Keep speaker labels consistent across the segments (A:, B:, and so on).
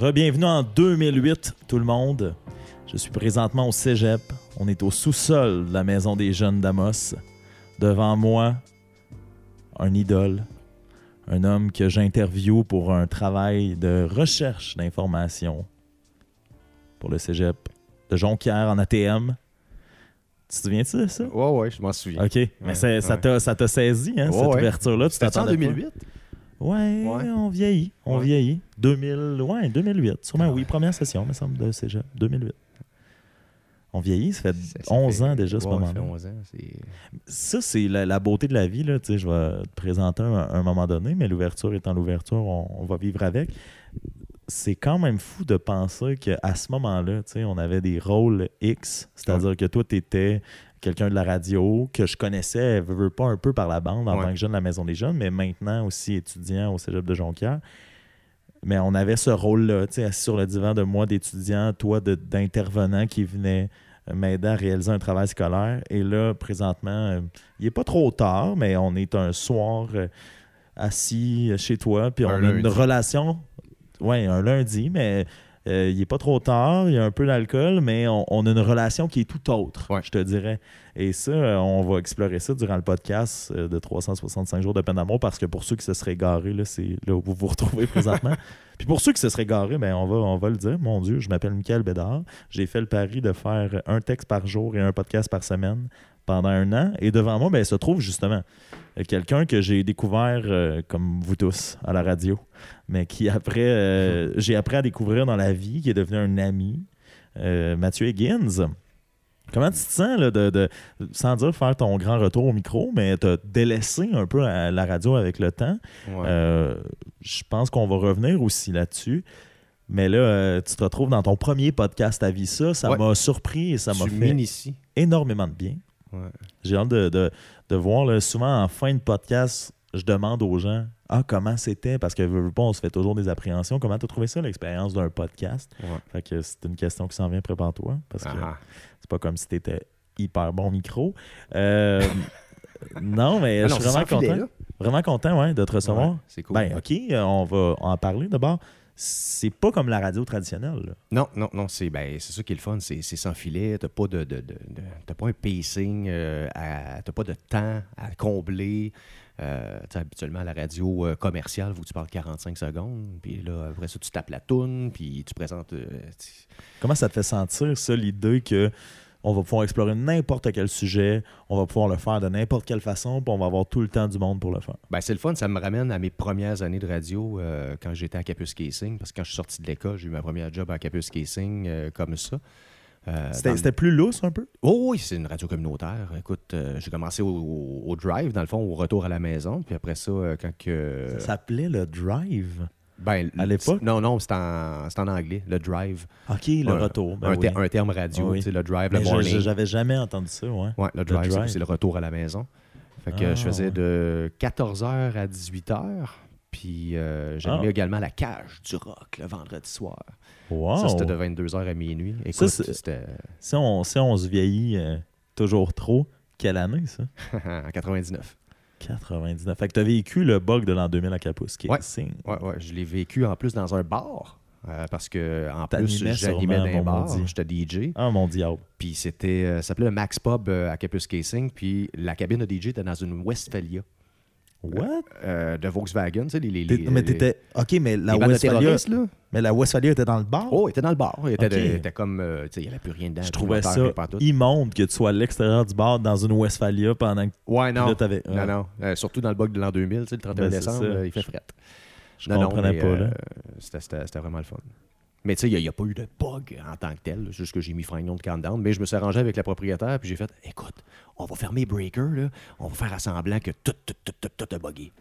A: Rebienvenue en 2008, tout le monde. Je suis présentement au cégep. On est au sous-sol de la maison des jeunes d'Amos. Devant moi, un idole, un homme que j'interviewe pour un travail de recherche d'informations pour le cégep de Jonquière en ATM. Tu te souviens de ça?
B: Ouais, ouais, je m'en souviens.
A: OK. Mais ça
B: ouais.
A: t'a ça t'a saisi, hein,
B: Ouais,
A: cette ouverture-là. Tu
B: en
A: t'attendais pas?
B: 2008?
A: Ouais,
B: Ouais.
A: on vieillit. On
B: Ouais.
A: vieillit. 2000, ouais, 2008. Sûrement,
B: Ah
A: oui.
B: ouais.
A: Première session, me semble, de cégep. 2008. On vieillit, ça fait
B: Ça- ça
A: 11
B: fait-
A: ans déjà, ce moment-là.
B: fait 11 ans. c'est-
A: Ça, c'est la, la beauté de la vie. Là. Tu sais, Je vais te présenter un, un moment donné, mais l'ouverture étant l'ouverture, on, on va vivre avec. C'est quand même fou de penser qu'à ce moment-là, tu sais, on avait des rôles X, c'est-à-dire que toi, tu étais quelqu'un de la radio que je connaissais, veux, veux pas un peu par la bande en
B: Ouais.
A: tant que jeune de la Maison des Jeunes, mais maintenant aussi étudiant au Cégep de Jonquière. Mais on avait ce rôle-là, tu sais, assis sur le divan de moi d'étudiant, toi d'intervenant qui venait euh, m'aider à réaliser un travail scolaire. Et là, présentement, euh, il n'est pas trop tard, mais on est un soir euh, assis chez toi, puis on
B: Un
A: a une relation. Oui, un lundi, mais euh, il n'est pas trop tard, il y a un peu d'alcool, mais on, on a une relation qui est tout autre,
B: Ouais.
A: je te dirais. Et ça, euh, on va explorer ça durant le podcast euh, de 365 jours de peine d'amour, parce que pour ceux qui se seraient garés, là, c'est là où vous vous retrouvez présentement. Puis pour ceux qui se seraient garés, ben, on, va, on va le dire. Mon Dieu, je m'appelle Michael Bédard. J'ai fait le pari de faire un texte par jour et un podcast par semaine pendant un an. Et devant moi, ben, se trouve justement quelqu'un que j'ai découvert, euh, comme vous tous, à la radio, mais qui après, euh, j'ai appris à découvrir dans la vie, qui est devenu un ami, euh, Mathieu Higgins. Comment tu te sens, là, de, de- sans dire faire ton grand retour au micro, mais te délaissé un peu à la radio avec le temps?
B: Ouais.
A: Je pense qu'on va revenir aussi là-dessus. Mais là, tu te retrouves dans ton premier podcast à vie, ça. Ça
B: Ouais.
A: m'a surpris et ça m'a fait énormément de bien.
B: Ouais.
A: J'ai hâte de, de- de voir. là, souvent, en fin de podcast, je demande aux gens Ah, comment c'était Parce que veux, veux pas, on se fait toujours des appréhensions. Comment tu as trouvé ça, l'expérience d'un podcast?
B: Ouais.
A: Fait que c'est une question qui s'en vient, prépare-toi. Parce que
B: Ah,
A: c'est pas comme si tu étais hyper bon micro. Euh, non, mais
B: ah.
A: je suis vraiment
B: filet,
A: content. Vraiment content ouais, de te recevoir.
B: Ouais, c'est cool.
A: Ben, OK, on va en parler d'abord. C'est pas comme la radio traditionnelle. là.
B: Non, non, non, c'est ben, c'est ça qui est le fun, c'est sans filet, t'as pas de, de, de- de- t'as pas un pacing, euh, à- t'as pas de temps à combler. Euh, habituellement, à la radio euh, commerciale, que tu parles 45 secondes, puis là, après ça, tu tapes la toune, puis tu présentes... euh,
A: Comment ça te fait sentir, ça, l'idée que on va pouvoir explorer n'importe quel sujet, on va pouvoir le faire de n'importe quelle façon, puis on va avoir tout le temps du monde pour le faire.
B: Ben, c'est le fun, ça me ramène à mes premières années de radio euh, quand j'étais à Capus Casing, parce que quand je suis sorti de l'école, j'ai eu ma première job à Capus Casing euh, comme ça. Euh,
A: C'était
B: dans-
A: plus lousse un peu?
B: Oh oui, c'est une radio communautaire. Écoute, euh, j'ai commencé au, au- au drive, dans le fond, au retour à la maison. Puis après ça, euh, quand que.
A: Ça s'appelait le Drive?
B: Ben,
A: à l'époque?
B: Non, non, c'est en, en anglais, le drive.
A: OK, le retour. ben
B: un,
A: oui.
B: ter- un terme radio,
A: Oui.
B: sais, le drive,
A: Mais
B: le morning.
A: J'avais jamais entendu ça, ouais.
B: Ouais, le drive, c'est-
A: drive.
B: c'est le retour à la maison. Fait que
A: Ah,
B: je faisais
A: ouais.
B: de 14h à 18h. Puis euh, j'animais
A: Ah.
B: également la cage du rock le vendredi soir.
A: Wow.
B: Ça, c'était de 22h à minuit.
A: Ça,
B: Écoute,
A: c'est-
B: c'était
A: si, on, si on se vieillit euh, toujours trop, quelle année, ça?
B: en 99.
A: 99. Fait que t'as vécu le bug de l'an 2000 à Capus, qui est
B: Ouais.
A: signe.
B: Ouais, ouais, je l'ai vécu en plus dans un bar. euh, parce que en plus, j'animais un
A: mon
B: bar, j'étais DJ.
A: Ah, mon diable.
B: Puis c'était, euh, ça s'appelait le Max Pub euh, à Capus Casing. Puis la cabine de DJ était dans une Westphalia
A: What?
B: euh, de Volkswagen. Tu sais, les, les,
A: mais t'étais. OK, mais la Westphalia.
B: là?
A: Mais la Westphalia était dans le bar?
B: Oh, il était dans le bar. Il était,
A: Ok.
B: de- il était comme, euh, tu sais, il n'y avait plus rien dedans.
A: Je trouvais ça immonde que tu sois à l'extérieur du bar dans une Westphalia pendant que
B: Ouais, non.
A: là, ouais.
B: Non, non. Euh, surtout dans le bug de l'an 2000, tu sais, le 31
A: Ben,
B: décembre, euh, il fait fret.
A: je
B: Non, non,
A: comprenais
B: mais,
A: pas. là.
B: euh, c'était vraiment le fun. Mais tu sais, il n'y a, pas eu de bug en tant que tel. C'est juste que j'ai mis fin de countdown. Mais je me suis arrangé avec la propriétaire puis j'ai fait écoute, on va fermer Breaker, là. on va faire à semblant que tout, tout, tout, tout, tout a buggé.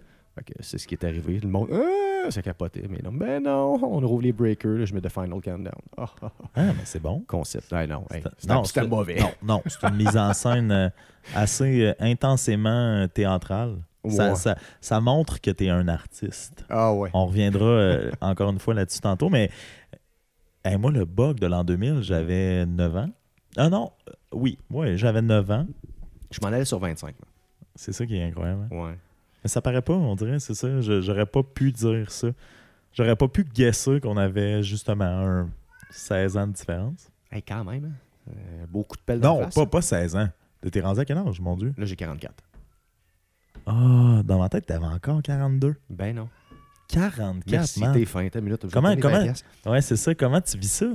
B: C'est ce qui est arrivé. Le monde, ah, ça capotait. Mais non, ben non, on rouvre les breakers, là, je mets de final countdown. Ah, ah,
A: mais c'est bon.
B: Concept. Ah, non, hey, c'était
A: non,
B: c'était
A: c'est-
B: mauvais.
A: Non, non, c'est une mise en scène euh, assez euh, intensément euh, théâtrale. Ça,
B: Ouais.
A: ça- ça montre que tu es un artiste.
B: Ah ouais.
A: On reviendra euh, encore une fois là-dessus tantôt, mais euh, hey, moi, le bug de l'an 2000, j'avais 9 ans. Ah non, euh, oui, ouais, j'avais 9 ans.
B: Je m'en allais sur 25. moi.
A: C'est ça qui est incroyable. hein.
B: Ouais.
A: Mais ça paraît pas, on dirait, c'est ça. Je- J'aurais pas pu dire ça. J'aurais pas pu guesser qu'on avait justement un 16 ans de différence.
B: Hey, quand même, hein. Euh, beaucoup de pelles dans
A: Non,
B: face.
A: pas, pas 16 ans. T'es rendu à quel âge, mon Dieu?
B: Là, j'ai 44.
A: Ah, dans ma tête, t'avais encore 42.
B: Ben non.
A: 44,
B: Merci,
A: man.
B: t'es fin. T'as une minute. je vais
A: Comment-
B: donner
A: comment-
B: 20 piastres.
A: Ouais, c'est ça. Comment tu vis ça?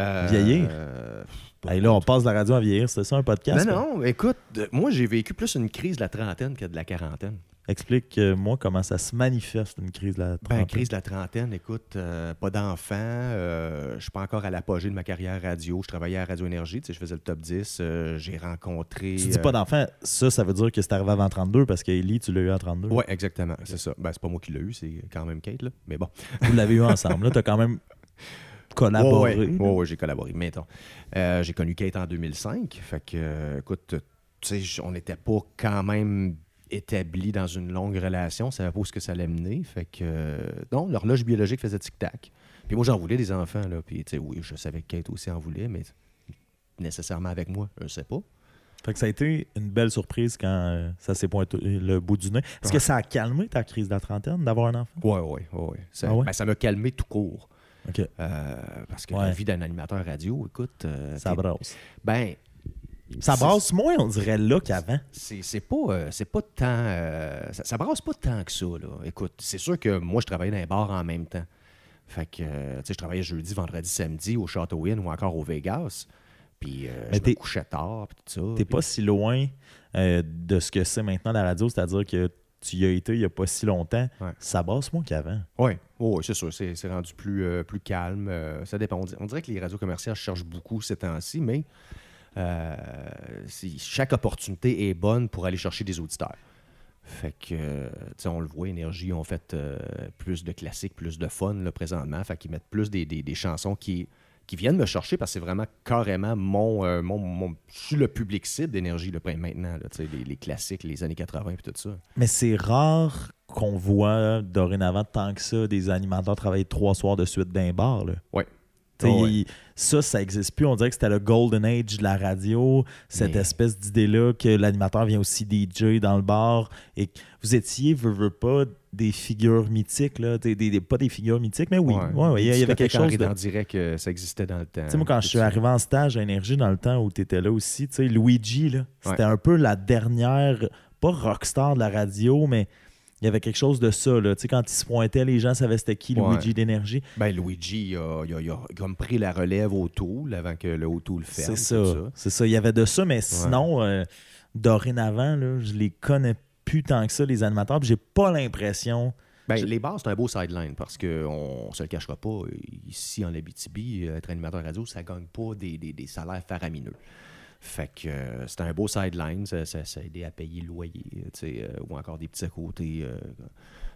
B: Euh,
A: Vieillir?
B: euh,
A: Hey, là, on passe de la radio à vieillir. C'est ça un podcast?
B: Non,
A: quoi?
B: non, écoute, euh, moi, j'ai vécu plus une crise de la trentaine que de la quarantaine.
A: Explique-moi comment ça se manifeste, une crise de la
B: Ben,
A: trentaine.
B: crise de la trentaine, écoute, euh, pas d'enfant, euh, je suis pas encore à l'apogée de ma carrière radio, je travaillais à Radio Énergie, tu sais, je faisais le top 10, euh, j'ai rencontré...
A: Tu dis pas d'enfant, ça, ça veut dire que c'est arrivé avant 32 parce qu'Ellie, tu l'as eu à 32.
B: Oui, exactement, c'est ça. Ben, c'est pas moi qui l'ai eu, c'est quand même Kate, là, mais bon.
A: Vous l'avez eu ensemble. Là, t'as quand même collaboré.
B: Ouais, ouais, ouais, ouais, j'ai collaboré. Mettons. Euh, j'ai connu Kate en 2005. Fait que, euh, écoute, tu sais, on n'était pas quand même établi dans une longue relation. On savait pas où ce que ça allait mener. Fait que, euh, non, l'horloge biologique faisait tic-tac. Puis moi, j'en voulais des enfants, là. Puis, tu sais, oui, je savais que Kate aussi en voulait, mais nécessairement avec moi, je sais pas.
A: Fait que ça a été une belle surprise quand euh, ça s'est pointé le bout du nez. Est-ce
B: Ouais.
A: que ça a calmé ta crise de la trentaine d'avoir un enfant?
B: Ouais, ouais. ouais. Ça
A: Ah ouais?
B: ben, ça m'a calmé tout court. Euh, parce que
A: Ouais.
B: la vie d'un animateur radio, écoute. euh,
A: Ça brasse.
B: Ben,
A: Ça brasse moins, on dirait, là qu'avant.
B: C'est c'est pas, euh, c'est pas tant. euh, ça, ça brasse pas tant que ça, là. Écoute, c'est sûr que moi, je travaillais dans les bars en même temps. Fait que, euh, tu sais, je travaillais jeudi, vendredi, samedi au Château Inn ou encore au Vegas. Puis, euh, je me couchais tard, puis tout ça.
A: T'es
B: puis-
A: pas si loin de ce que c'est maintenant la radio, c'est-à-dire que tu y as été il y a pas si longtemps.
B: Ouais.
A: Ça brasse moins qu'avant.
B: Oui, ouais, c'est sûr. C'est rendu plus, plus calme. ça dépend. On dirait que les radios commerciales cherchent beaucoup ces temps-ci, mais euh, chaque opportunité est bonne pour aller chercher des auditeurs. Fait que, euh, tu sais, on le voit, Énergie ont fait euh, plus de classiques, plus de fun là, présentement. Fait qu'ils mettent plus des, des- des chansons qui, qui viennent me chercher parce que c'est vraiment carrément mon, euh, mon, mon- Je suis le public cible d'Énergie là, maintenant. là, tu sais, les, les classiques, les années 80 et tout ça.
A: Mais c'est rare qu'on voit dorénavant tant que ça des animateurs travailler trois soirs de suite d'un bar. Là.
B: Oh,
A: Ça, ça n'existe plus. On dirait que c'était le golden age de la radio, cette
B: Mais-
A: espèce d'idée-là que l'animateur vient aussi DJ dans le bar et vous étiez, veux, veux pas, des figures mythiques, là, des, des- des- pas des figures mythiques, mais oui, ouais, ouais, il y, avait quelque chose de...
B: On dirait que ça existait dans le temps.
A: Tu sais, moi, quand je suis arrivé en stage à Énergie dans le temps où tu étais là aussi, Luigi, là, c'était un peu la dernière, pas rockstar de la radio, mais il y avait quelque chose de ça. Là. Tu sais, quand il se pointait, les gens savaient c'était qui,
B: Ouais.
A: Luigi d'énergie.
B: Ben, Luigi, il a, il a- il a comme pris la relève au Tool avant que le O'Toole ferme.
A: C'est
B: tout
A: ça. C'est ça. Il y avait de ça, mais sinon, euh, dorénavant, là, je les connais plus tant que ça, les animateurs. J'ai pas l'impression.
B: Ben,
A: Je-
B: Les bars, c'est un beau sideline parce qu'on ne se le cachera pas. Ici, en Abitibi, être animateur radio, ça gagne pas des, des- des salaires faramineux. Fait que euh, c'est un beau sideline. Ça, ça, ça a aidé à payer le loyer, euh, ou encore des petits à côté, euh,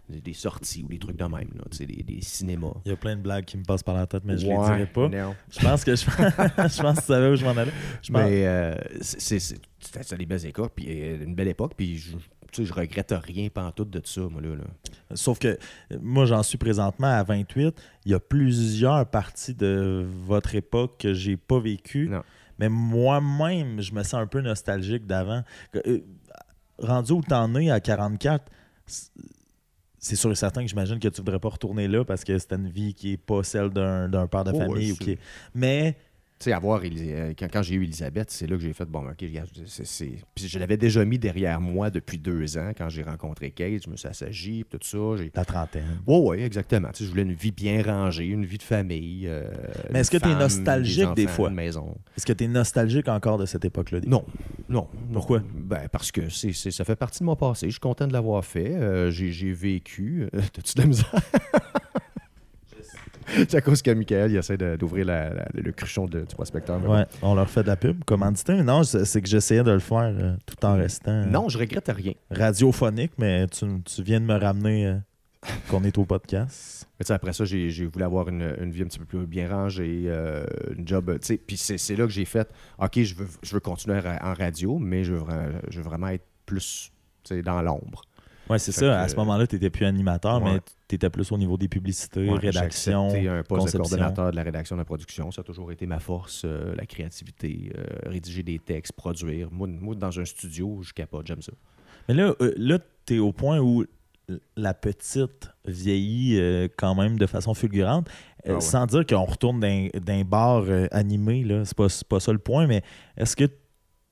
B: des, des sorties ou des trucs de même, là, des, des cinémas.
A: Il y a plein de blagues qui me passent par la tête, mais je les
B: Ouais,
A: dirai pas.
B: non.
A: Je pense que je, je pense que tu savais où je m'en allais. Je
B: Mais c'est- c'est- c'est- c'était c'était des belles époques, puis une belle époque, puis je, tu sais, je regrette rien pantoute de ça, moi, là. là.
A: Sauf que moi, j'en suis présentement à 28. Il y a plusieurs parties de votre époque que j'ai pas vécues.
B: Non.
A: Mais moi-même, je me sens un peu nostalgique d'avant. Euh, rendu où t'en es à 44, c- c'est sûr et certain que j'imagine que tu voudrais pas retourner là parce que c'est une vie qui est pas celle d'un père de
B: Oh,
A: famille.
B: ouais,
A: ou
B: c'est-
A: qui est- Mais
B: sais, avoir euh, quand, quand j'ai eu Elisabeth, c'est là que j'ai fait bon, ok, c'est- Puis je l'avais déjà mis derrière moi depuis deux ans quand j'ai rencontré Kate. Je me suis assagi, tout ça. J'ai...
A: la trentaine.
B: Ouais, ouais, exactement. Tu sais, je voulais une vie bien rangée, une vie de famille. euh,
A: Mais est-ce que t'es
B: femme,
A: nostalgique des
B: enfants,
A: fois?
B: Maison.
A: Est-ce que tu es nostalgique encore de cette époque-là?
B: Non, non.
A: Pourquoi?
B: Ben, parce que c'est, ça fait partie de mon passé. Je suis content de l'avoir fait. Euh, j'ai, vécu. T'as-tu de la misère? c'est à cause que Michael il essaie d'ouvrir le cruchon de- du prospecteur.
A: Ouais, on leur fait de la pub. Commandité, mais non, c'est que j'essayais de le faire euh, tout en restant euh.
B: Non, je regrette rien.
A: radiophonique, mais tu, tu viens de me ramener euh, qu'on est au podcast.
B: Mais après ça, j'ai, voulu avoir une, une vie un petit peu plus bien rangée, une job. Puis c'est, là que j'ai fait, OK, je veux, je veux continuer en radio, mais je veux, je veux vraiment être plus dans l'ombre.
A: Ouais, c'est ça.
B: que-
A: À ce moment-là, tu n'étais plus animateur,
B: Ouais.
A: mais tu étais plus au niveau des publicités,
B: Ouais,
A: rédaction.
B: Accepté un poste de
A: conception.
B: coordonnateur de la rédaction de la production. Ça a toujours été ma force, euh, la créativité, euh, rédiger des textes, produire. Moi, moi, dans un studio, je capote, j'aime ça.
A: Mais là, euh, là tu es au point où la petite vieillit euh, quand même de façon fulgurante. Euh,
B: Ah ouais.
A: Sans dire qu'on retourne d'un d'un bar euh, animé, là. C'est pas, pas ça le point, mais est-ce que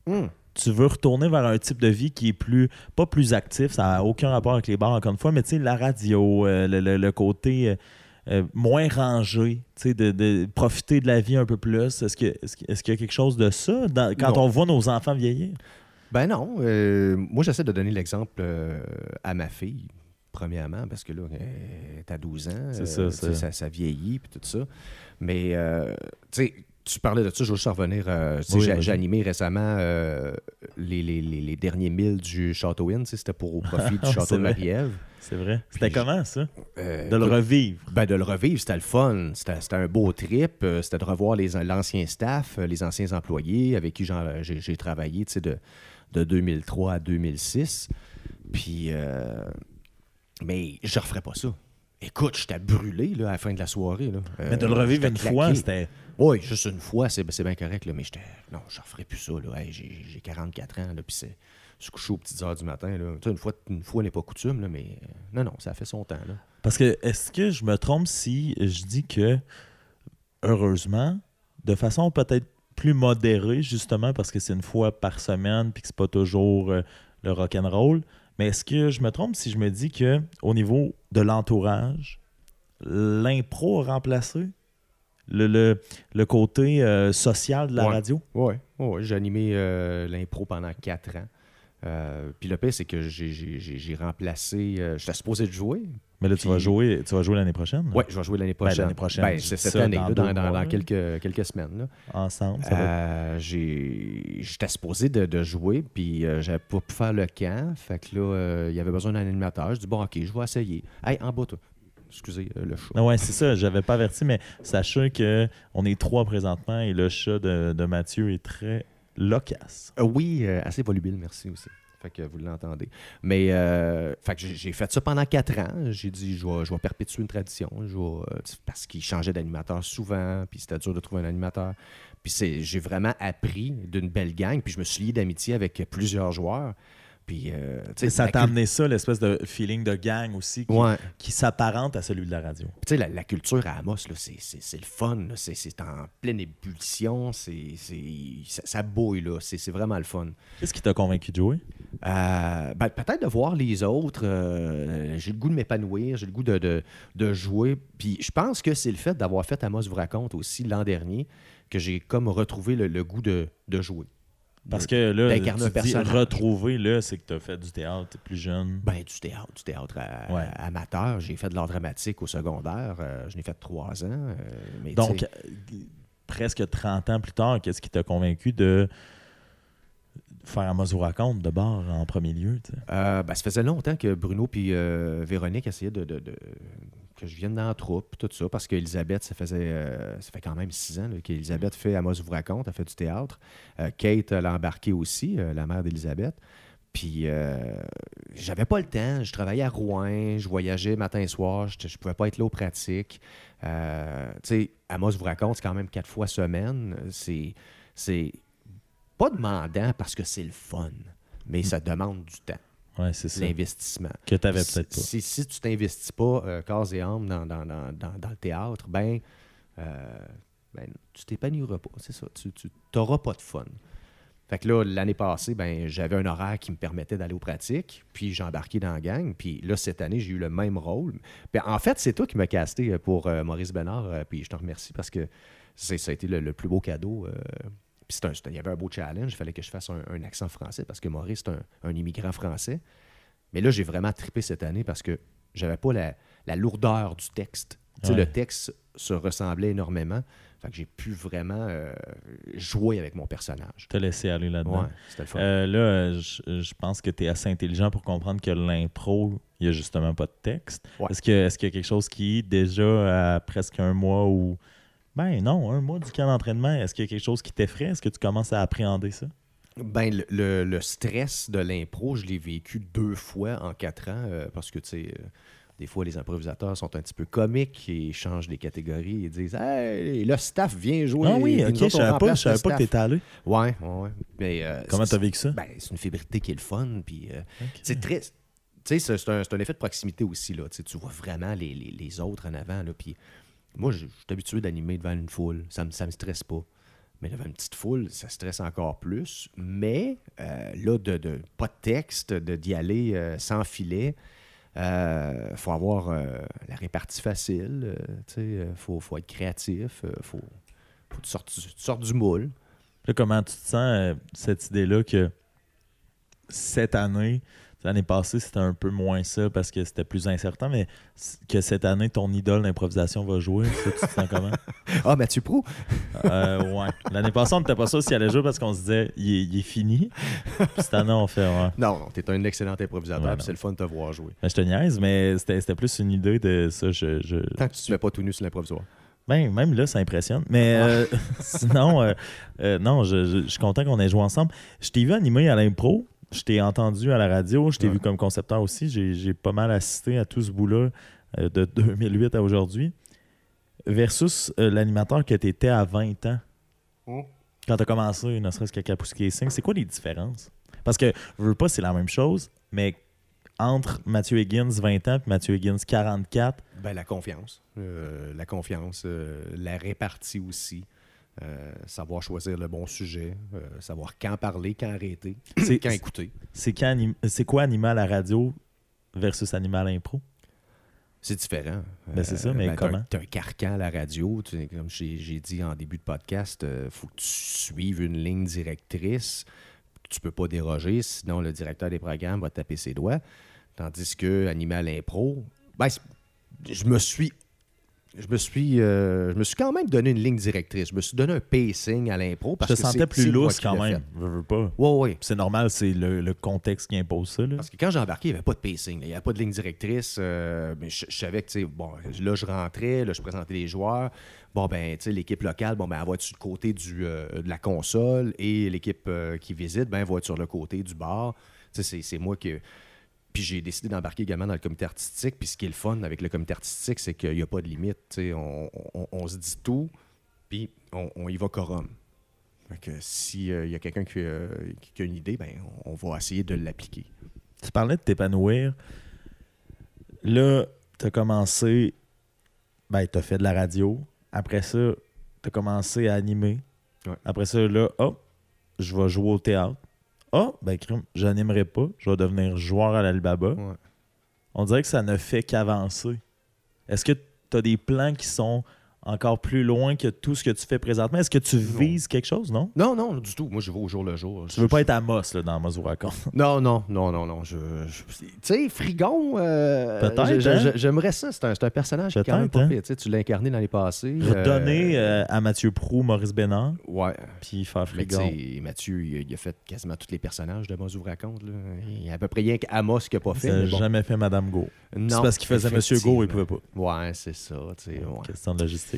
B: Hmm.
A: Tu veux retourner vers un type de vie qui est plus pas plus actif, ça n'a aucun rapport avec les bars encore une fois, mais tu sais la radio, euh, le, le- le côté euh, euh, moins rangé, tu sais de, de profiter de la vie un peu plus. Est-ce que est-ce, que- est-ce qu'il y a quelque chose de ça dans- quand
B: Non.
A: on voit nos enfants vieillir?
B: Ben non. euh, moi, j'essaie de donner l'exemple à ma fille, premièrement, parce que là, elle est à 12 ans.
A: Ça, ça.
B: ça, ça vieillit, puis tout ça. Mais, tu sais, tu parlais de ça, je veux juste en revenir. euh,
A: Oui,
B: j'ai, animé récemment euh, les, les- les- les derniers milles du Château Inn. C'était pour au profit du Château de. Marie-Ève.
A: C'est vrai. C'était comment ça?
B: Euh,
A: De le revivre.
B: Ben, de le revivre, c'était le fun. C'était, un beau trip. C'était de revoir les, l'ancien staff, les anciens employés avec qui j'ai, travaillé de, de 2003 à 2006. Puis, mais je referais pas ça. Écoute, j'étais brûlé là, à la fin de la soirée. Là. Euh,
A: Mais de le revivre
B: j'étais
A: une
B: claqué.
A: fois, c'était
B: Oui, juste une fois, c'est, bien correct. Là, mais j'étais. Non, je referais plus ça. Là. Hey, j'ai, j'ai 44 ans. Là, puis c'est. Se coucher aux petites heures du matin. Là. Une fois, une fois n'est pas coutume, là, mais euh, non, non, ça a fait son temps. Là.
A: Parce que est-ce que je me trompe si je dis que heureusement, de façon peut-être plus modérée, justement, parce que c'est une fois par semaine puis que c'est pas toujours euh, le rock'n'roll, mais est-ce que je me trompe si je me dis que au niveau de l'entourage, l'impro a remplacé le, le, le côté euh, social de la
B: Ouais.
A: radio?
B: Oui, ouais, j'ai animé euh, l'impro pendant quatre ans. Euh, puis le pire, c'est que j'ai remplacé. euh, J'étais supposé de jouer.
A: Mais là, tu
B: Puis-
A: vas jouer, tu vas jouer l'année prochaine?
B: Oui, je vais jouer l'année
A: Ben,
B: prochaine.
A: l'année prochaine,
B: Ben, c'est cette
A: ça
B: année,
A: dans
B: là, dans, quelques, quelques semaines. là.
A: Ensemble, ça
B: Euh, j'ai- J'étais supposé de, de jouer, puis euh, j'avais pas pu faire le camp. Fait que là, euh, il y avait besoin d'un animateur. Je dis, bon, OK, je vais essayer. Hey, en bas, toi. Excusez euh, le chat.
A: Ah ouais, c'est ça, j'avais pas averti, mais sachez que on est trois présentement et le chat de, de Mathieu est très loquace.
B: Oui, assez volubile, merci aussi. Que vous l'entendez. Mais euh, fait j'ai fait ça pendant quatre ans. J'ai dit, je vais, perpétuer une tradition. Euh, parce qu'il changeait d'animateur souvent, puis c'était dur de trouver un animateur. Puis j'ai vraiment appris d'une belle gang, puis je me suis lié d'amitié avec plusieurs joueurs. Puis, euh,
A: ça t'a amené ça, l'espèce de feeling de gang aussi qui,
B: Ouais.
A: qui s'apparente à celui de la radio.
B: Tu sais, la, la culture à Amos, c'est, le fun. C'est, en pleine ébullition. C'est, ça, ça bouille. Là. C'est, c'est vraiment le fun.
A: Qu'est-ce qui t'a convaincu de jouer?
B: Euh, ben, peut-être de voir les autres. euh, j'ai le goût de m'épanouir. J'ai le goût de, de- de jouer. Puis je pense que c'est le fait d'avoir fait Amos vous raconte aussi l'an dernier que j'ai comme retrouvé le, le goût de, de jouer.
A: Parce que là, tu dis retrouver, là, c'est que t'as fait du théâtre, plus jeune.
B: Ben, du théâtre, du théâtre à-
A: Ouais.
B: amateur. J'ai fait de l'art dramatique au secondaire. euh, je l'ai fait trois ans. euh, mais tu
A: Donc, euh, presque 30 ans plus tard, qu'est-ce qui t'a convaincu de faire un vous raconte de bord en premier lieu? tu?
B: Euh, ben, ça faisait longtemps que Bruno puis euh, Véronique essayaient de, de- de- que je vienne dans la troupe, tout ça, parce qu'Elisabeth, ça faisait euh, ça fait quand même six ans qu'Elisabeth fait Amos vous raconte, elle fait du théâtre. Euh, Kate l'a embarqué aussi, euh, la mère d'Elisabeth. Puis j'avais pas le temps, je travaillais à Rouen, je voyageais matin et soir, je, je pouvais pas être là aux pratiques. Tu sais, Amos vous raconte, c'est quand même quatre fois semaine. C'est, c'est pas demandant parce que c'est le fun, mais ça demande du temps
A: Ouais, c'est ça.
B: l'investissement.
A: Que t'avais
B: Si-
A: peut-être pas.
B: Si, si tu t'investis pas euh, corps et âme dans, dans, dans, dans, le théâtre, ben, euh, ben tu t'épanouiras pas. C'est ça. Tu n'auras pas de fun. Fait que là, l'année passée, ben, j'avais un horaire qui me permettait d'aller aux pratiques, puis j'ai embarqué dans la gang. Puis là, cette année, j'ai eu le même rôle. Puis en fait, c'est toi qui m'as casté euh, pour euh, Maurice Bénard, euh, puis je te remercie parce que c'est- ça a été le, le plus beau cadeau. Puis il y avait un beau challenge, il fallait que je fasse un, un accent français parce que Maurice, c'est un, un immigrant français. Mais là, j'ai vraiment trippé cette année parce que j'avais pas la, la lourdeur du texte.
A: Ouais.
B: Le texte se ressemblait énormément. Fait que j'ai pu vraiment euh, jouer avec mon personnage.
A: Te laisser aller là-dedans.
B: Ouais, c'était le fun.
A: Euh, là, je, je pense que tu es assez intelligent pour comprendre que l'impro, il n'y a justement pas de texte.
B: Ouais.
A: Est-ce qu'il y a quelque chose qui, déjà à presque un mois ou. Ben non, un mois du camp d'entraînement, est-ce qu'il y a quelque chose qui t'effraie? Est-ce que tu commences à appréhender ça?
B: Ben, le, le- le stress de l'impro, je l'ai vécu deux fois en quatre ans euh, parce que, tu sais, euh, des fois, les improvisateurs sont un petit peu comiques et changent les catégories et disent Hey, le staff vient jouer.
A: ah oui, ok, je savais pas, je savais pas que t'étais allé.
B: Ouais, ouais. Mais, euh,
A: Comment t'as vécu ça?
B: Ben, c'est une fébrilité qui est le fun. Puis, c'est très. sais, c'est un, c'est un effet de proximité aussi. Là. Tu tu vois vraiment les, les- les autres en avant. Là, puis moi, je suis habitué d'animer devant une foule. Ça ne me, ça me stresse pas. Mais devant une petite foule, ça stresse encore plus. Mais euh, là, de, de- pas de texte, d'y aller euh, sans filet, il faut avoir euh, la répartie facile. Il faut, faut être créatif. Il faut, faut que tu sortes, du- moule.
A: Là, comment tu te sens, euh, cette idée-là que cette année, l'année passée, c'était un peu moins ça parce que c'était plus incertain, mais que cette année, ton idole d'improvisation va jouer, ça, tu te sens comment?
B: Ah, Mathieu Pro!
A: Euh, ouais. L'année passée, on n'était pas sûr s'il allait jouer parce qu'on se disait, il est, il est fini. Puis cette année, on fait, ouais.
B: Non, non, t'es un excellent improvisateur,
A: Ouais,
B: c'est le fun de te voir jouer.
A: Ben, je te niaise, mais c'était plus une idée de ça. Je, je-
B: Tant que tu te mets pas tout nu sur l'improvisoire.
A: Ben, même là, ça impressionne. Mais euh, sinon, euh, euh, non, je, je- je suis content qu'on ait joué ensemble. Je t'ai vu animer à l'impro. Je t'ai entendu à la radio. Je t'ai
B: Ouais.
A: vu comme concepteur aussi. J'ai pas mal assisté à tout ce bout-là euh, de 2008 à aujourd'hui. Versus euh, l'animateur que tu étais à 20 ans.
B: Mm.
A: Quand tu as commencé, ne serait-ce qu'à Kapouski Sing, c'est quoi les différences? Parce que, je veux pas, c'est la même chose, mais entre Mathieu Higgins 20 ans et Mathieu Higgins 44,
B: Ben, la confiance. Euh, la confiance, euh, la répartie aussi. Euh, savoir choisir le bon sujet, euh, savoir quand parler, quand arrêter, quand écouter.
A: c'est quoi animal à radio versus animal impro?
B: C'est différent.
A: Ben, c'est ça, mais
B: t'as un-
A: comment?
B: T'as un carcan à la radio. tu comme j'ai dit en début de podcast, il faut que tu suives une ligne directrice. Tu peux pas déroger, sinon le directeur des programmes va te taper ses doigts. Tandis que Animal Impro, ben, je me suis. Je me suis, euh, je me suis quand même donné une ligne directrice. Je me suis donné un pacing à l'impro
A: Je
B: parce
A: te
B: que
A: sentais plus lousse quand même. Je veux pas.
B: Ouais, ouais.
A: C'est normal, c'est le, le contexte qui impose ça. Là.
B: Parce que quand j'ai embarqué, il n'y avait pas de pacing. là. Il n'y avait pas de ligne directrice. euh, mais je, je savais que, bon, là, je rentrais, là, je présentais les joueurs. Bon, ben, tu sais, l'équipe locale, bon, ben, elle va être sur le côté du, euh, de la console et l'équipe qui visite, ben, elle va être sur le côté du bar. Tu sais, c'est- c'est moi qui. Puis j'ai décidé d'embarquer également dans le comité artistique. Puis ce qui est le fun avec le comité artistique, c'est qu'il n'y a pas de limite. On, on- on se dit tout, puis on, on y va quorum. Fait que s'il y a quelqu'un qui, euh, qui- a une idée, ben, on, on va essayer de l'appliquer.
A: Tu parlais de t'épanouir. Là, tu as commencé. Ben, tu as fait de la radio. Après ça, tu as commencé à animer.
B: Ouais.
A: Après ça, là, hop, je vais jouer au théâtre. Ah, ben, crime, j'animerai pas. Je vais devenir joueur à l'Alibaba.
B: Ouais.
A: On dirait que ça ne fait qu'avancer. Est-ce que tu as des plans qui sont encore plus loin que tout ce que tu fais présentement? Est-ce que tu vises quelque chose, non?
B: Non, non, du tout. Moi, je vais au jour le jour.
A: Tu veux pas être Amos là, dans Amos vous raconte.
B: Non, non, non, non, non. Je, je- tu sais, Frigon, euh,
A: Peut-être,
B: je- je-
A: hein?
B: je- j'aimerais ça. C'est un, c'est un personnage qui est quand même pas
A: hein?
B: pire. Tu l'as incarné l'année passée.
A: Redonner
B: euh,
A: euh, à Mathieu Prou, Maurice Bénard,
B: Ouais.
A: puis faire
B: Mais tu
A: frigon.
B: sais, Mathieu, il a, il a fait quasiment tous les personnages de Mozou raconte. Là. Il y a à peu près rien qu'Amos qui n'a pas fait.
A: Ça n'a
B: mais bon.
A: jamais fait Madame Go.
B: Non,
A: C'est parce qu'il faisait Monsieur Go, il pouvait pas.
B: Ouais, c'est ça. ouais.
A: Question de logistique.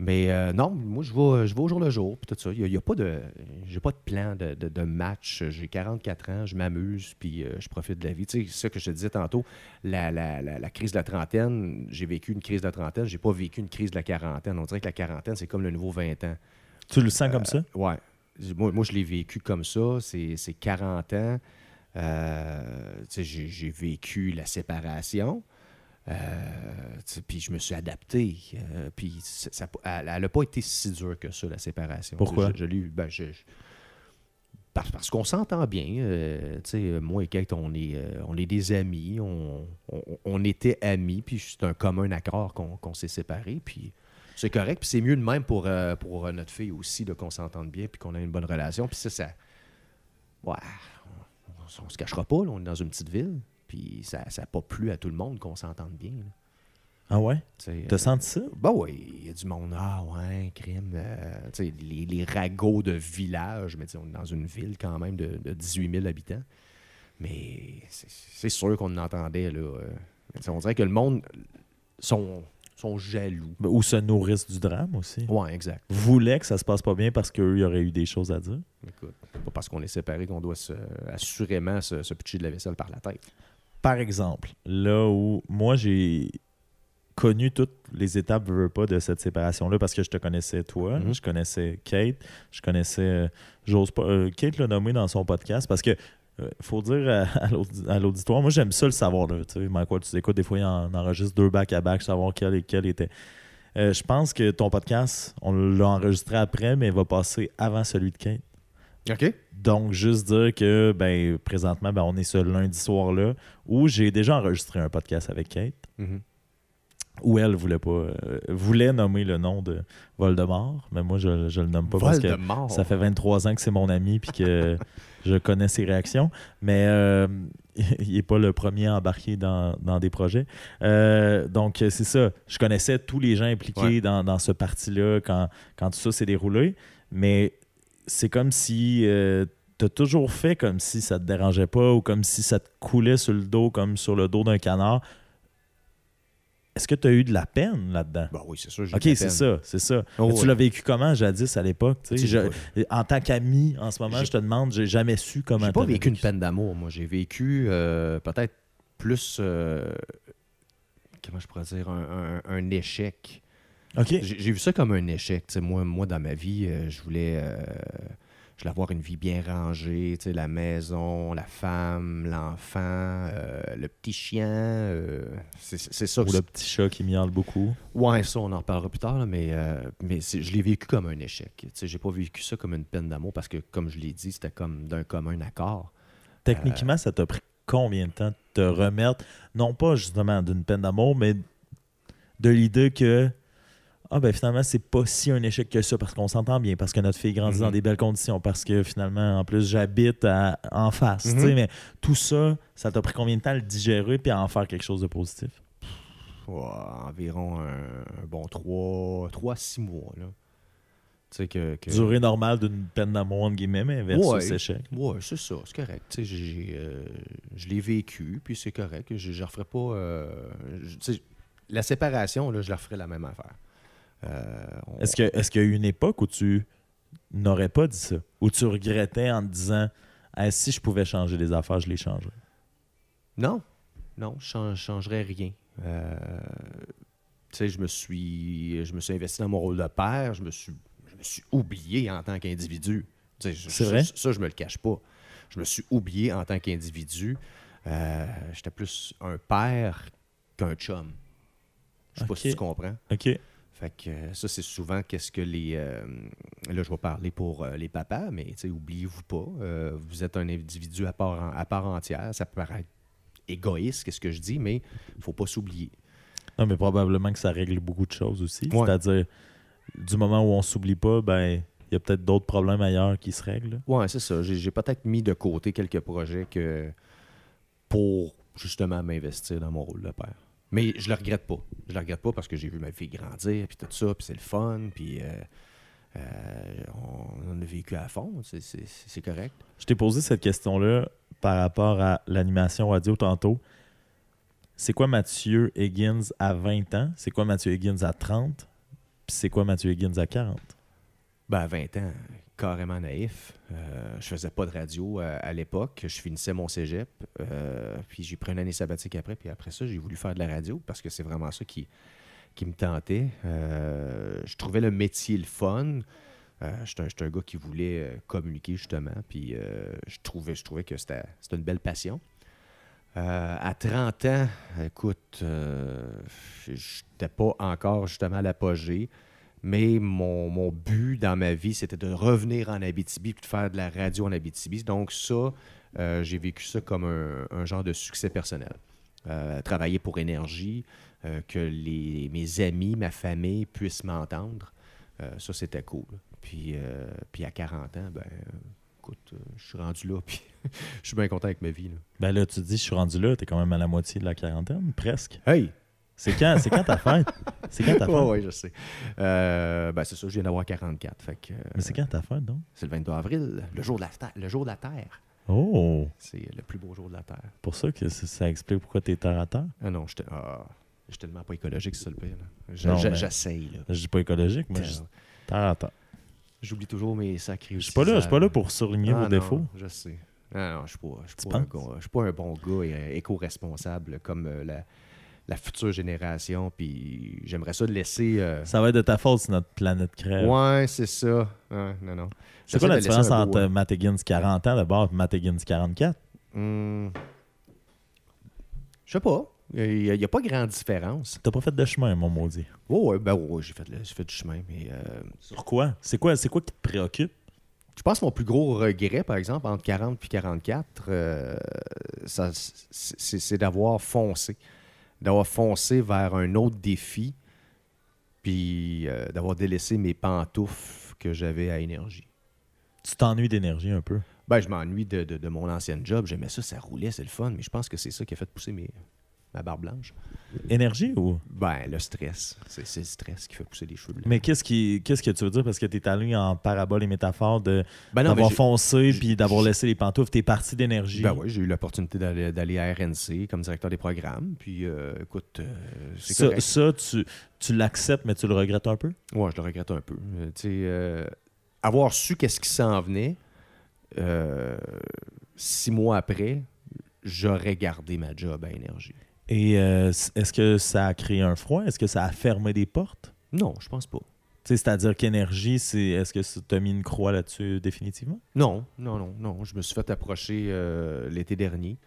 B: Mais euh, non, moi, je vais, je vais au jour le jour. Puis tout ça. Il n'y a, pas de. J'ai pas de plan de, de- de match. J'ai 44 ans, je m'amuse, puis euh, je profite de la vie. Tu sais, c'est ça que je te disais tantôt. La, la- la- la crise de la trentaine, j'ai vécu une crise de la trentaine, j'ai pas vécu une crise de la quarantaine. On dirait que la quarantaine, c'est comme le nouveau 20 ans.
A: Tu le sens comme ça?
B: Ouais. Moi, moi je l'ai vécu comme ça. C'est c'est 40 ans. Euh, tu sais, j'ai j'ai vécu la séparation. Euh, puis je me suis adapté. Euh, puis ça, elle n'a pas été si dure que ça, la séparation.
A: Pourquoi?
B: Je, je l'ai eu- ben, je- je- parce, parce qu'on s'entend bien. euh, moi et Kate, on est, euh, on est des amis. On, on- on était amis. Puis c'est un commun accord qu'on s'est séparés. Puis c'est correct. Puis c'est mieux de même pour, euh, pour notre fille aussi, qu'on s'entende bien. Puis qu'on a une bonne relation. Puis ça, ça. Ouais. On, on se cachera pas. là, on est dans une petite ville. Puis ça n'a pas plu à tout le monde qu'on s'entende bien. là.
A: Ah ouais? T'as
B: euh,
A: senti ça?
B: bah oui, il y a du monde. Ah ouais, crime. euh, les, les ragots de village, mais on est dans une ville quand même de, de 18 000 habitants. Mais c'est sûr qu'on en entendait, là. euh, on dirait que le monde sont, sont jaloux.
A: Ben, Ou se nourrissent du drame aussi.
B: Ouais, exact.
A: Voulaient que ça se passe pas bien parce qu'eux, il y aurait eu des choses à dire?
B: Écoute, pas parce qu'on est séparés qu'on doit se, assurément se, se pitcher de la vaisselle par la tête.
A: Par exemple, là où moi j'ai connu toutes les étapes veux, pas de cette séparation-là parce que je te connaissais toi,
B: Mhm.
A: je connaissais Kate, je connaissais. euh, J'ose pas. euh, Kate l'a nommé dans son podcast parce que euh, faut dire à, à l'audi- à l'auditoire, moi j'aime ça le savoir. Là, tu sais, Ward, tu écoutes, des fois il en enregistre deux back-à-back, savoir quel, quel était. Euh, je pense que ton podcast, on l'a enregistré après, mais il va passer avant celui de Kate.
B: OK.
A: Donc, juste dire que ben, présentement, ben, on est ce lundi soir-là où j'ai déjà enregistré un podcast avec Kate,
B: Mhm.
A: où elle voulait pas euh, voulait nommer le nom de Voldemort, mais moi je, je le nomme pas parce que ça fait 23 ans que c'est mon ami puis que je connais ses réactions. Mais euh, il n'est pas le premier à embarquer dans, dans des projets. Euh, donc, c'est ça. Je connaissais tous les gens impliqués
B: Ouais.
A: dans, dans ce parti-là quand, quand tout ça s'est déroulé. Mais c'est comme si tu as toujours fait comme si ça te dérangeait pas ou comme si ça te coulait sur le dos, comme sur le dos d'un canard. Est-ce que tu as eu de la peine là-dedans?
B: Bah oui, c'est sûr.
A: Ok, c'est ça, c'est ça.
B: Oh,
A: tu
B: ouais.
A: l'as vécu comment jadis à l'époque? en tant qu'ami, en ce moment, je te demande, j'ai jamais su comment
B: J'ai pas vécu une peine d'amour, moi. J'ai vécu euh, peut-être plus. euh, comment je pourrais dire Un, un- un échec. J'ai vu ça comme un échec. Moi, moi, dans ma vie, euh, je voulais. euh, je voulais avoir une vie bien rangée, la maison, la femme, l'enfant, euh, le petit chien. c'est ça.
A: Ou le petit chat qui miaule beaucoup.
B: Ouais, ça, on en reparlera plus tard, là, mais, mais je l'ai vécu comme un échec. J'ai pas vécu ça comme une peine d'amour parce que, comme je l'ai dit, c'était comme d'un commun accord.
A: Techniquement, ça t'a pris combien de temps de te remettre, non pas justement d'une peine d'amour, mais de l'idée que ah ben finalement c'est pas si un échec que ça parce qu'on s'entend bien parce que notre fille grandit
B: Mhm.
A: dans des belles conditions parce que finalement en plus j'habite en face
B: Mhm.
A: tu sais, mais tout ça ça t'a pris combien de temps à le digérer puis à en faire quelque chose de positif?
B: Environ un, un bon 3 6 mois. Là. Tu sais que. que-
A: durée normale d'une peine d'amour entre guillemets mais versus
B: Ouais.
A: échec
B: Ouais, c'est ça, c'est correct. Tu sais, j'ai- euh, je l'ai vécu, puis c'est correct. Je ne referai pas. euh, la séparation, là, je la referai la même affaire. Euh, on-
A: Est-ce qu'il y a eu une époque où tu n'aurais pas dit ça? Où tu regrettais en te disant si je pouvais changer les affaires, je les changerais?
B: Non, non, je ne changerais rien. Euh, tu sais, je me suis je me suis investi dans mon rôle de père, je me suis, je me suis oublié en tant qu'individu.
A: C'est
B: ça-
A: vrai?
B: Ça, je me le cache pas. Je me suis oublié en tant qu'individu. Euh, J'étais plus un père qu'un chum. Je sais pas si tu comprends.
A: OK.
B: Fait que euh, ça, c'est souvent qu'est-ce que les. euh, là, je vais parler pour euh, les papas, mais oubliez-vous pas, euh, vous êtes un individu à part, en- à part entière. Ça peut paraître égoïste, qu'est-ce que je dis, mais il faut pas s'oublier.
A: Non, mais probablement que ça règle beaucoup de choses aussi.
B: Ouais.
A: C'est-à-dire, du moment où on s'oublie pas, ben il y a peut-être d'autres problèmes ailleurs qui se règlent.
B: Ouais, c'est ça. J'ai j'ai peut-être mis de côté quelques projets que pour justement m'investir dans mon rôle de père. Mais je le regrette pas. Je le regrette pas parce que j'ai vu ma fille grandir, puis tout ça, puis c'est le fun, puis euh, euh, on, on a vécu à fond. C'est- correct.
A: Je t'ai posé cette question-là par rapport à l'animation radio tantôt. C'est quoi Mathieu Higgins à 20 ans? C'est quoi Mathieu Higgins à 30? Puis c'est quoi Mathieu Higgins à 40?
B: Ben, à 20 ans, carrément naïf. Euh, je faisais pas de radio euh, à l'époque. Je finissais mon cégep. euh, puis j'ai pris une année sabbatique après. Puis après ça, j'ai voulu faire de la radio parce que c'est vraiment ça qui, qui me tentait. Je trouvais le métier le fun. J'étais un, un gars qui voulait communiquer justement. Puis je, trouvais, je trouvais que c'était une belle passion. À 30 ans, écoute, j'étais pas encore justement à l'apogée. Mais mon, mon but dans ma vie, c'était de revenir en Abitibi et de faire de la radio en Abitibi. Donc ça, euh, j'ai vécu ça comme un, un genre de succès personnel. Euh, travailler pour énergie, euh, que les, mes amis, ma famille puissent m'entendre, ça c'était cool. Puis, puis à 40 ans, ben, écoute, je suis rendu là, puis je suis bien content avec ma vie. Là.
A: Ben là, tu te dis, je suis rendu là, t'es quand même à la moitié de la quarantaine, presque.
B: Hey!
A: C'est quand, c'est quand ta fête? C'est quand ta fête?
B: Ouais, ouais, je sais. Euh, ben, c'est ça, je viens d'avoir 44. Fait que, euh,
A: Mais c'est quand ta fête, donc?
B: c'est le 22 avril, le jour de la, le jour de la Terre.
A: Oh!
B: C'est le plus beau jour de la Terre.
A: Pour ça que ça, explique pourquoi t'es terre à terre?
B: Ah non, je suis tellement pas écologique, c'est ça le pire. là. Je-
A: Non,
B: je-
A: mais-
B: J'essaye. là.
A: Je dis pas écologique, mais je terre à terre.
B: J'oublie toujours mes sacrés
A: Je suis pas là, je suis pas là pour souligner
B: Ah
A: vos
B: non,
A: défauts.
B: Je sais. Ah non, je suis pas, je suis
A: Tu
B: pas, un
A: penses?
B: gars- je suis pas un bon gars euh, éco-responsable comme euh, la, la future génération. Puis j'aimerais ça de laisser. euh,
A: Ça va être de ta faute si notre planète crève.
B: Ouais, c'est ça. Ouais, non, non.
A: C'est quoi la différence entre
B: euh,
A: Matt Higgins 40 ans d'abord et Matt Higgins 44?
B: Hmm. Je sais pas. Il n'y a, pas grande différence.
A: T'as pas fait de chemin, mon maudit.
B: Oh, ouais, ben ouais, j'ai fait, fait du chemin. Mais euh,
A: Sur quoi? C'est quoi, c'est quoi qui te préoccupe?
B: je pense que mon plus gros regret, par exemple, entre 40 et 44, euh, ça, c'est c'est d'avoir foncé. D'avoir foncé vers un autre défi, puis euh, d'avoir délaissé mes pantoufles que j'avais à énergie.
A: Tu t'ennuies d'énergie un peu?
B: Ben, je m'ennuie de, de- de mon ancien job. J'aimais ça, ça roulait, c'est le fun, mais je pense que c'est ça qui a fait pousser mes, ma barbe blanche.
A: Énergie ou?
B: Ben, le stress. C'est le stress qui fait pousser les cheveux blancs.
A: Mais qu'est-ce qui qu'est-ce que tu veux dire? Parce que t'es allé en parabole et métaphore de
B: Ben
A: d'avoir foncé puis d'avoir laissé les pantoufles? T'es parti d'énergie.
B: Ben oui, j'ai eu l'opportunité d'aller à RNC comme directeur des programmes. Puis, euh, écoute, euh, c'est
A: ça,
B: correct.
A: ça, tu, tu l'acceptes, mais tu le regrettes un peu?
B: Ouais, je le regrette un peu. Euh, tu sais, avoir su qu'est-ce qui s'en venait, six mois après, j'aurais gardé ma job à énergie.
A: Et euh, est-ce que ça a créé un froid? Est-ce que ça a fermé des portes?
B: Non, je pense pas.
A: C'est-à-dire qu'énergie, c'est est-ce que tu as mis une croix là-dessus définitivement?
B: Non, non, non, non. Je me suis fait approcher euh, l'été dernier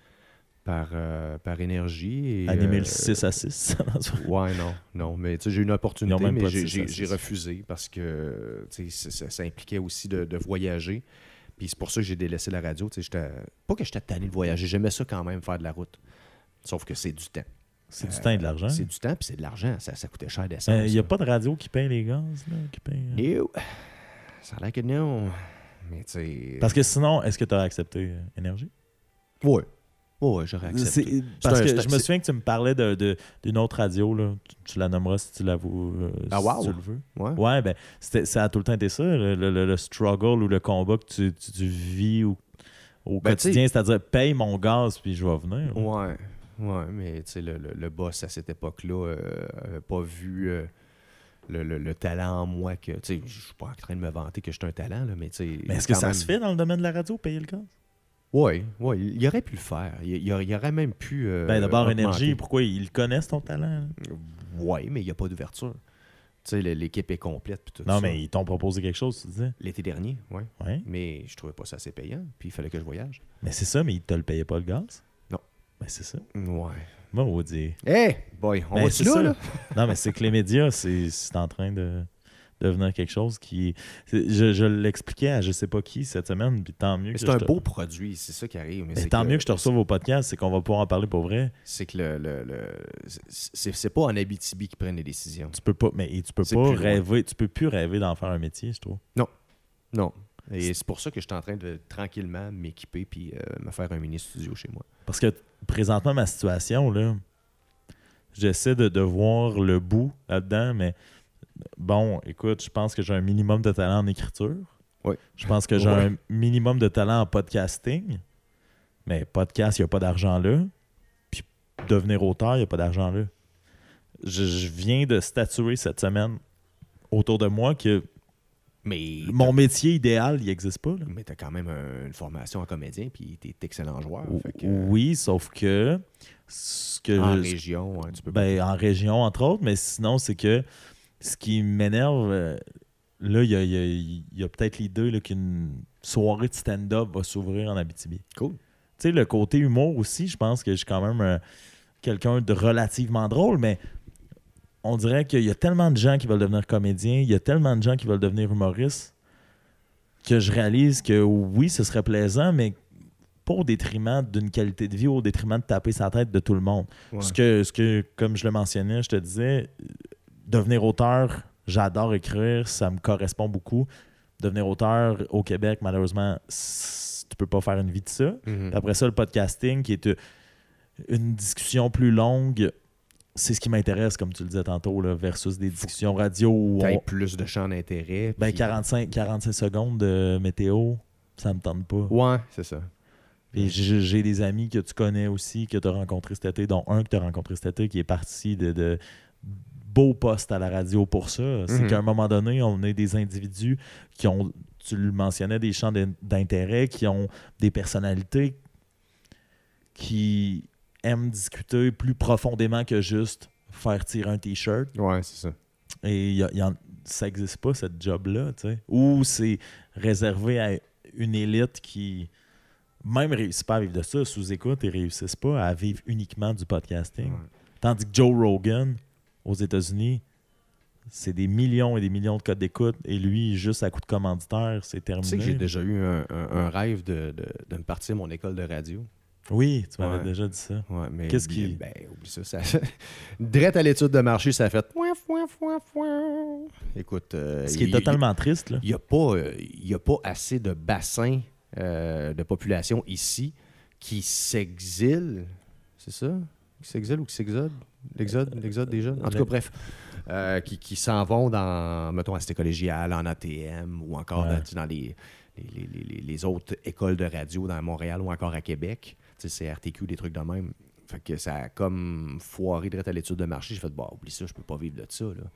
B: par, euh, par énergie. Et,
A: le 6 à 6.
B: Ouais, non, non. Mais tu sais, j'ai eu une opportunité,
A: même
B: mais j'ai- refusé parce que ça, ça- impliquait aussi de, de voyager. Puis c'est pour ça que j'ai délaissé la radio. Pas que j'étais tanné de voyager, j'aimais ça quand même, faire de la route. Sauf que c'est du temps.
A: c'est du
B: Euh,
A: temps et de l'argent.
B: C'est du temps, puis c'est de l'argent. Ça, ça coûtait cher
A: Il
B: d'essence.
A: n'y a pas de radio qui paye les gaz, là, qui paye, euh?
B: Ça a l'air que non. Mais tu.
A: Parce que sinon, est-ce que tu as accepté euh, énergie?
B: Ouais. Ouais, ouais, j'aurais accepté.
A: Parce que je me souviens que tu me parlais de- de- d'une autre radio, là. Tu, tu la nommeras si tu l'avoues. euh,
B: Ah,
A: si
B: wow.
A: tu le veux.
B: Ouais.
A: Ouais, ben, ça a tout le temps été ça, le, le- le struggle ou le combat que tu, tu- tu vis au, au
B: Ben,
A: quotidien, c'est-à-dire paye mon gaz puis je vais venir.
B: Ouais, ouais, mais tu sais, le, le- le boss à cette époque-là euh, pas vu euh, le, le- le talent en moi que. Je suis pas en train de me vanter que je suis un talent, là, mais tu sais.
A: Mais est-ce que ça
B: même-
A: se fait dans le domaine de la radio, payer le gaz?
B: Ouais, ouais, il aurait pu le faire. Il, il aurait, il aurait même pu. euh,
A: ben d'abord, énergie, pourquoi ils connaissent ton talent?
B: Ouais, mais il n'y a pas d'ouverture. Tu sais, l'équipe est complète. puis tout
A: Non,
B: ça.
A: mais ils t'ont proposé quelque chose, tu disais?
B: L'été dernier, ouais.
A: Ouais.
B: Mais je trouvais pas ça assez payant, puis il fallait que je voyage.
A: Mais c'est ça, mais ils te le payaient pas le gaz?
B: Non.
A: Ben c'est ça.
B: Ouais.
A: Moi, on va dire.
B: Hey, boy, on
A: Ben,
B: va
A: c'est
B: là,
A: ça.
B: là?
A: Non, mais c'est que les médias, c'est c'est en train de devenir quelque chose qui. Je, je l'expliquais à je sais pas qui cette semaine, puis tant mieux
B: Mais
A: que
B: c'est un
A: te-
B: beau produit, c'est ça qui arrive. Mais
A: Ben,
B: c'est
A: tant mieux que je te reçoive au podcast, c'est qu'on va pouvoir en parler pour vrai.
B: C'est que le, le, le- c'est c'est pas en Abitibi qui prennent les décisions.
A: Tu peux pas, mais et tu peux pas
B: loin.
A: rêver, tu peux plus rêver d'en faire un métier, je trouve.
B: Non. Et c'est pour ça que je suis en train de tranquillement m'équiper puis euh, me faire un mini studio chez moi.
A: Parce que présentement, ma situation, là, j'essaie de, de voir le bout là-dedans, mais bon, écoute, je pense que j'ai un minimum de talent en écriture.
B: Oui.
A: Je pense que j'ai un minimum de talent en podcasting. Mais podcast, il n'y a pas d'argent là. Puis devenir auteur, il n'y a pas d'argent là. Je, je viens de statuer cette semaine autour de moi que
B: Mais
A: mon métier idéal, il n'existe pas. là.
B: mais t'as quand même un- une formation en comédien puis t'es excellent joueur. fait que,
A: Oui, sauf que ce que
B: en
A: ce-
B: région, hein, tu peux
A: Ben, en région, entre autres, mais sinon, c'est que ce qui m'énerve, euh, là, il y a, il y a- il y a peut-être l'idée là, qu'une soirée de stand-up va s'ouvrir en Abitibi.
B: Cool.
A: Tu sais, le côté humour aussi, je pense que je suis quand même euh, quelqu'un de relativement drôle, mais on dirait qu'il y a tellement de gens qui veulent devenir comédiens, il y a tellement de gens qui veulent devenir humoristes, que je réalise que oui, ce serait plaisant, mais pas au détriment d'une qualité de vie, au détriment de taper sa tête de tout le monde.
B: Ouais.
A: Ce, que, ce que, comme je le mentionnais, je te disais, devenir auteur, j'adore écrire, ça me correspond beaucoup. Devenir auteur au Québec, malheureusement, tu peux pas faire une vie de ça.
B: Mhm.
A: Après ça, le podcasting, qui est euh, une discussion plus longue, c'est ce qui m'intéresse, comme tu le disais tantôt, là, versus des discussions radio où on-
B: plus de champs d'intérêt.
A: ben,
B: puis-
A: 45, 45 secondes de météo, ça me tente pas.
B: Ouais, c'est ça.
A: Puis j'ai des amis que tu connais aussi, que tu as rencontrés cet été, dont un que tu as rencontré cet été qui est parti de, de beaux postes à la radio pour ça. C'est
B: Mhm.
A: qu'à un moment donné, on est des individus qui ont, tu le mentionnais, des champs d'in- d'intérêt, qui ont des personnalités qui aiment discuter plus profondément que juste faire tirer un t-shirt.
B: Ouais, c'est ça.
A: Et y a- y en- ça n'existe pas, cette job-là, tu sais. Ou c'est réservé à une élite qui, même réussit pas à vivre de ça, sous-écoute et réussissent pas à vivre uniquement du podcasting.
B: Ouais.
A: Tandis que Joe Rogan, aux États-Unis, c'est des millions et des millions de codes d'écoute. Et lui, juste à coup de commanditaire, c'est
B: Tu sais
A: terminé.
B: que j'ai déjà eu un, un- un rêve de, de- de me partir mon école de radio.
A: Oui, tu m'avais
B: Ouais.
A: déjà dit ça.
B: Ouais, mais
A: Qu'est-ce qui-
B: Ben, oublie ça. ça... Drette à l'étude de marché, ça a fait. Écoute. euh,
A: Ce qui est totalement triste, là.
B: Il n'y a, pas, euh, y a pas assez de bassins euh, de population ici qui s'exilent. C'est ça? Qui s'exilent ou qui s'exodent? L'exode, l'exode des jeunes? En tout cas, bref. Qui qui s'en vont dans, mettons, à Cité collégiale, en ATM ou encore
A: Ouais.
B: dans, dans les, les, les- les- les autres écoles de radio dans Montréal ou encore à Québec. C'est RTQ, des trucs de même. Fait que ça a comme foiré direct à l'étude de marché. J'ai fait, bah, oublie ça, je peux pas vivre de ça. Là.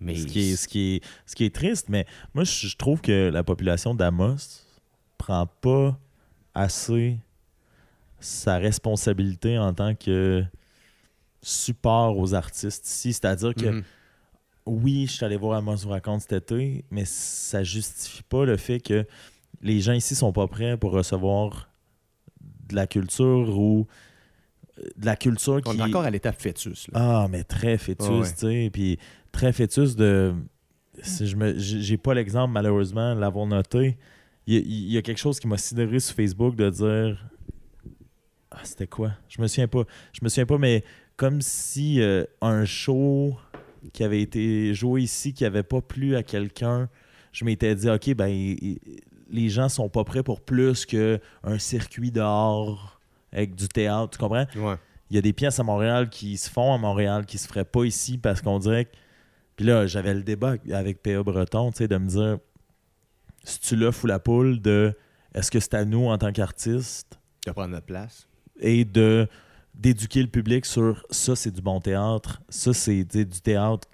B: Mais
A: Ce qui, est, ce, qui est, ce qui est triste, mais moi, je, trouve que la population d'Amos prend pas assez sa responsabilité en tant que support aux artistes ici. C'est-à-dire que,
B: Mhm.
A: oui, je suis allé voir Amos vous raconte cet été, mais ça justifie pas le fait que les gens ici sont pas prêts pour recevoir de la culture ou euh, de la culture qui
B: On est encore à l'étape fœtus. Là.
A: ah, mais très fœtus,
B: ouais.
A: tu sais. Puis très fœtus de. Si je me, j'ai pas l'exemple, malheureusement, l'avoir noté. Il y, a, il y a quelque chose qui m'a sidéré sur Facebook de dire. Ah, c'était quoi? Je me souviens pas. Je me souviens pas, mais comme si euh, un show qui avait été joué ici, qui avait pas plu à quelqu'un, je m'étais dit, OK, ben, les gens sont pas prêts pour plus qu'un circuit dehors avec du théâtre, tu comprends?
B: Ouais.
A: il y a des pièces à Montréal qui se font à Montréal qui se feraient pas ici parce qu'on dirait que. Puis là, j'avais le débat avec P.A. Breton, tu sais, de me dire si tu l'as ou la poule de est-ce que c'est à nous en tant qu'artistes
B: De prendre notre place.
A: et de d'éduquer le public sur ça, c'est du bon théâtre, ça, c'est du théâtre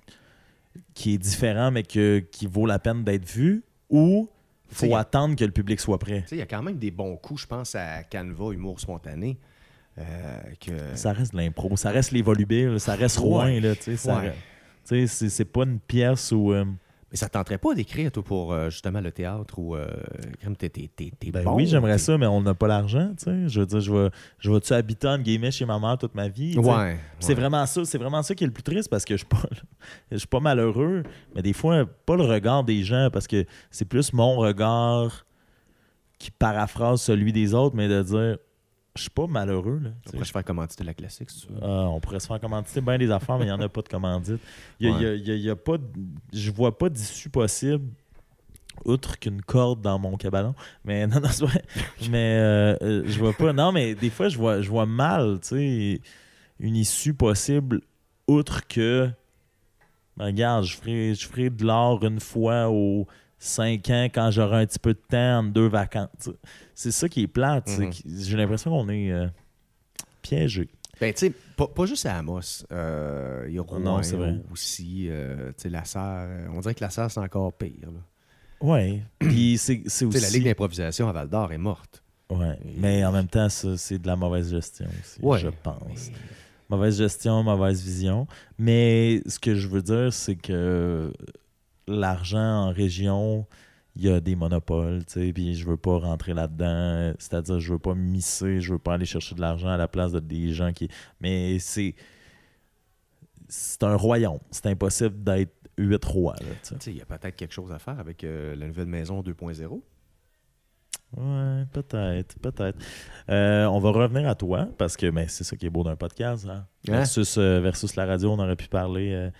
A: qui est différent mais que, qui vaut la peine d'être vu ou
B: Sais,
A: faut attendre que le public soit prêt.
B: Il y a quand même des bons coups, je pense à Canva, Humour spontané. euh, que...
A: Ça reste de l'impro, ça reste les volubiles, ça reste Rouen,
B: Ouais.
A: là, ça c'est pas une pièce où. euh,
B: Mais ça ne tenterait pas d'écrire, toi, pour euh, justement le théâtre ou. Euh, crème, t'es, t'es, t'es,
A: Ben
B: bon,
A: oui, j'aimerais ça, mais on n'a pas l'argent, tu sais. Je veux dire, je vais, je vais-tu habiter en guillemets chez ma mère toute ma vie?
B: Ouais.
A: C'est vraiment ça, c'est vraiment ça qui est le plus triste parce que je suis pas, je suis pas malheureux, mais des fois pas le regard des gens parce que c'est plus mon regard qui paraphrase celui des autres, mais de dire je suis pas malheureux là.
B: On pourrait se faire commanditer la classique, si tu veux.
A: Ah, on pourrait se faire commanditer bien des affaires, mais il n'y en a pas de commandite. Il y a-
B: Ouais.
A: il y a- il y a- il y a pas je vois pas d'issue possible outre qu'une corde dans mon cabanon. Mais non, non, c'est vrai. mais euh, euh, je vois pas. Non, mais des fois, je vois, je vois mal, tu sais, une issue possible outre que. ben, regarde, je ferai, je ferai de l'art une fois aux 5 ans quand j'aurai un petit peu de temps entre deux vacances. C'est ça qui est plate.
B: Mhm.
A: que J'ai l'impression qu'on est euh, piégé.
B: Ben, tu sais, pas, pas juste à Amos. Euh, Il y a Rouen aussi. euh, tu sais, la Sarre. euh, On dirait que la Sarre, c'est encore pire.
A: Ouais. Puis c'est
B: sais, la
A: aussi.
B: Ligue d'improvisation à Val d'Or est morte.
A: Ouais. Mais en même temps, c'est de la mauvaise gestion aussi,
B: Ouais,
A: je pense.
B: mais-
A: Mauvaise gestion, mauvaise vision. Mais ce que je veux dire, c'est que l'argent en région, il y a des monopoles, tu sais, puis je veux pas rentrer là-dedans. C'est-à-dire, je veux pas misser, je veux pas aller chercher de l'argent à la place de des gens qui. Mais c'est. C'est un royaume. C'est impossible d'être huit rois,
B: il y a peut-être quelque chose à faire avec euh, la nouvelle maison 2.0.
A: Ouais, peut-être, peut-être. Euh, on va revenir à toi, parce que ben, c'est ça qui est beau d'un podcast. hein.
B: Hein?
A: Versus, euh, versus la radio, on aurait pu parler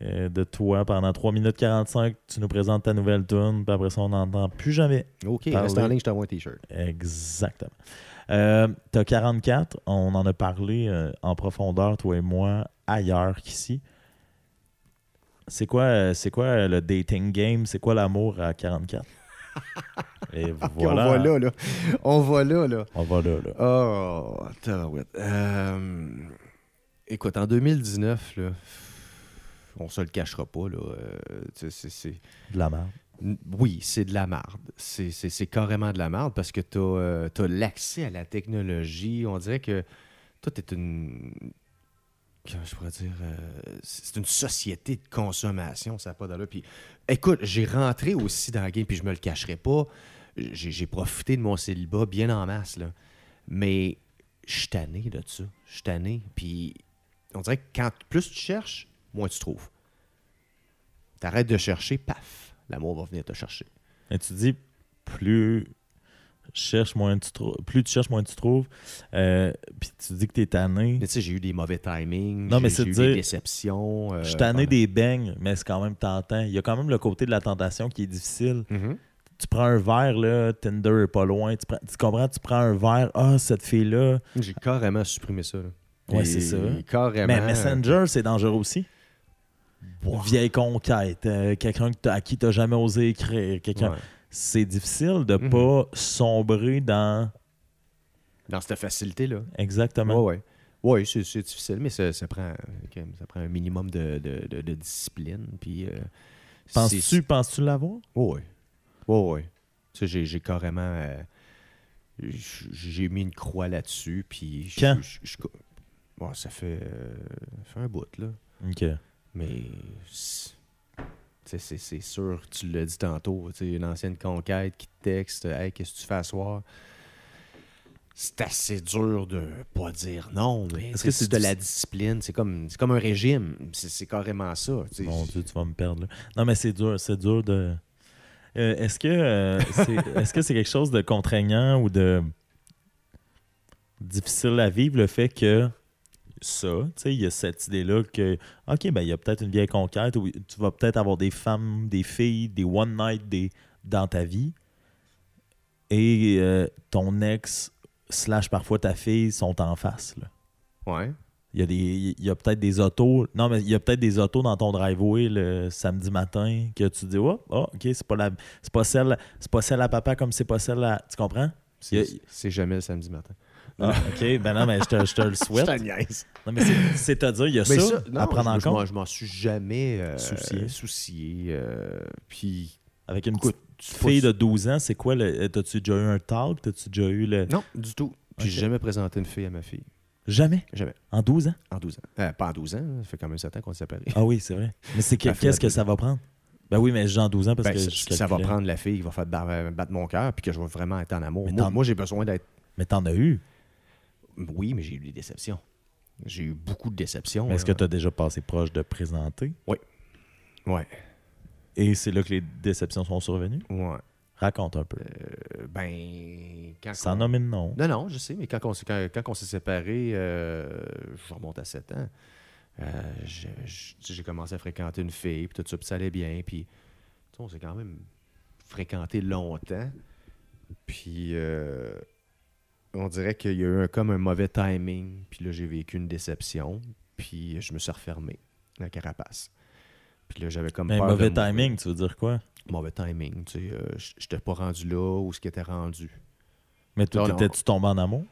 A: de toi pendant 3 minutes 45. Tu nous présentes ta nouvelle tune, puis après ça, on n'entend plus jamais.
B: OK,
A: Parler.
B: reste en ligne, je t'envoie un T-shirt.
A: Exactement. Euh, T'as 44, on en a parlé euh, en profondeur, toi et moi, ailleurs qu'ici. C'est quoi, euh, c'est quoi euh, le dating game? C'est quoi l'amour à 44? Et voilà.
B: on va là, là. On va là, là.
A: On va là, là.
B: Oh. Euh, écoute, en 2019, là, on se le cachera pas, là. euh, tu c'est- c'est-
A: De la merde.
B: Oui, c'est de la marde. C'est- carrément de la marde parce que tu as, l'accès à la technologie. On dirait que Toi, t'es une. Comment je pourrais dire euh, C'est une société de consommation, ça n'a pas d'allure. Puis, écoute, j'ai rentré aussi dans la game, puis je me le cacherai pas. J'ai j'ai profité de mon célibat bien en masse, là. Mais je suis tanné de ça. Je suis tanné. Puis, on dirait que quand plus tu cherches, moins tu trouves. T'arrêtes de chercher, paf, l'amour va venir te chercher.
A: Et tu dis, plus cherche, moins tu trouves. Plus tu cherches, moins tu trouves. Euh, puis tu dis que t'es tanné.
B: Mais tu sais, j'ai eu des mauvais timings,
A: Non, mais c'est dire-
B: des déceptions. euh,
A: Je suis tanné
B: pendant-
A: des beignes, mais c'est quand même tentant. Il y a quand même le côté de la tentation qui est difficile.
B: Mhm.
A: Tu prends un verre, là, Tinder est pas loin. Tu, prends- tu comprends? Tu prends un verre, ah, cette fille-là.
B: J'ai carrément supprimé ça. là.
A: Ouais, c'est ça.
B: Carrément.
A: Mais Messenger, c'est dangereux aussi. Une vieille conquête, euh, quelqu'un à qui tu n'as jamais osé écrire. quelqu'un
B: Ouais.
A: C'est difficile de
B: Mhm.
A: pas sombrer dans.
B: Dans cette facilité-là.
A: Exactement.
B: Ouais, ouais. Ouais, c'est difficile, mais ça, ça prend, ça prend un minimum de, de- de- de discipline. Puis, euh,
A: Penses-tu penses l'avoir?
B: Ouais. Tu sais, j'ai- carrément. euh, j'ai mis une croix là-dessus. Puis.
A: Quand?
B: ouais, ça fait, euh, ça fait un bout, là.
A: OK.
B: Mais. c'est- sûr, tu l'as dit tantôt, une ancienne conquête qui te texte Hey, qu'est-ce que tu fais à soir? C'est assez dur de pas dire non, mais
A: Est-ce que c'est
B: de la discipline. C'est comme, c'est comme un régime. C'est carrément ça. tu sais.
A: Mon Dieu, tu vas me perdre. là. Non, mais c'est dur, c'est dur de. Euh, est-ce que euh, c'est est-ce que c'est quelque chose de contraignant ou de difficile à vivre le fait que ça, tu sais, il y a cette idée-là que OK, ben il y a peut-être une vieille conquête où tu vas peut-être avoir des femmes, des filles, des one night des dans ta vie et euh, ton ex slash parfois ta fille sont en face là.
B: Ouais.
A: Il y a, des, il y a peut-être des autos. Non, mais il y a peut-être des autos dans ton driveway le samedi matin que tu dis Oh, oh, ok, c'est pas la c'est pas celle c'est pas celle à papa comme c'est pas celle à. Tu comprends?
B: C'est jamais le samedi matin.
A: Ah, ok, ben non, mais je te, je te le souhaite.
B: Je te niaise.
A: Non, mais c'est- c'est-à-dire, il y a
B: Mais
A: ça,
B: non,
A: à prendre
B: je-
A: en compte?
B: Je m'en suis jamais euh,
A: Soucié.
B: soucié. euh, puis,
A: avec une
B: écoute,
A: fille de 12 ans. C'est quoi le. T'as-tu déjà eu un talk? T'as-tu déjà eu le.
B: Non, du tout. Puis
A: Ok.
B: j'ai jamais présenté une fille à ma fille.
A: Jamais?
B: Jamais.
A: En 12 ans?
B: En 12 ans. Euh, pas en 12 ans, ça fait quand même 7 ans qu'on s'est séparés.
A: Ah oui, c'est vrai. Mais c'est que- qu'est-ce que
B: 12
A: ça va prendre? Ben oui, mais j'ai en 12 ans parce
B: Ben,
A: que
B: ça,
A: je
B: ça va prendre la fille qui va faire ba- battre mon cœur puis que je vais vraiment être en amour.
A: Mais
B: moi, j'ai besoin d'être.
A: Mais t'en as eu?
B: Oui, mais j'ai eu des déceptions. J'ai eu beaucoup de déceptions.
A: Est-ce que tu as déjà passé proche de présenter?
B: Ouais.
A: Et c'est là que les déceptions sont survenues?
B: Ouais.
A: Raconte un peu.
B: Euh, ben. Quand
A: Sans
B: on-
A: nommer de nom.
B: Non, non, je sais, mais quand on, s'est- quand, quand on s'est séparés, euh, je remonte à 7 ans. euh, j'ai commencé à fréquenter une fille, puis tout ça, puis ça allait bien. Puis, on s'est quand même fréquenté longtemps. Puis, euh, on dirait qu'il y a eu un- comme un mauvais timing. Puis là, j'ai vécu une déception. Puis, je me suis refermé, la carapace. Puis là, j'avais comme
A: Mais
B: peur
A: mauvais timing, tu veux dire quoi?
B: Mauvais timing, tu sais. euh, j- J'étais pas rendu là où ce qui était rendu.
A: Mais toi, t'étais-tu tombé en amour?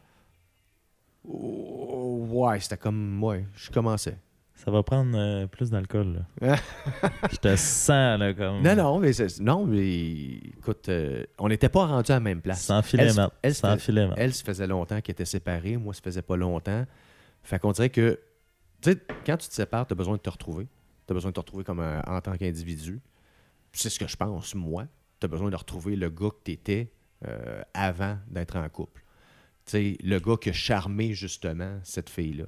B: Oh, ouais, c'était comme. Ouais, je commençais.
A: Ça va prendre euh, plus d'alcool, là. Je te sens, là, comme...
B: Non, non, mais, c'est- non, mais écoute, euh, on n'était pas rendu à la même place.
A: Sans filet,
B: Elle,
A: Matt.
B: elle,
A: Sans filet, Matt.
B: Elle, ça faisait longtemps qu'elle était séparée. Moi, ça faisait pas longtemps. Fait qu'on dirait que, tu sais, quand tu te sépares, tu as besoin de te retrouver. Tu as besoin de te retrouver comme un- en tant qu'individu. C'est ce que je pense, moi. Tu as besoin de retrouver le gars que tu étais avant d'être en couple. Tu sais, le gars qui a charmé, justement, cette fille-là.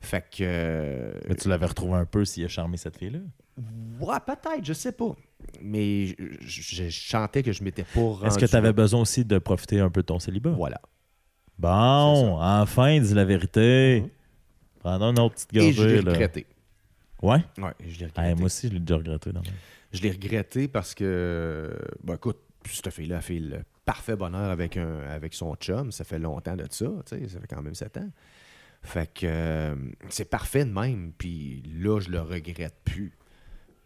B: Fait que. euh,
A: Mais tu l'avais retrouvé un peu s'il a charmé cette fille-là?
B: Ouais, peut-être, je sais pas. Mais je, je- je chantais que je m'étais pas rendu.
A: Est-ce que tu avais besoin aussi de profiter un peu de ton célibat?
B: Voilà.
A: Bon, enfin, dis la vérité.
B: Mhm.
A: Prends une autre petite
B: Et je l'ai
A: gorgée,
B: regretté.
A: Ouais?
B: Ouais, je l'ai
A: Ah,
B: regretté.
A: moi aussi, je l'ai déjà regretté.
B: Je l'ai regretté parce que, ben écoute, cette fille-là a fait le parfait bonheur avec, un, avec son chum. Ça fait longtemps de ça, tu sais, ça fait quand même sept ans. Fait que euh, c'est parfait de même. Puis là, je le regrette plus.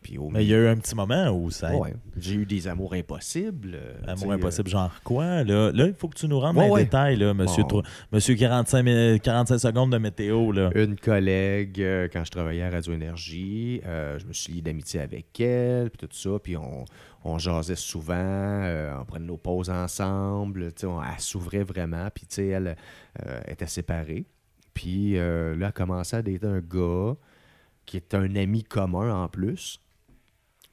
B: Puis au
A: Mais il y a eu un petit moment où ça...
B: Ouais, j'ai eu des amours impossibles. euh, tu
A: Amour
B: sais,
A: impossible, genre quoi? Là, là, il faut que tu nous rendes
B: Ouais,
A: dans les détails, là, monsieur,
B: Bon.
A: Tro- monsieur 45, mi- 45 secondes de météo. Là.
B: Une collègue, euh, quand je travaillais à Radio Énergie, euh, je me suis lié d'amitié avec elle, puis tout ça, puis on, on jasait souvent, euh, on prenait nos pauses ensemble, on- elle s'ouvrait vraiment, puis elle euh, était séparée. Puis euh, là, elle a commencé à dater un gars qui est un ami commun en plus.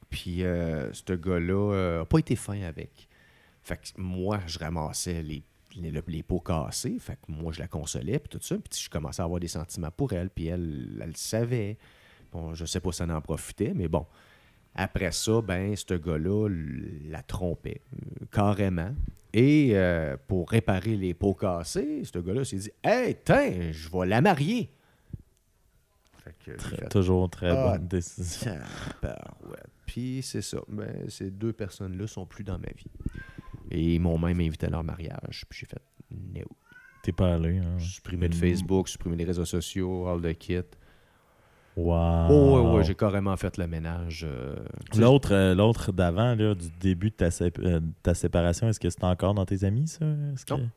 B: Puis euh, ce gars-là n'a pas été fin avec. Fait que moi, je ramassais les, les, les pots cassés. Fait que moi, je la consolais, puis tout ça. Puis je commençais à avoir des sentiments pour elle, puis elle, elle le savait. Bon, je sais pas si elle en profitait, mais bon. Après ça, ben, ce gars-là la trompait, euh, carrément. Et euh, pour réparer les pots cassés, ce gars-là s'est dit Hey, tiens, je vais la marier. Fait que
A: Très-
B: fait,
A: toujours très
B: Ah,
A: bonne décision.
B: Puis c'est ça. Ben, ces deux personnes-là sont plus dans ma vie. Et ils m'ont même invité à leur mariage. Puis j'ai fait no.
A: T'es pas allé, hein?
B: Supprimer de
A: Mm.
B: Facebook, supprimer les réseaux sociaux, all the kit.
A: Wow.
B: Oh, ouais, ouais, j'ai carrément fait le ménage. euh,
A: L'autre, euh, l'autre d'avant, là, du début de ta, sé- euh, de ta séparation, est-ce que c'est encore dans tes amis, ça? Que-
B: Non.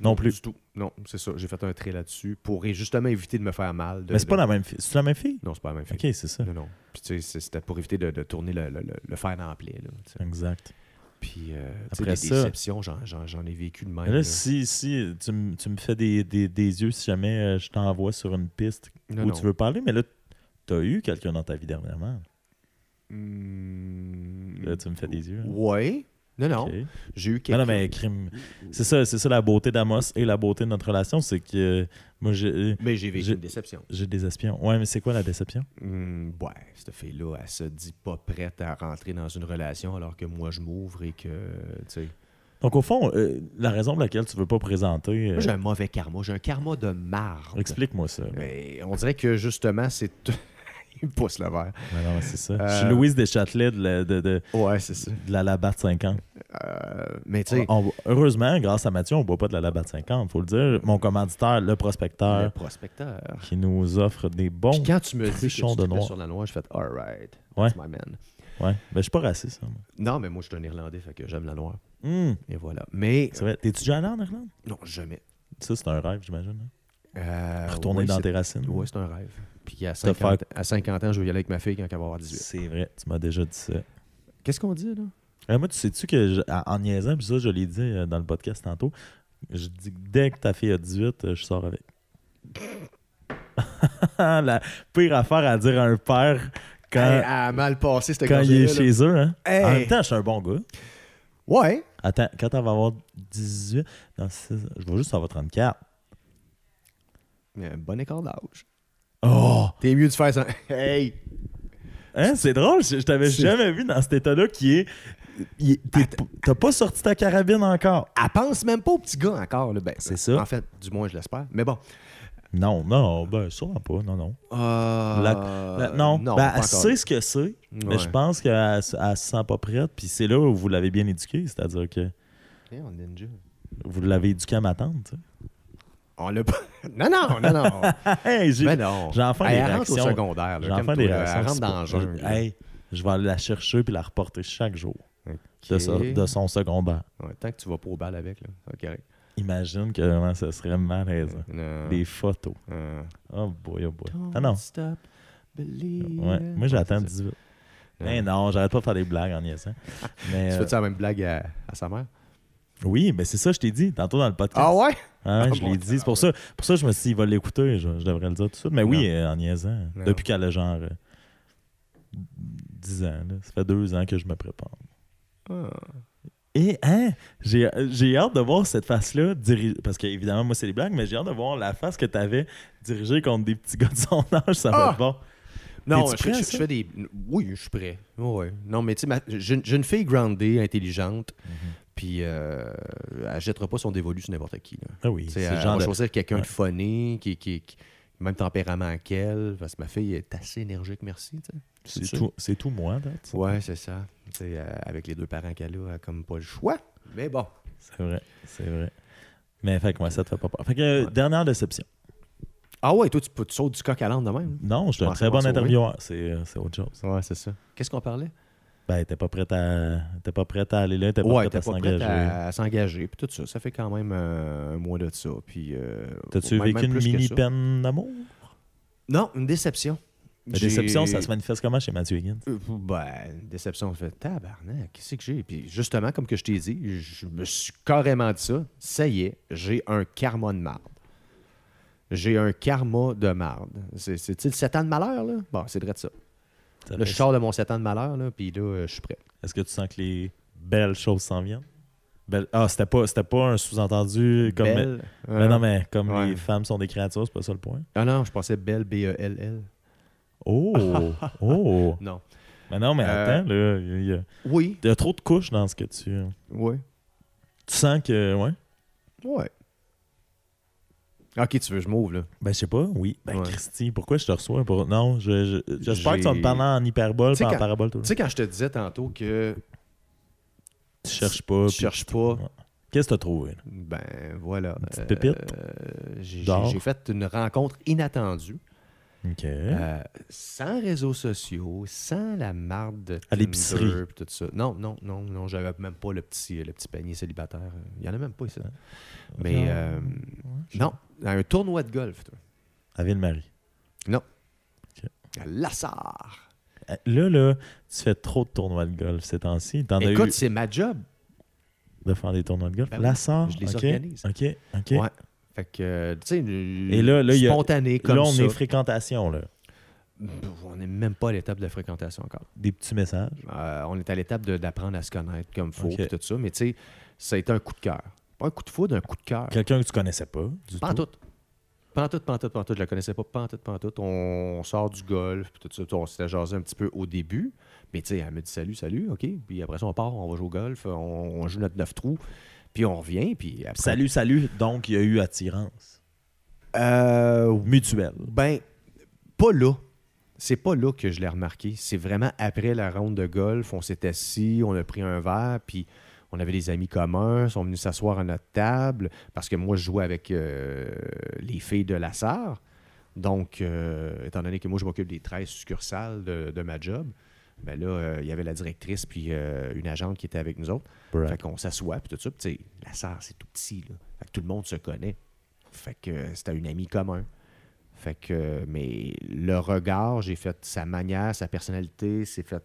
A: Non plus.
B: Du tout. Non, c'est ça. J'ai fait un trait là-dessus pour justement éviter de me faire mal. de-
A: Mais c'est
B: de-
A: pas la même fille. C'est la même fille?
B: Non, c'est pas la même fille.
A: Ok, c'est ça.
B: Non, non. Puis tu sais, c'est- c'était pour éviter de, de tourner le, le, le- le fer dans la plaie. Là.
A: Exact.
B: Puis, euh,
A: Après
B: des
A: ça-
B: déceptions, j'en, j'en- j'en ai vécu de même.
A: Là,
B: là.
A: si, si tu, me- tu me fais des, des- des yeux si jamais je t'envoie sur une piste
B: Non,
A: où
B: non.
A: tu veux parler, mais là, t'as eu quelqu'un dans ta vie dernièrement?
B: Hmm,
A: Là, tu me fais des yeux. hein.
B: Ouais. Non, non. J'ai eu quelqu'un.
A: non, mais crime. C'est ça, c'est ça la beauté d'Amos et la beauté de notre relation, c'est que euh, moi, j'ai
B: Mais j'ai vécu une déception.
A: j'ai des espions. Ouais, mais c'est quoi la déception?
B: Hmm, ouais, cette fille-là, elle se dit pas prête à rentrer dans une relation alors que moi, je m'ouvre et que.
A: Donc, au fond, euh, la raison pour laquelle tu veux pas présenter. euh,
B: Moi, j'ai un mauvais karma. J'ai un karma de marde.
A: Explique-moi ça.
B: Mais on dirait que, justement, c'est... Il me pousse le verre.
A: C'est ça.
B: Euh,
A: Je suis Louise Deschâtelet de la, de, de,
B: Ouais, c'est ça.
A: de la Labatt 50.
B: Euh, mais tu sais,
A: heureusement, grâce à Mathieu, on ne boit pas de la Labatt 50, faut le dire. Mon commanditaire, le
B: le
A: prospecteur,
B: prospecteur.
A: qui nous offre des bons.
B: Puis quand tu me dis que tu
A: de noir.
B: sur la noix, je fais « All right,
A: Ouais.
B: that's my man
A: Ouais, ben, je suis pas raciste. hein, moi. ».
B: Non, mais moi, je suis un Irlandais, fait que j'aime la noire.
A: Hum,
B: Et voilà. Mais,
A: c'est vrai. T'es-tu déjà allé en Irlande?
B: non, jamais.
A: Ça, c'est un rêve, j'imagine. hein?
B: Euh,
A: Retourner dans tes racines?
B: Ouais, c'est un rêve. Puis à
A: Te
B: 50, à 50 ans, je veux y aller avec ma fille quand elle va avoir 18.
A: C'est vrai, tu m'as déjà dit ça.
B: Qu'est-ce qu'on dit, là?
A: Euh, moi, tu sais-tu que, je- en niaisant, puis ça, je l'ai dit euh, dans le podcast tantôt, je dis que dès que ta fille a 18, euh, je sors avec. la pire affaire à dire à un père quand,
B: Hey, a mal passé,
A: quand il est
B: là.
A: chez eux. Hein?
B: Hey!
A: En même temps, je suis un bon gars.
B: Ouais.
A: Attends, quand elle va avoir 18, non, je vais juste avoir 34.
B: Il y a un bon écart d'âge.
A: Oh!
B: T'es mieux de faire ça. Hey!
A: Hein, c'est drôle, je, je t'avais jamais vu dans cet état-là qui est. T'as pas sorti ta carabine encore.
B: Elle pense même pas au petit gars encore. Là. Ben,
A: C'est ça.
B: En fait, du moins, je l'espère. Mais bon.
A: Non, non, ben sûrement pas, non, non.
B: Euh,
A: La- non, ben, elle sait ce que c'est, mais je pense qu'elle elle se sent pas prête. Puis c'est là où vous l'avez bien éduqué, c'est-à-dire que
B: Hey, on est ninja.
A: vous l'avez éduqué à ma tante. tu sais.
B: On l'a pas. Non, non, non, non.
A: Hey, j'ai-
B: ben non.
A: j'ai enfin
B: Hey,
A: des
B: rentre au
A: réactions.
B: secondaire. calme-toi,
A: des réactions.
B: Elle rentre dans le jeu.
A: je-
B: là.
A: hey, je vais aller la chercher puis la reporter chaque jour de,
B: Ok.
A: ça- de son secondaire.
B: Ouais, tant que tu vas pas au bal avec, là. C'est correct.
A: Imagine que vraiment, ça serait malaisant. Des photos.
B: Euh,
A: Oh boy, oh boy.
B: Don't
A: Ah non.
B: stop.
A: Ouais. Moi, j'attends
B: Ouais, c'est ça.
A: 18.
B: Ouais.
A: Eh non, j'arrête pas de faire des blagues en niaisant. Mais,
B: Tu
A: euh,
B: fais-tu la même blague à, à sa mère?
A: Oui, mais c'est ça, je t'ai dit tantôt dans le podcast.
B: Ah ouais?
A: Ah,
B: Ah
A: je
B: bon,
A: l'ai dit. C'est pour ça, pour ça que je me suis dit, il va l'écouter. Je, je devrais le dire tout de suite. Mais oui, euh, en niaisant.
B: Non.
A: Depuis qu'elle a genre euh, 10 ans. là. Ça fait deux ans que je me prépare.
B: Ah.
A: Et hein, j'ai j'ai hâte de voir cette face-là diri- Parce qu'évidemment, moi, c'est des blagues, mais j'ai hâte de voir la face que tu avais dirigée contre des petits gars de son âge. Ça va
B: Ah!
A: être bon.
B: Non, je,
A: prêt
B: je- fais des. Oui, je suis prêt. Ouais. Non, mais tu sais, ma- j'ai une fille groundée, intelligente,
A: Mhm.
B: Puis euh, elle jettera pas son dévolu sur n'importe qui. Là.
A: Ah oui, c'est
B: elle
A: le genre
B: va
A: de...
B: choisir quelqu'un
A: Ouais.
B: de funny, qui, qui, qui- même tempérament qu'elle, parce que ma fille est assez énergique, merci.
A: C'est tout, c'est tout moi, date.
B: Ouais, c'est ça. Euh, avec les deux parents qu'elle a, elle a comme pas le choix. Mais bon.
A: C'est vrai, c'est vrai. Mais fait que moi, ça te fait pas peur. Fait que, euh,
B: Ouais.
A: dernière déception.
B: Ah ouais, toi, tu, peux- tu sautes du coq à l'âne de même.
A: Non, je suis un très bon intervieweur. C'est euh, c'est autre chose.
B: Ouais, c'est ça. Qu'est-ce qu'on parlait?
A: Ben, t'es pas prête à, t'es pas prête à aller là, t'es pas
B: ouais,
A: prête à s'engager.
B: à, à s'engager. Puis tout ça, ça fait quand même euh, un mois de ça. Puis, euh,
A: T'as-tu vécu une mini peine d'amour?
B: Non, une déception.
A: La déception, ça se manifeste comment chez Mathieu Higgins?
B: Euh, Ben, une déception, je fais tabarnak, qu'est-ce que j'ai? Puis justement, comme que je t'ai dit, je me suis carrément dit ça. Ça y est, j'ai un karma de marde. J'ai un karma de marde. C'est le 7 ans de malheur, là? Bon, c'est vrai de ça. Là, je sors de mon 7 ans de malheur, là, puis là, euh, je suis prêt.
A: Est-ce que tu sens que les belles choses s'en viennent? Belle- Ah, c'était pas, c'était pas un sous-entendu comme.
B: Belle.
A: Mais
B: euh,
A: non, mais comme
B: ouais.
A: les femmes sont des créatures, c'est pas ça le point.
B: Ah non, je pensais Belle, B-E-L-L.
A: Oh! oh!
B: Non.
A: Mais non, mais
B: Euh,
A: attends, là, il y, a-
B: Oui.
A: il y a trop de couches dans ce que tu.
B: Oui.
A: Tu sens que. Ouais?
B: Ouais. Ok, tu veux, je m'ouvre, là?
A: Ben, je sais pas, oui. Ben,
B: Ouais.
A: Christy, pourquoi je te reçois pour. Non, je, je- j'espère que tu vas me
B: J'ai-
A: parler en hyperbole,
B: Tu sais,
A: pas en
B: quand-
A: parabole tout le
B: Tu sais, quand je te disais tantôt que
A: Tu cherches pas.
B: tu
A: puis-
B: cherches pas,
A: Qu'est-ce que t'as trouvé? là?
B: ben voilà.
A: Une petite pépite?
B: euh, j'ai-
A: D'or?
B: j'ai j'ai fait une rencontre inattendue.
A: OK.
B: Euh, sans réseaux sociaux, sans la marde de
A: À l'épicerie.
B: tout ça. Non, non, non, non, j'avais même pas le petit, le petit panier célibataire. Il y en a même pas ici. Mais
A: Non.
B: euh, non, un tournoi de golf, toi.
A: À Ville-Marie.
B: À Lassar.
A: Euh, Là, là, tu fais trop de tournois de golf ces temps-ci. Eu
B: Écoute, c'est ma job.
A: de faire des tournois de golf.
B: Ben oui,
A: Lassar,
B: je les
A: OK,
B: organise.
A: OK, OK.
B: Ouais. Fait que, tu sais,
A: Et là, là, il y a-
B: spontané comme
A: là, on
B: ça.
A: est fréquentation, là.
B: On n'est même pas à l'étape de fréquentation encore.
A: Des petits messages.
B: Euh, on est à l'étape d'apprendre à se connaître comme faut
A: Ok.
B: pis tout ça. Mais tu sais, ça a été un coup de cœur. Pas un coup de foudre, un coup de cœur.
A: Quelqu'un que tu connaissais pas, du
B: Pas
A: tout.
B: tout. Pas en tout, pas en tout, pas en tout. Je la connaissais pas, pas en tout, pas en tout. On sort du golf, puis tout ça. On s'était jasé un petit peu au début. Mais tu sais, elle me dit salut, salut, OK. Puis après ça, on part, on va jouer au golf, on, on joue notre 9 trous. Puis on revient, puis après...
A: Salut, salut. Donc, il y a eu attirance.
B: Euh,
A: Mutuelle.
B: ben, pas là. C'est pas là que je l'ai remarqué. C'est vraiment après la ronde de golf. On s'est assis, on a pris un verre, puis on avait des amis communs, ils sont venus s'asseoir à notre table parce que moi, je jouais avec euh, les filles de la SAR. Donc, euh, étant donné que moi, je m'occupe des 13 succursales de, de ma job, ben là, euh, il y avait la directrice puis euh, une agente qui était avec nous autres.
A: Brag.
B: Fait qu'on s'assoit, puis tout ça. Puis, la SAR, c'est tout petit, là. Fait que tout le monde se connaît. Fait que euh, c'était une amie commun. Fait que, mais le regard, j'ai fait sa manière, sa personnalité, c'est fait.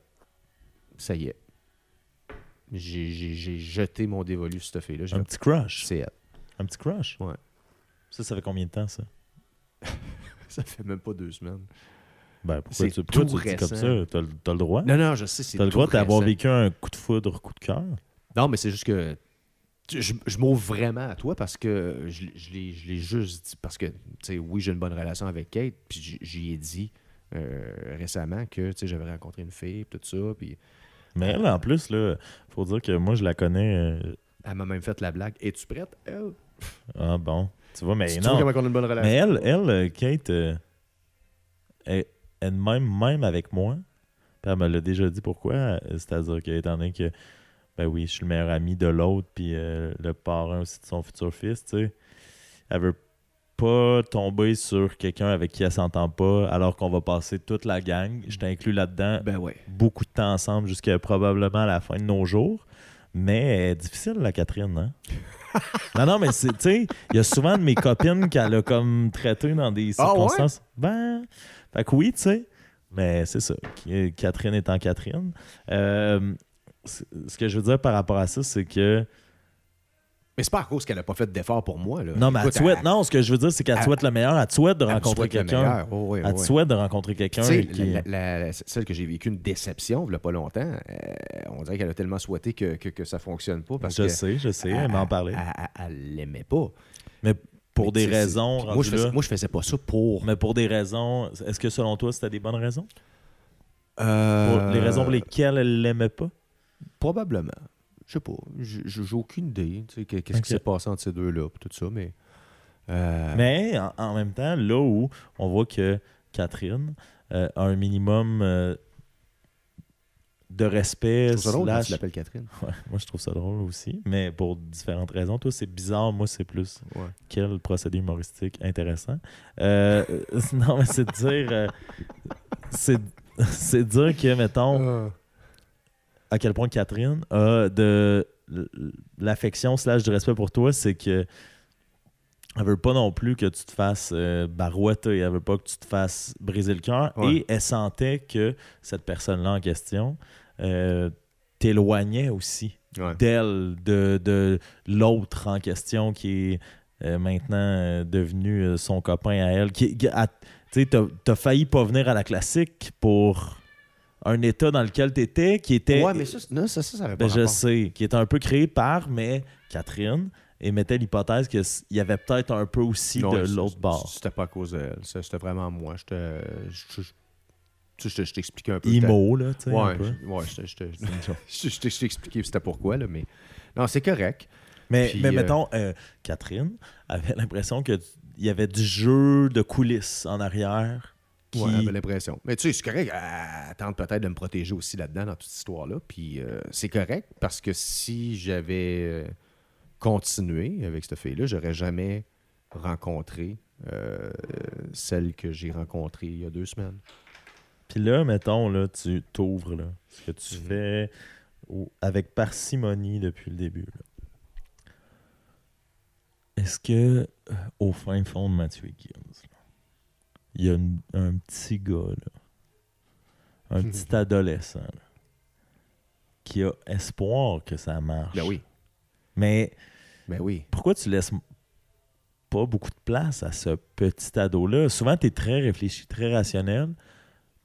B: Ça y est. J'ai, j'ai- j'ai jeté mon dévolu sur cette fille-là. J'ai
A: Un petit crush.
B: c'est elle.
A: Un petit crush?
B: Ouais.
A: Ça, ça fait combien de temps, ça?
B: Ça fait même pas deux semaines.
A: Ben, pourquoi tu, pourquoi
B: tout
A: tu dis comme ça? T'as le- t'as le droit?
B: Non, non, je sais, c'est
A: T'as le droit d'avoir vécu un coup de foudre, coup de cœur?
B: Non, mais c'est juste que je, je m'ouvre vraiment à toi parce que je, je l'ai juste dit. Parce que, tu sais, oui, j'ai une bonne relation avec Kate, puis j'y ai dit euh, récemment que, tu sais, j'avais rencontré une fille, puis tout ça, puis
A: Mais elle, en plus, là, faut dire que moi, je la connais. euh,
B: elle m'a même fait la blague. Es-tu prête, elle?
A: Ah bon. Tu vois, mais
B: tu
A: non.
B: comment on a une bonne relation?
A: Mais elle, elle euh, Kate, euh, elle, elle même, même avec moi, puis elle me l'a déjà dit pourquoi. C'est-à-dire que, étant donné que, ben oui, je suis le meilleur ami de l'autre, puis euh, le parrain aussi de son futur fils, tu sais, elle veut pas tomber sur quelqu'un avec qui elle s'entend pas, alors qu'on va passer toute la gang. Je t'inclus là-dedans
B: Ben ouais.
A: beaucoup de temps ensemble jusqu'à probablement la fin de nos jours. Mais difficile, la Catherine, hein? non, non, mais tu sais, il y a souvent de mes copines qu'elle a comme traité dans des
B: Ah ouais?
A: circonstances. Ben, fait que oui, tu sais, mais c'est ça. Catherine étant Catherine. Euh, ce que je veux dire par rapport à ça, c'est que.
B: Mais c'est pas à cause qu'elle a pas fait d'effort pour moi, là.
A: Non, mais elle
B: Écoute,
A: souhaite, non, ce que je veux dire, c'est qu'elle te
B: elle-
A: souhaite le meilleur. Elle te souhaite de rencontrer quelqu'un.
B: Oh,
A: Elle souhaite de rencontrer quelqu'un. qui-
B: celle que j'ai vécu une déception, il n'y a pas longtemps, euh, on dirait qu'elle a tellement souhaité que, que, que ça fonctionne pas parce
A: je
B: que
A: sais, je sais, elle m'en parlait.
B: Elle l'aimait pas.
A: Mais pour des raisons.
B: Moi je, faisais,
A: là-
B: moi, je faisais pas ça pour.
A: Mais pour des raisons, est-ce que selon toi, c'était des bonnes raisons?
B: Euh,
A: Pour les raisons pour lesquelles elle l'aimait pas?
B: Probablement. Je sais pas. J'ai aucune idée. tu sais, que- Qu'est-ce qui s'est passé entre ces deux-là, tout ça, mais. euh,
A: Mais en, en même temps, là où on voit que Catherine euh, a un minimum de respect.
B: je drôle
A: slash-
B: tu l'appelles Catherine.
A: Ouais, moi, je trouve ça drôle aussi, mais pour différentes raisons. Toi, c'est bizarre. Moi, c'est plus
B: Ouais.
A: quel procédé humoristique intéressant. Euh, non, mais c'est de dire... euh, c'est c'est de dire que, mettons, à quel point Catherine a de l'affection slash du respect pour toi, c'est que elle veut pas non plus que tu te fasses euh, barouetter, elle veut pas que tu te fasses briser le cœur.
B: Ouais.
A: Et elle sentait que cette personne-là en question euh, t'éloignait aussi
B: Ouais.
A: d'elle, de, de l'autre en question qui est euh, maintenant euh, devenu son copain à elle. Qui, tu sais, t'as, t'as failli pas venir à la classique pour un état dans lequel t'étais, qui était.
B: Ouais, mais ça, non, ça, ça, ça avait pas
A: Ben, je sais, qui était un peu créé par, mais Catherine, et mettait l'hypothèse qu'il y avait peut-être un peu aussi
B: Non,
A: de l'autre bord.
B: C'était pas à cause d'elle. C'était vraiment moi. Je te- je- je- tu sais, je je t'expliquais un peu.
A: Imo, là, tu sais. un
B: Ouais, ouais, je je je- t'ai expliqué c'était pourquoi, là, mais. Non, c'est correct.
A: Mais,
B: Puis,
A: mais
B: euh,
A: mettons, euh, Catherine avait l'impression qu'il y avait du jeu de coulisses en arrière. Qui...
B: Ouais, j'avais l'impression. Mais tu sais, c'est correct. Elle tente peut-être de me protéger aussi là-dedans, dans toute cette histoire-là. Puis euh, c'est correct parce que si j'avais continué avec cette fille-là, j'aurais jamais rencontré celle que j'ai rencontrée il y a deux semaines.
A: Puis là, mettons, là, tu t'ouvres, là. Ce que tu
B: Mhm.
A: fais au- avec parcimonie depuis le début. Est-ce que, euh, au fin fond de Mathieu là, il y a une- un petit gars, là, un petit adolescent, là, qui a espoir que ça marche?
B: Ben oui.
A: Mais
B: Ben oui.
A: pourquoi tu laisses pas beaucoup de place à ce petit ado-là? Souvent, tu es très réfléchi, très rationnel.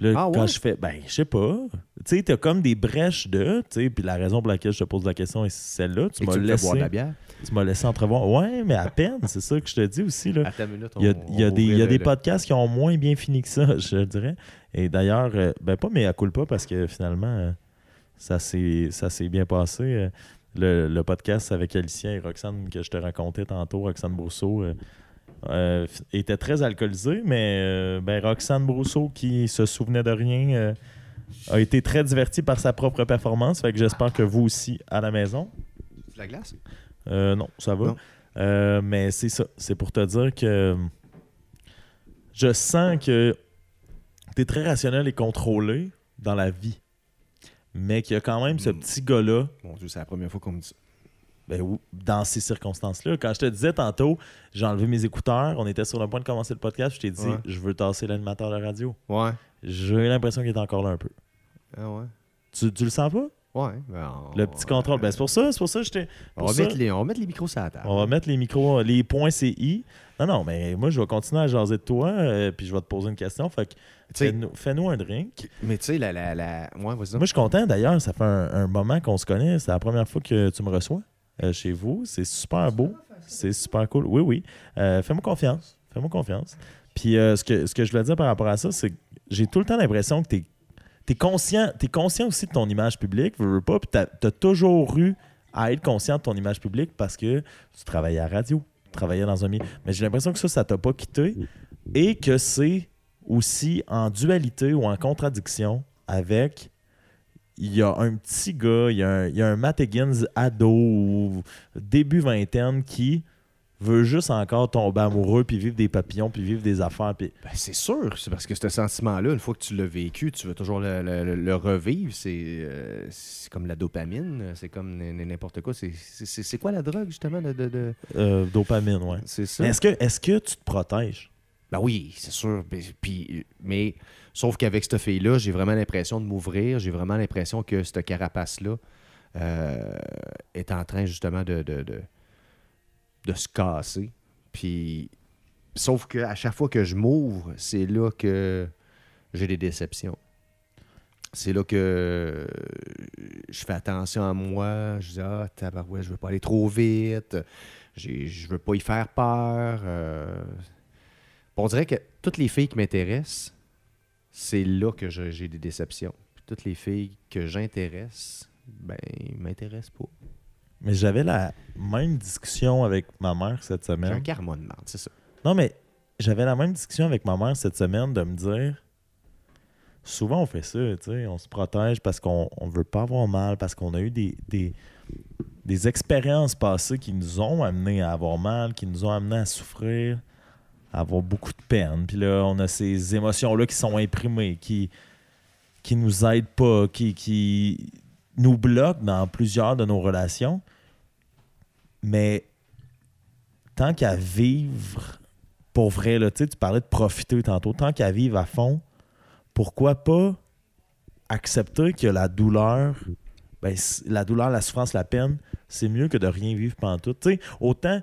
A: Là,
B: Ah
A: quand
B: ouais?
A: je fais, ben, je sais pas. Tu sais, t'as comme des brèches de, tu sais, puis la raison pour laquelle je te pose la question est celle-là. Tu m'as laissé,
B: boire de la bière?
A: tu m'as laissé entrevoir. Ouais, mais à peine, c'est ça que je te dis aussi, là. Il y a,
B: on-
A: il y a
B: on
A: des, il y a des
B: le-
A: podcasts qui ont moins bien fini que ça, je dirais. Et d'ailleurs, euh, ben pas, mais à coule pas parce que finalement, euh, ça s'est ça s'est bien passé. Euh, Le, le podcast avec Alicia et Roxane que je te racontais tantôt, Roxane Brousseau, euh, était très alcoolisé, mais euh, ben, Roxane Brousseau, qui se souvenait de rien, euh, a été très divertie par sa propre performance. Fait que j'espère que vous aussi à la maison.
B: La glace?
A: Non, ça va.
B: Non.
A: Mais c'est ça. C'est pour te dire que je sens que tu es très rationnel et contrôlé dans la vie. Mais qu'il y a quand même ce
B: Mm.
A: petit gars-là,
B: Mon Dieu, c'est la première fois qu'on me dit ça.
A: Ben, dans ces circonstances-là. Quand je te disais tantôt, j'ai enlevé mes écouteurs, on était sur le point de commencer le podcast, je t'ai dit,
B: Ouais.
A: je veux tasser l'animateur de radio.
B: Ouais.
A: J'ai l'impression qu'il est encore là un peu.
B: Ah ouais.
A: Tu, tu le sens pas?
B: Ouais. ben, on-
A: Le petit contrôle. Ben, c'est pour ça, c'est pour ça que je t'ai.
B: on, va
A: ça-
B: mettre les, on va mettre les micros sur la table.
A: On va mettre les micros, les points CI. Non, non, mais moi, je vais continuer à jaser de toi, euh, puis je vais te poser une question. Fait que fais-nous un drink.
B: Mais tu sais, la, la, la... Ouais.
A: Moi, je suis content d'ailleurs. Ça fait un, un moment qu'on se connaît. C'est la première fois que tu me reçois euh, chez vous. C'est super beau. C'est super cool. Oui, oui. Euh, Fais-moi confiance. Fais-moi confiance. Puis euh, ce, que, ce que je voulais dire par rapport à ça, c'est que j'ai tout le temps l'impression que tu es, conscient, t'es conscient aussi de ton image publique, pas, puis tu as, toujours eu à être conscient de ton image publique parce que tu travaillais à la radio, tu travaillais dans un milieu. Mais j'ai l'impression que ça, ça t'a pas quitté et que c'est aussi en dualité ou en contradiction avec il y a un petit gars, il y a un, il y a un Matt Higgins ado début vingtaine qui veut juste encore tomber amoureux puis vivre des papillons puis vivre des affaires puis
B: Ben, c'est sûr, c'est parce que ce sentiment-là, une fois que tu l'as vécu, tu veux toujours le, le- revivre. C'est euh, c'est comme la dopamine, c'est comme n'importe quoi. C'est- quoi la drogue, justement? De, de-
A: euh, dopamine, ouais.
B: C'est ça?
A: Est-ce que, est-ce que tu te protèges?
B: Ben oui, c'est sûr. Ben, Puis, mais sauf qu'avec cette fille-là, j'ai vraiment l'impression de m'ouvrir. J'ai vraiment l'impression que cette carapace-là euh, est en train justement de, de, de, se casser. Puis, sauf qu'à chaque fois que je m'ouvre, c'est là que j'ai des déceptions. C'est là que je fais attention à moi. Je dis, ah, tabarouette, je veux pas aller trop vite. Je veux pas y faire peur. euh, on dirait que toutes les filles qui m'intéressent, c'est là que j'ai des déceptions. Puis toutes les filles que j'intéresse, ben, m'intéressent pas.
A: Mais j'avais la même discussion avec ma mère cette
B: J'ai un
A: semaine.
B: karma de merde, c'est ça.
A: Non, mais j'avais la même discussion avec ma mère cette semaine de me dire souvent on fait ça, tu sais, on se protège parce qu'on on veut pas avoir mal, parce qu'on a eu des, des, des expériences passées qui nous ont amené à avoir mal, qui nous ont amené à souffrir, avoir beaucoup de peine. Puis là, on a ces émotions-là qui sont imprimées, qui qui nous aident pas, qui, nous bloquent dans plusieurs de nos relations. Mais tant qu'à vivre pour vrai, là, tu parlais de profiter tantôt, tant qu'à vivre à fond, pourquoi pas accepter que la douleur ben, la douleur, la souffrance, la peine, c'est mieux que de rien vivre pendant tout. Autant,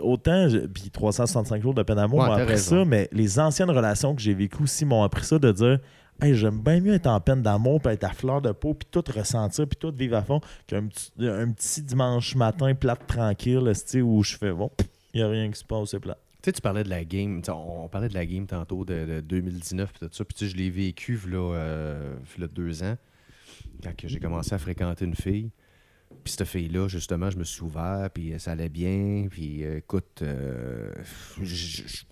A: autant, puis 365 jours de peine d'amour
B: Ouais,
A: m'ont appris
B: raison.
A: ça, mais les anciennes relations que j'ai vécues aussi m'ont appris ça de dire Hey, j'aime bien mieux être en peine d'amour, puis être à fleur de peau, puis tout ressentir, puis tout vivre à fond, qu'un petit, un petit dimanche matin plate tranquille, où je fais bon, il n'y a rien qui se passe, c'est plat.
B: Tu sais, tu parlais de la game. On, on parlait de la game tantôt de, de 2019 puis tout ça. Puis je l'ai vécu là, euh, deux ans, quand que j'ai commencé à fréquenter une fille. Puis cette fille-là, justement, je me suis ouvert, puis ça allait bien. Puis euh, écoute, euh, je- je je-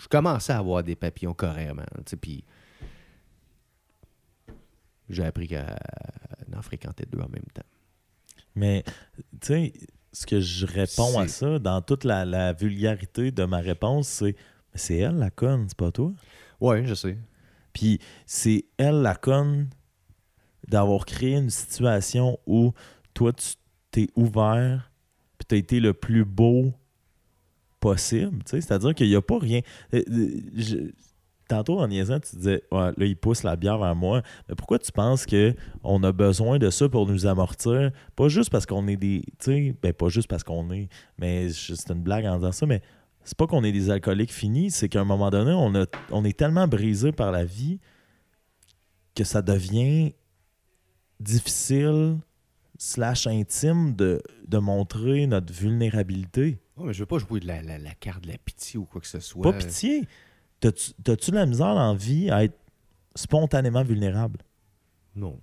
B: je commençais à avoir des papillons carrément. tu sais, Puis j'ai appris qu'à en fréquenter deux en même temps.
A: Mais, tu sais, ce que je réponds à ça, dans toute la, la vulgarité de ma réponse, c'est c'est elle la conne, c'est pas toi?
B: Ouais, je sais.
A: Puis c'est elle la conne d'avoir créé une situation où toi, tu t'es ouvert, puis t'as été le plus beau possible. tu. C'est-à-dire qu'il n'y a pas rien. Euh, euh, Tantôt, en niaisant, tu disais, ouais, là, il pousse la bière vers moi. Mais pourquoi tu penses qu'on a besoin de ça pour nous amortir? Pas juste parce qu'on est des. Tu ben, pas juste parce qu'on est. Mais c'est une blague en disant ça, mais c'est pas qu'on est des alcooliques finis, c'est qu'à un moment donné, on, a, on est tellement brisé par la vie que ça devient difficile slash intime de, de montrer notre vulnérabilité.
B: Ouais, mais je veux pas jouer de la, la- la carte de la pitié ou quoi que ce soit.
A: Pas pitié. T'as-tu la misère dans la vie à être spontanément vulnérable?
B: Non.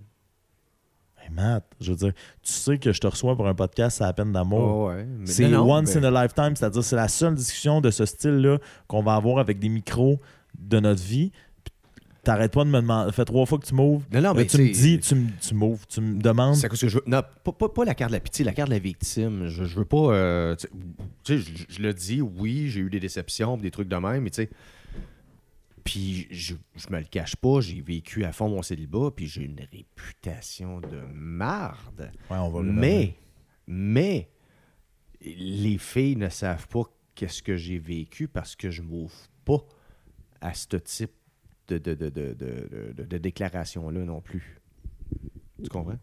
A: Hey Matt, je veux dire, tu sais que je te reçois pour un podcast à la peine d'amour.
B: Oh, ouais.
A: C'est once
B: mais-
A: in a lifetime, c'est-à-dire c'est la seule discussion de ce style-là qu'on va avoir avec des micros de notre vie. T'arrêtes pas de me demander. Ça fait trois fois que tu m'ouvres.
B: Non, non, mais
A: tu me dis, tu m'ouvres, tu me demandes.
B: C'est que je veux? Non, pas, pas- pas la carte de la pitié, la carte de la victime. Je, je veux pas. euh, tu sais, je, je le dis, oui, j'ai eu des déceptions, des trucs de même, mais tu sais. Puis je, je me le cache pas, j'ai vécu à fond mon célibat, puis j'ai une réputation de marde.
A: Ouais, on va le.
B: Mais, mais, les filles ne savent pas qu'est-ce que j'ai vécu parce que je m'ouvre pas à ce type de, de, de, de, de, de- de déclaration-là non plus. Tu comprends?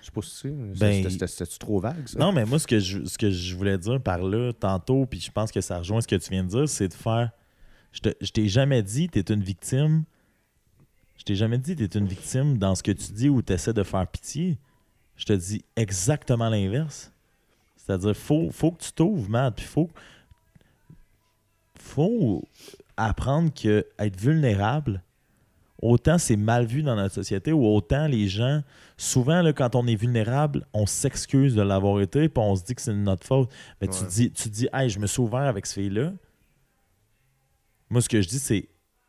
B: Je sais pas si c'est.
A: Ben-
B: c'était- c'était- C'était-tu trop vague, ça?
A: Non, mais moi, ce que, je, ce que je voulais dire par là, tantôt, puis je pense que ça rejoint ce que tu viens de dire, c'est de faire. Je, te- je t'ai jamais dit, tu es une victime. Je t'ai jamais dit, tu es une victime dans ce que tu dis ou tu essaies de faire pitié. Je te dis exactement l'inverse. C'est-à-dire, faut, faut que tu t'ouvres, Matt, puis faut, faut apprendre que être vulnérable, autant c'est mal vu dans notre société, ou autant les gens, souvent, là, quand on est vulnérable, on s'excuse de l'avoir été, puis on se dit que c'est de notre faute. Mais tu dis, tu dis, hey, je me suis ouvert avec ce fille-là. Moi, ce que je dis, c'est,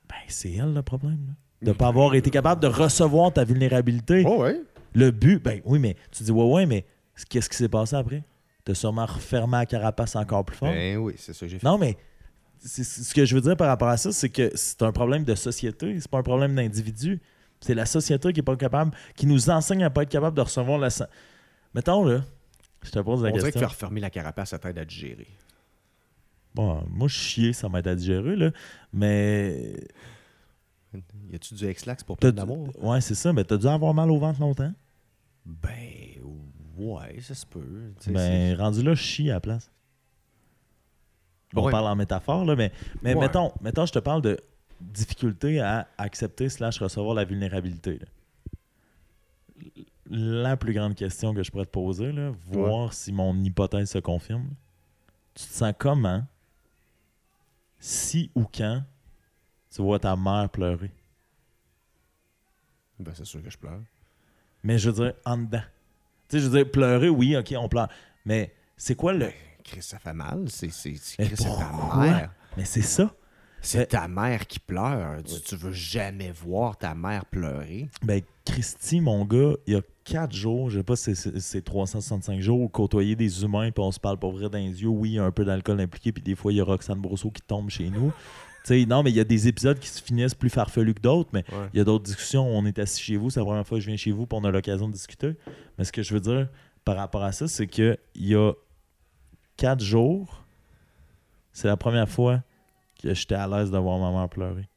A: ben, c'est elle le problème. là. De ne pas avoir été capable de recevoir ta vulnérabilité.
B: Oh, ouais.
A: Le but, ben oui, mais tu dis, ouais, ouais, mais qu'est-ce qui s'est passé après? T'as sûrement refermé la carapace encore plus fort.
B: Ben oui, c'est ça que j'ai fait.
A: Non, mais ce que je veux dire par rapport à ça, c'est que c'est un problème de société, c'est pas un problème d'individu. C'est la société qui est pas capable, qui nous enseigne à pas être capable de recevoir la. Mettons là, je te pose la
B: On dirait que
A: question.
B: faire fermer la carapace, ça t'aide à digérer.
A: Bon, moi, chier, ça m'aide à digérer, là. Mais.
B: Y a-tu du ex-lax pour plein d'amour?
A: Ouais, c'est ça, mais t'as dû avoir mal au ventre longtemps.
B: Ben, ouais, ça se peut. Tu sais,
A: Ben, rendu là, je chie à la place. On parle en métaphore, là, mais, mais
B: Ouais.
A: mettons, mettons, je te parle de difficulté à accepter slash recevoir la vulnérabilité. là. La plus grande question que je pourrais te poser, là, voir si mon hypothèse se confirme. Tu te sens comment si ou quand tu vois ta mère pleurer?
B: c'est- ben, c'est sûr que je pleure.
A: Mais je veux dire, en dedans. Tu sais, je veux dire, pleurer, oui, ok, on pleure. Mais c'est quoi le.
B: Chris, ça fait mal. C'est ta mère.
A: Mais c'est ça.
B: C'est ta mère qui pleure. Tu, tu veux jamais voir ta mère pleurer.
A: Ben, Christy, mon gars, il y a quatre jours, je sais pas si c'est- c'est c'est 365 jours, côtoyer des humains, puis on se parle pour vrai dans les yeux. Oui, il y a un peu d'alcool impliqué, puis des fois, il y a Roxane Brosseau qui tombe chez nous. Tu sais, non, mais il y a des épisodes qui se finissent plus farfelus que d'autres, mais
B: Ouais.
A: il y a d'autres discussions. On est assis chez vous, c'est la première fois que je viens chez vous, puis on a l'occasion de discuter. Mais ce que je veux dire par rapport à ça, c'est que il y a quatre jours, c'est la première fois que j'étais à l'aise de voir ma mère pleurer.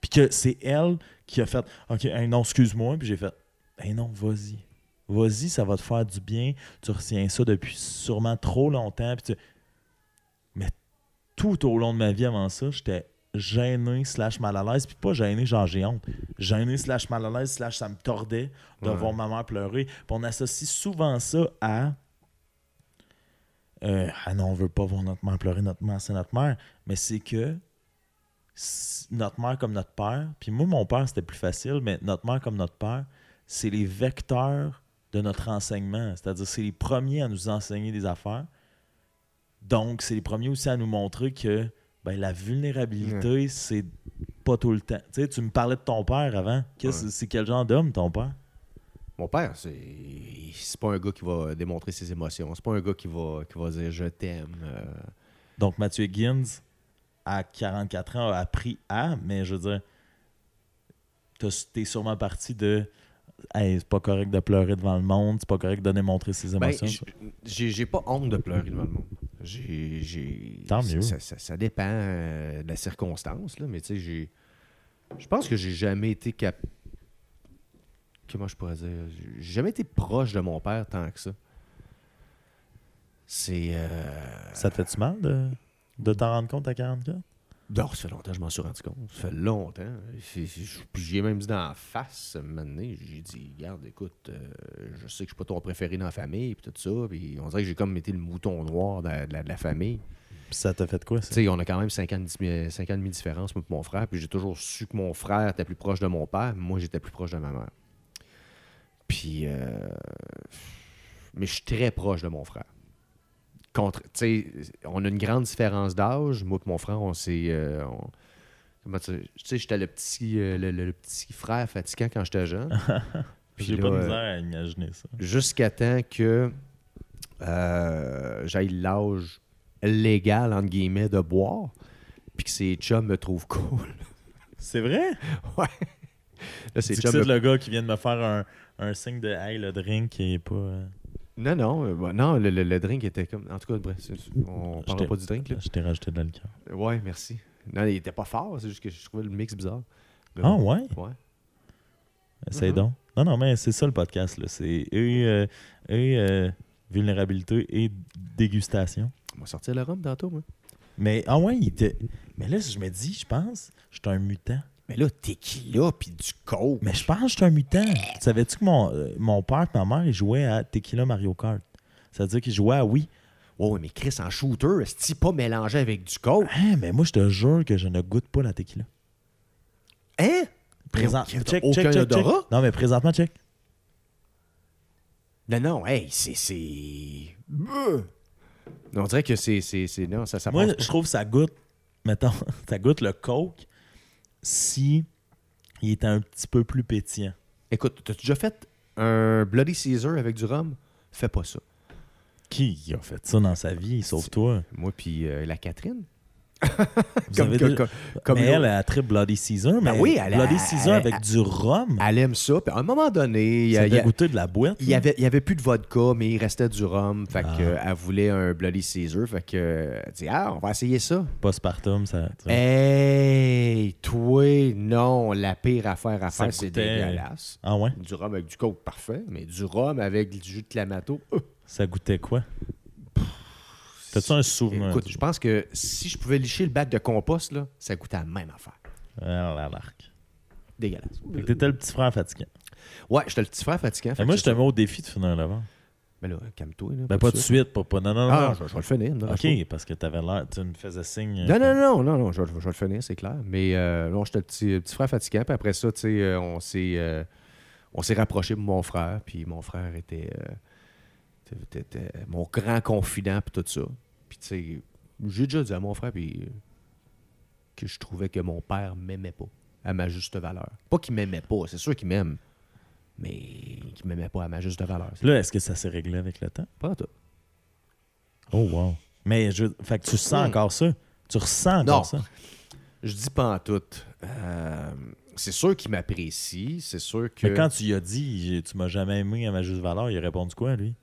A: Puis que c'est elle qui a fait OK, hey, non, excuse-moi. Puis j'ai fait Hey non, vas-y. Vas-y, ça va te faire du bien. Tu retiens ça depuis sûrement trop longtemps. puis tu- Mais tout au long de ma vie avant ça, j'étais gêné slash mal à l'aise. Puis pas gêné, genre j'ai honte. Gêné slash mal à l'aise slash ça me tordait de
B: Ouais.
A: voir ma mère pleurer. Puis on associe souvent ça à... euh, ah non, on veut pas voir notre mère pleurer, notre mère, c'est notre mère. Mais c'est que notre mère comme notre père, puis moi, mon père, c'était plus facile, mais notre mère comme notre père, c'est les vecteurs de notre enseignement. C'est-à-dire, c'est les premiers à nous enseigner des affaires. Donc, c'est les premiers aussi à nous montrer que ben, la vulnérabilité, c'est pas tout le temps. Tu sais, tu me parlais de ton père avant.
B: Ouais.
A: C'est quel genre d'homme, ton père?
B: Mon père, c'est c'est pas un gars qui va démontrer ses émotions. C'est pas un gars qui va, qui va dire je t'aime. euh.
A: Donc, Mathieu Higgins, à 44 ans, a appris à, mais je veux dire, t'es sûrement parti de Hey, c'est pas correct de pleurer devant le monde, c'est pas correct de démontrer ses
B: Ben,
A: émotions.
B: j- j'ai j'ai pas honte de pleurer devant le monde. J'ai.
A: Tant mieux.
B: Ça, ça- ça dépend euh, de la circonstance, là, mais tu sais, j'ai. Je pense que j'ai jamais été cap. Comment je pourrais dire J'ai jamais été proche de mon père tant que ça. C'est. euh,
A: Ça te fait-tu mal de, de t'en rendre compte à 44?
B: Non, ça fait longtemps que je m'en suis rendu compte. Ça fait longtemps. J'ai même dit dans la face, donné, j'ai dit, regarde, écoute, euh, je sais que je suis pas ton préféré dans la famille, puis tout ça. Puis on dirait que j'ai comme été le mouton noir de, la- de la, de la famille.
A: Puis ça t'a fait quoi, ça?
B: On a quand même 5 ans, de demi- cinq ans et demi de différence, moi et mon frère. Puis j'ai toujours su que mon frère était plus proche de mon père, moi j'étais plus proche de ma mère. Puis, euh, mais je suis très proche de mon frère. Contre, tu sais, on a une grande différence d'âge. Moi et mon frère, on s'est. euh, on- comment tu sais, j'étais le petit, euh, le, le- le petit frère fatigant quand j'étais jeune.
A: J'ai pas de misère à imaginer ça.
B: jusqu'à temps que j'aille l'âge légal, entre guillemets, de boire, puis que ces chums me trouvent cool.
A: C'est vrai?
B: ouais. Là, ces
A: C'est le gars qui vient de me faire un, un signe de Hey, le drink est pas. euh,
B: Non, non, euh, bah, non, le, le- le drink était comme... En tout cas, bref, c'est- on
A: t'ai-
B: pas du drink, là.
A: Je t'ai rajouté de l'alcool.
B: Ouais, merci. Non, il était pas fort, c'est juste que je trouvais le mix bizarre. Mais
A: Ah ouais?
B: Ouais.
A: Essaye
B: Mhm.
A: donc. Non, non, mais c'est ça le podcast. là. C'est euh, euh, vulnérabilité et dégustation.
B: On va sortir le rhum tantôt, moi.
A: Mais ah ouais, il était. Mais là, je me dis, je pense, je suis un mutant.
B: Mais là, tequila puis du coke?
A: Mais je pense que je suis un mutant. Savais-tu que mon, euh, mon père et ma mère, ils jouaient à Tequila Mario Kart? C'est-à-dire qu'ils jouaient à oui.
B: Oh, mais Chris, en shooter, est-ce pas mélangé avec du coke?
A: Hein, mais moi, je te jure que je ne goûte pas la tequila.
B: Hein?
A: Présent... Check,
B: aucun
A: check, check, check.
B: odorat?
A: Non, mais présentement, check.
B: Non, non, hey, c'est. On dirait que c'est. c'est, c'est- non, ça, ça
A: Moi, je trouve que ça goûte, mettons, ça goûte le coke si il était un petit peu plus pétillant.
B: Écoute, t'as déjà fait un Bloody Caesar avec du rhum? Fais pas ça.
A: Qui a fait ça dans sa vie, sauf toi?
B: Moi, puis euh, la Catherine. Comme,
A: déjà- mais elle, a très Bloody Caesar, mais
B: Ben oui, elle
A: Bloody Caesar
B: elle-
A: avec du rhum,
B: Elle aime ça. Puis à un moment donné, il y,
A: ça
B: a- il y
A: fait
B: a-
A: goûter de la boîte.
B: il y avait, il y avait plus de vodka, mais il restait du rhum. Fait
A: Ah.
B: que, euh, elle voulait un Bloody Caesar. Fait que, elle dit Ah, on va essayer ça.
A: Postpartum, ça. tu.
B: Hey, toi, non, la pire affaire à
A: Ça
B: faire, c'est dégueulasse.
A: Ah ouais?
B: Du rhum avec du coke, parfait. Mais du rhum avec du jus de clamato, euh,
A: Ça goûtait quoi? T'as-tu un souvenir?
B: Écoute, je pense que si je pouvais licher le bac de compost, là, ça goûtait la même affaire.
A: Ah, la marque.
B: Dégueulasse.
A: Fait que t'étais le petit frère fatigant.
B: Ouais, j'étais le petit frère fatigant. fait
A: moi,
B: que
A: je te mets au défi de finir l'avant.
B: Mais là, calme-toi. Là,
A: Ben, pas de suite, pas, pas- Non, non, non.
B: Ah,
A: non.
B: je, je vais le finir.
A: Ok, parce que t'avais l'air. Tu me faisais signe.
B: Non, non, non, non, non, je, vais- je vais le finir, c'est clair. Mais euh, non, j'étais le petit, frère fatigant. Puis après ça, tu sais, euh, on s'est euh, on s'est rapproché de mon frère. Puis mon frère était, euh, était mon grand confident, puis tout ça. Puis tu sais, j'ai déjà dit à mon frère, puis que je trouvais que mon père m'aimait pas à ma juste valeur. Pas qu'il m'aimait pas, c'est sûr qu'il m'aime, mais qu'il m'aimait pas à ma juste valeur.
A: Là, est-ce que ça s'est réglé avec le temps?
B: pas tout.
A: Oh, wow. Mais je. Fait que tu sens
B: Hmm.
A: encore ça? Tu ressens encore
B: Non.
A: ça?
B: Je dis pas en tout. Euh, c'est sûr qu'il m'apprécie, c'est sûr que.
A: Mais quand tu lui as dit, tu m'as jamais aimé à ma juste valeur, il a répondu quoi, lui?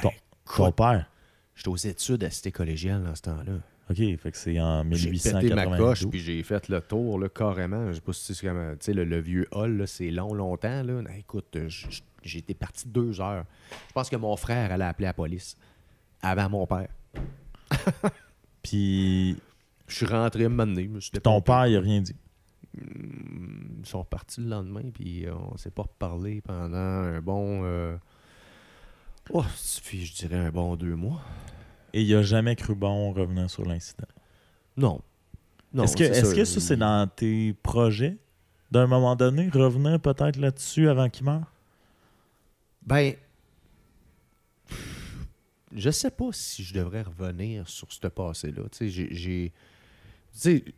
A: Ton- Ton
B: écoute,
A: père?
B: J'étais aux études à Cité collégiale dans ce temps-là.
A: OK, fait que c'est en
B: J'ai pété ma
A: 1892.
B: coche, puis j'ai fait le tour, là, carrément. Je sais pas si c'est comme, tu sais, le, le vieux hall, là, c'est long, longtemps, là. Écoute, je- je- J'ai été parti deux heures. Je pense que mon frère allait appeler la police avant mon père.
A: Puis
B: Je suis rentré un moment donné, je me suis
A: ton père, il a rien dit?
B: Hum, Ils sont repartis le lendemain, puis on s'est pas reparlé pendant un bon. euh, Oh, puis je dirais un bon deux mois.
A: Et il a jamais cru bon revenant sur l'incident?
B: Non. Non,
A: Est-ce que,
B: c'est
A: est-ce que ça, c'est dans tes projets? D'un moment donné, revenir peut-être là-dessus avant qu'il meure?
B: Ben. Je sais pas si je devrais revenir sur ce passé-là. Tu sais, j'ai-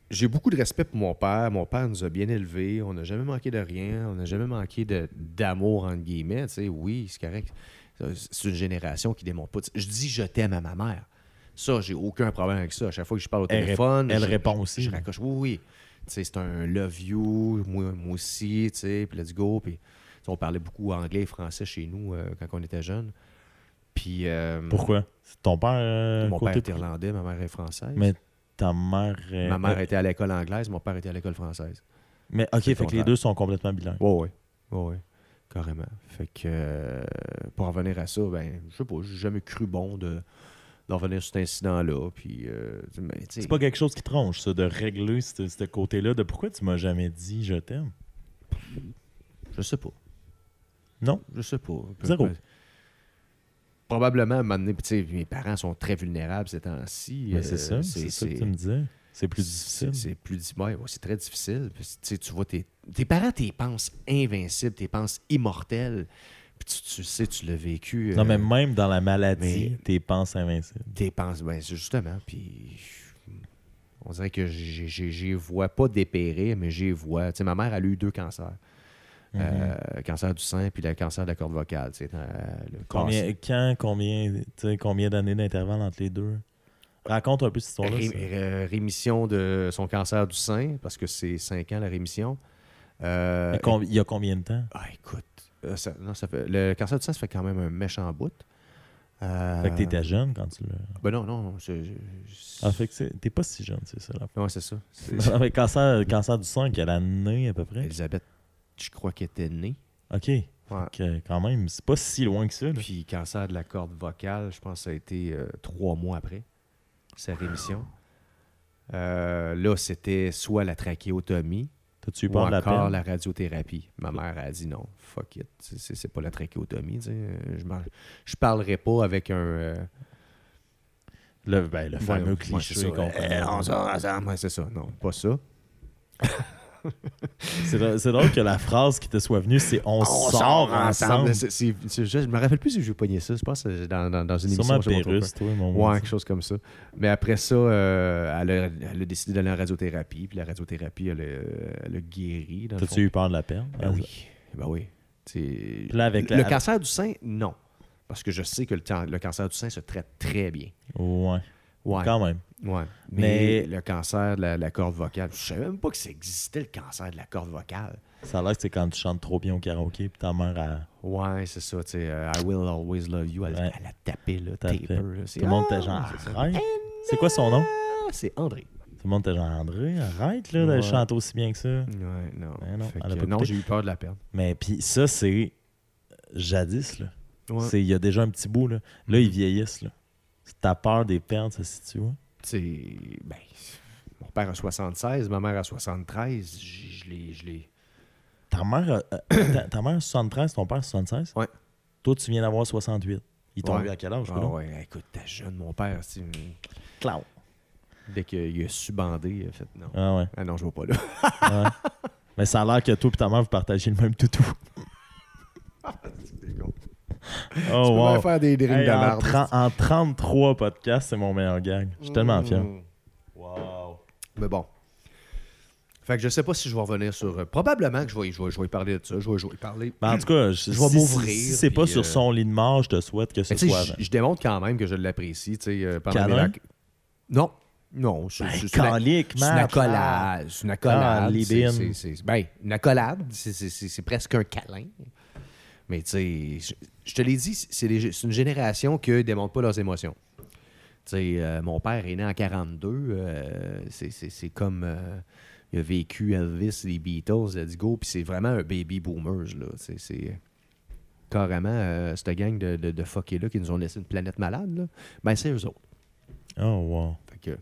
B: j'ai. beaucoup de respect pour mon père. Mon père nous a bien élevés. On n'a jamais manqué de rien. On n'a jamais manqué de- d'amour, entre guillemets. Tu sais, oui, c'est correct. C'est une génération qui démontre pas. Je dis je t'aime à ma mère. Ça, j'ai aucun problème avec ça. À chaque fois que je parle au
A: Elle
B: téléphone,
A: elle
B: je-
A: répond aussi.
B: Je raccroche. Oui, oui. C'est un love you, moi, moi aussi, puis let's go. Puis, on parlait beaucoup anglais et français chez nous euh, quand on était jeunes. Puis. euh,
A: Pourquoi? Ton père euh,
B: Mon
A: côté
B: père est irlandais, ma mère est française.
A: Mais ta mère. euh,
B: ma mère
A: euh,
B: était à l'école anglaise, mon père était à l'école française.
A: Mais ok, fait que les deux sont complètement bilingues.
B: Oui, oui. Oui, oui. Carrément. Fait que. euh, pour revenir à ça, ben, je sais pas, j'ai jamais cru bon de. d'en revenir sur cet incident-là. Puis, euh, sais,
A: C'est pas quelque chose qui te ronge, ça, de régler ce, côté-là de pourquoi tu m'as jamais dit je t'aime?
B: Je sais pas.
A: Non?
B: Je sais pas.
A: Zéro.
B: Probablement, à un moment donné, mes parents sont très vulnérables ces temps-ci.
A: Mais
B: Euh,
A: c'est ça, c'est ça que tu me disais. C'est plus difficile.
B: C'est plus difficile. Ouais, ouais, c'est très difficile. Puis, tu vois, tes, tes parents, t'es pensent invincibles, t'es pensent immortels. Puis tu, tu sais, tu l'as vécu.
A: Non,
B: euh,
A: mais même dans la maladie, t'es penses invincible.
B: T'es penses, ben, justement. Puis on dirait que j'ai vois pas dépérir, mais j'ai vois. Tu sais, ma mère, elle a eu deux cancers.
A: Mhm.
B: Euh, cancer du sein puis le cancer de la corde vocale. le
A: Combien, quand, combien, combien d'années d'intervalle entre les deux? Raconte un peu cette histoire-là.
B: Ré- ré- rémission de son cancer du sein, parce que c'est 5 ans la rémission. Euh,
A: Il y a combien de temps?
B: ah, écoute, euh, ça- non, ça fait, le cancer du sein, ça fait quand même un méchant bout. Euh,
A: Fait que t'étais jeune quand tu l'as.
B: Ben non, non, c'est-
A: Ah, fait que t'es pas si jeune, c'est ça. là.
B: Ouais, c'est ça.
A: Non, mais cancer, cancer du sang, quelle année à peu près?
B: Elisabeth, je crois qu'elle était née.
A: Ok.
B: Ouais.
A: Que, quand même, c'est pas si loin que ça. là.
B: Puis cancer de la corde vocale, je pense que ça a été euh, trois mois après sa rémission. Euh, là, c'était soit la trachéotomie ou
A: la
B: encore
A: peine?
B: la radiothérapie. Ma mère a dit non, fuck it, c'est- c'est c'est pas la trachéotomie. Euh, Je, je parlerai pas avec un... euh,
A: Le, ben, le fameux
B: ouais,
A: cliché
B: c'est ça.
A: connaît.
B: on sort ensemble. Ouais, c'est ça, non, pas ça.
A: C'est drôle- que la phrase qui te soit venue, c'est on, sort ensemble.
B: Je me rappelle plus si je pogné ça. Je pense que c'est dans, dans, dans une émission.
A: Pérus, toi, mon
B: Ouais, quelque chose comme ça. Mais après ça, euh, elle, a, elle a décidé d'aller en radiothérapie. Puis la radiothérapie, elle, a- elle a guéri.
A: T'as-tu eu peur de la peine?
B: Ben oui. Ben oui.
A: Là, avec
B: le
A: la-
B: cancer du sein, non. Parce que je sais que le cancer du sein se traite très bien.
A: Ouais,
B: Ouais.
A: quand même.
B: ouais. Mais,
A: Mais-
B: le cancer de la, la corde vocale, je savais même pas que ça existait, le cancer de la corde vocale.
A: Ça a l'air que c'est quand tu chantes trop bien au karaoké, puis ta mère a...
B: Ouais, c'est ça. Tu sais, euh, I will always love you. Elle,
A: Ouais.
B: elle a tapé, là, taper.
A: Tout le monde
B: Ah,
A: était genre,
B: c'est ça.
A: arrête. C'est quoi son nom?
B: Ah, C'est André.
A: Tout le monde était genre, André, arrête là, de chanter aussi bien que ça.
B: Ouais, non.
A: Non,
B: que, j'ai eu peur de la perdre.
A: Mais puis ça, c'est jadis, là.
B: Ouais.
A: Il y a déjà un petit bout, là. Là, ils vieillissent, là. Ta peur des pertes, ça se situe où?
B: C'est. Ben, mon père a 76, ma mère a 73. Je je l'ai.
A: Ta mère, a, euh, ta, ta mère a 73, ton père a 76?
B: Ouais.
A: Toi, tu viens d'avoir 68. Ils t'ont
B: Ouais.
A: à quel âge,
B: Ah ouais, écoute, t'es jeune, mon père. c'est-
A: Clown.
B: Dès qu'il a su bander, il a fait non.
A: Ah ouais.
B: Ah non, je vois pas là.
A: ouais. Mais ça a l'air que toi et ta mère, vous partagez le même toutou. Oh, wow.
B: faire des drinks
A: Hey,
B: de
A: en, en 33 podcasts, c'est mon meilleur gag. Je suis tellement fier.
B: Mm.
A: Wow.
B: Mais bon. Fait que je sais pas si je vais revenir sur. euh, probablement que je vais, je, vais, je vais y parler de ça. Je vais, je vais y parler.
A: Ben, en tout cas, je,
B: Je vais
A: si-
B: m'ouvrir,
A: Si, c'est pas sur
B: euh,
A: son lit de mort, je te souhaite que ce
B: tu
A: soit
B: je, démontre quand même que je l'apprécie. tu sais, euh, Non. Non. je-
A: Ben,
B: c'est une-
A: calique,
B: c'est une
A: match.
B: accolade. C'est une accolade. c'est- c'est- c'est- Ben, une accolade, c'est- c'est c'est- c'est presque un câlin. Mais tu sais, je, te l'ai dit, c'est une génération qui ne démontre pas leurs émotions. Tu sais, euh, mon père est né en 42. euh, c'est- comme. euh, il a vécu Elvis, les Beatles, Let's Go, puis c'est vraiment un baby boomers. là. C'est- C'est carrément euh, cette gang de, de, de fuckés-là qui nous ont laissé une planète malade, là, ben c'est eux autres.
A: Oh, wow.
B: Fait que,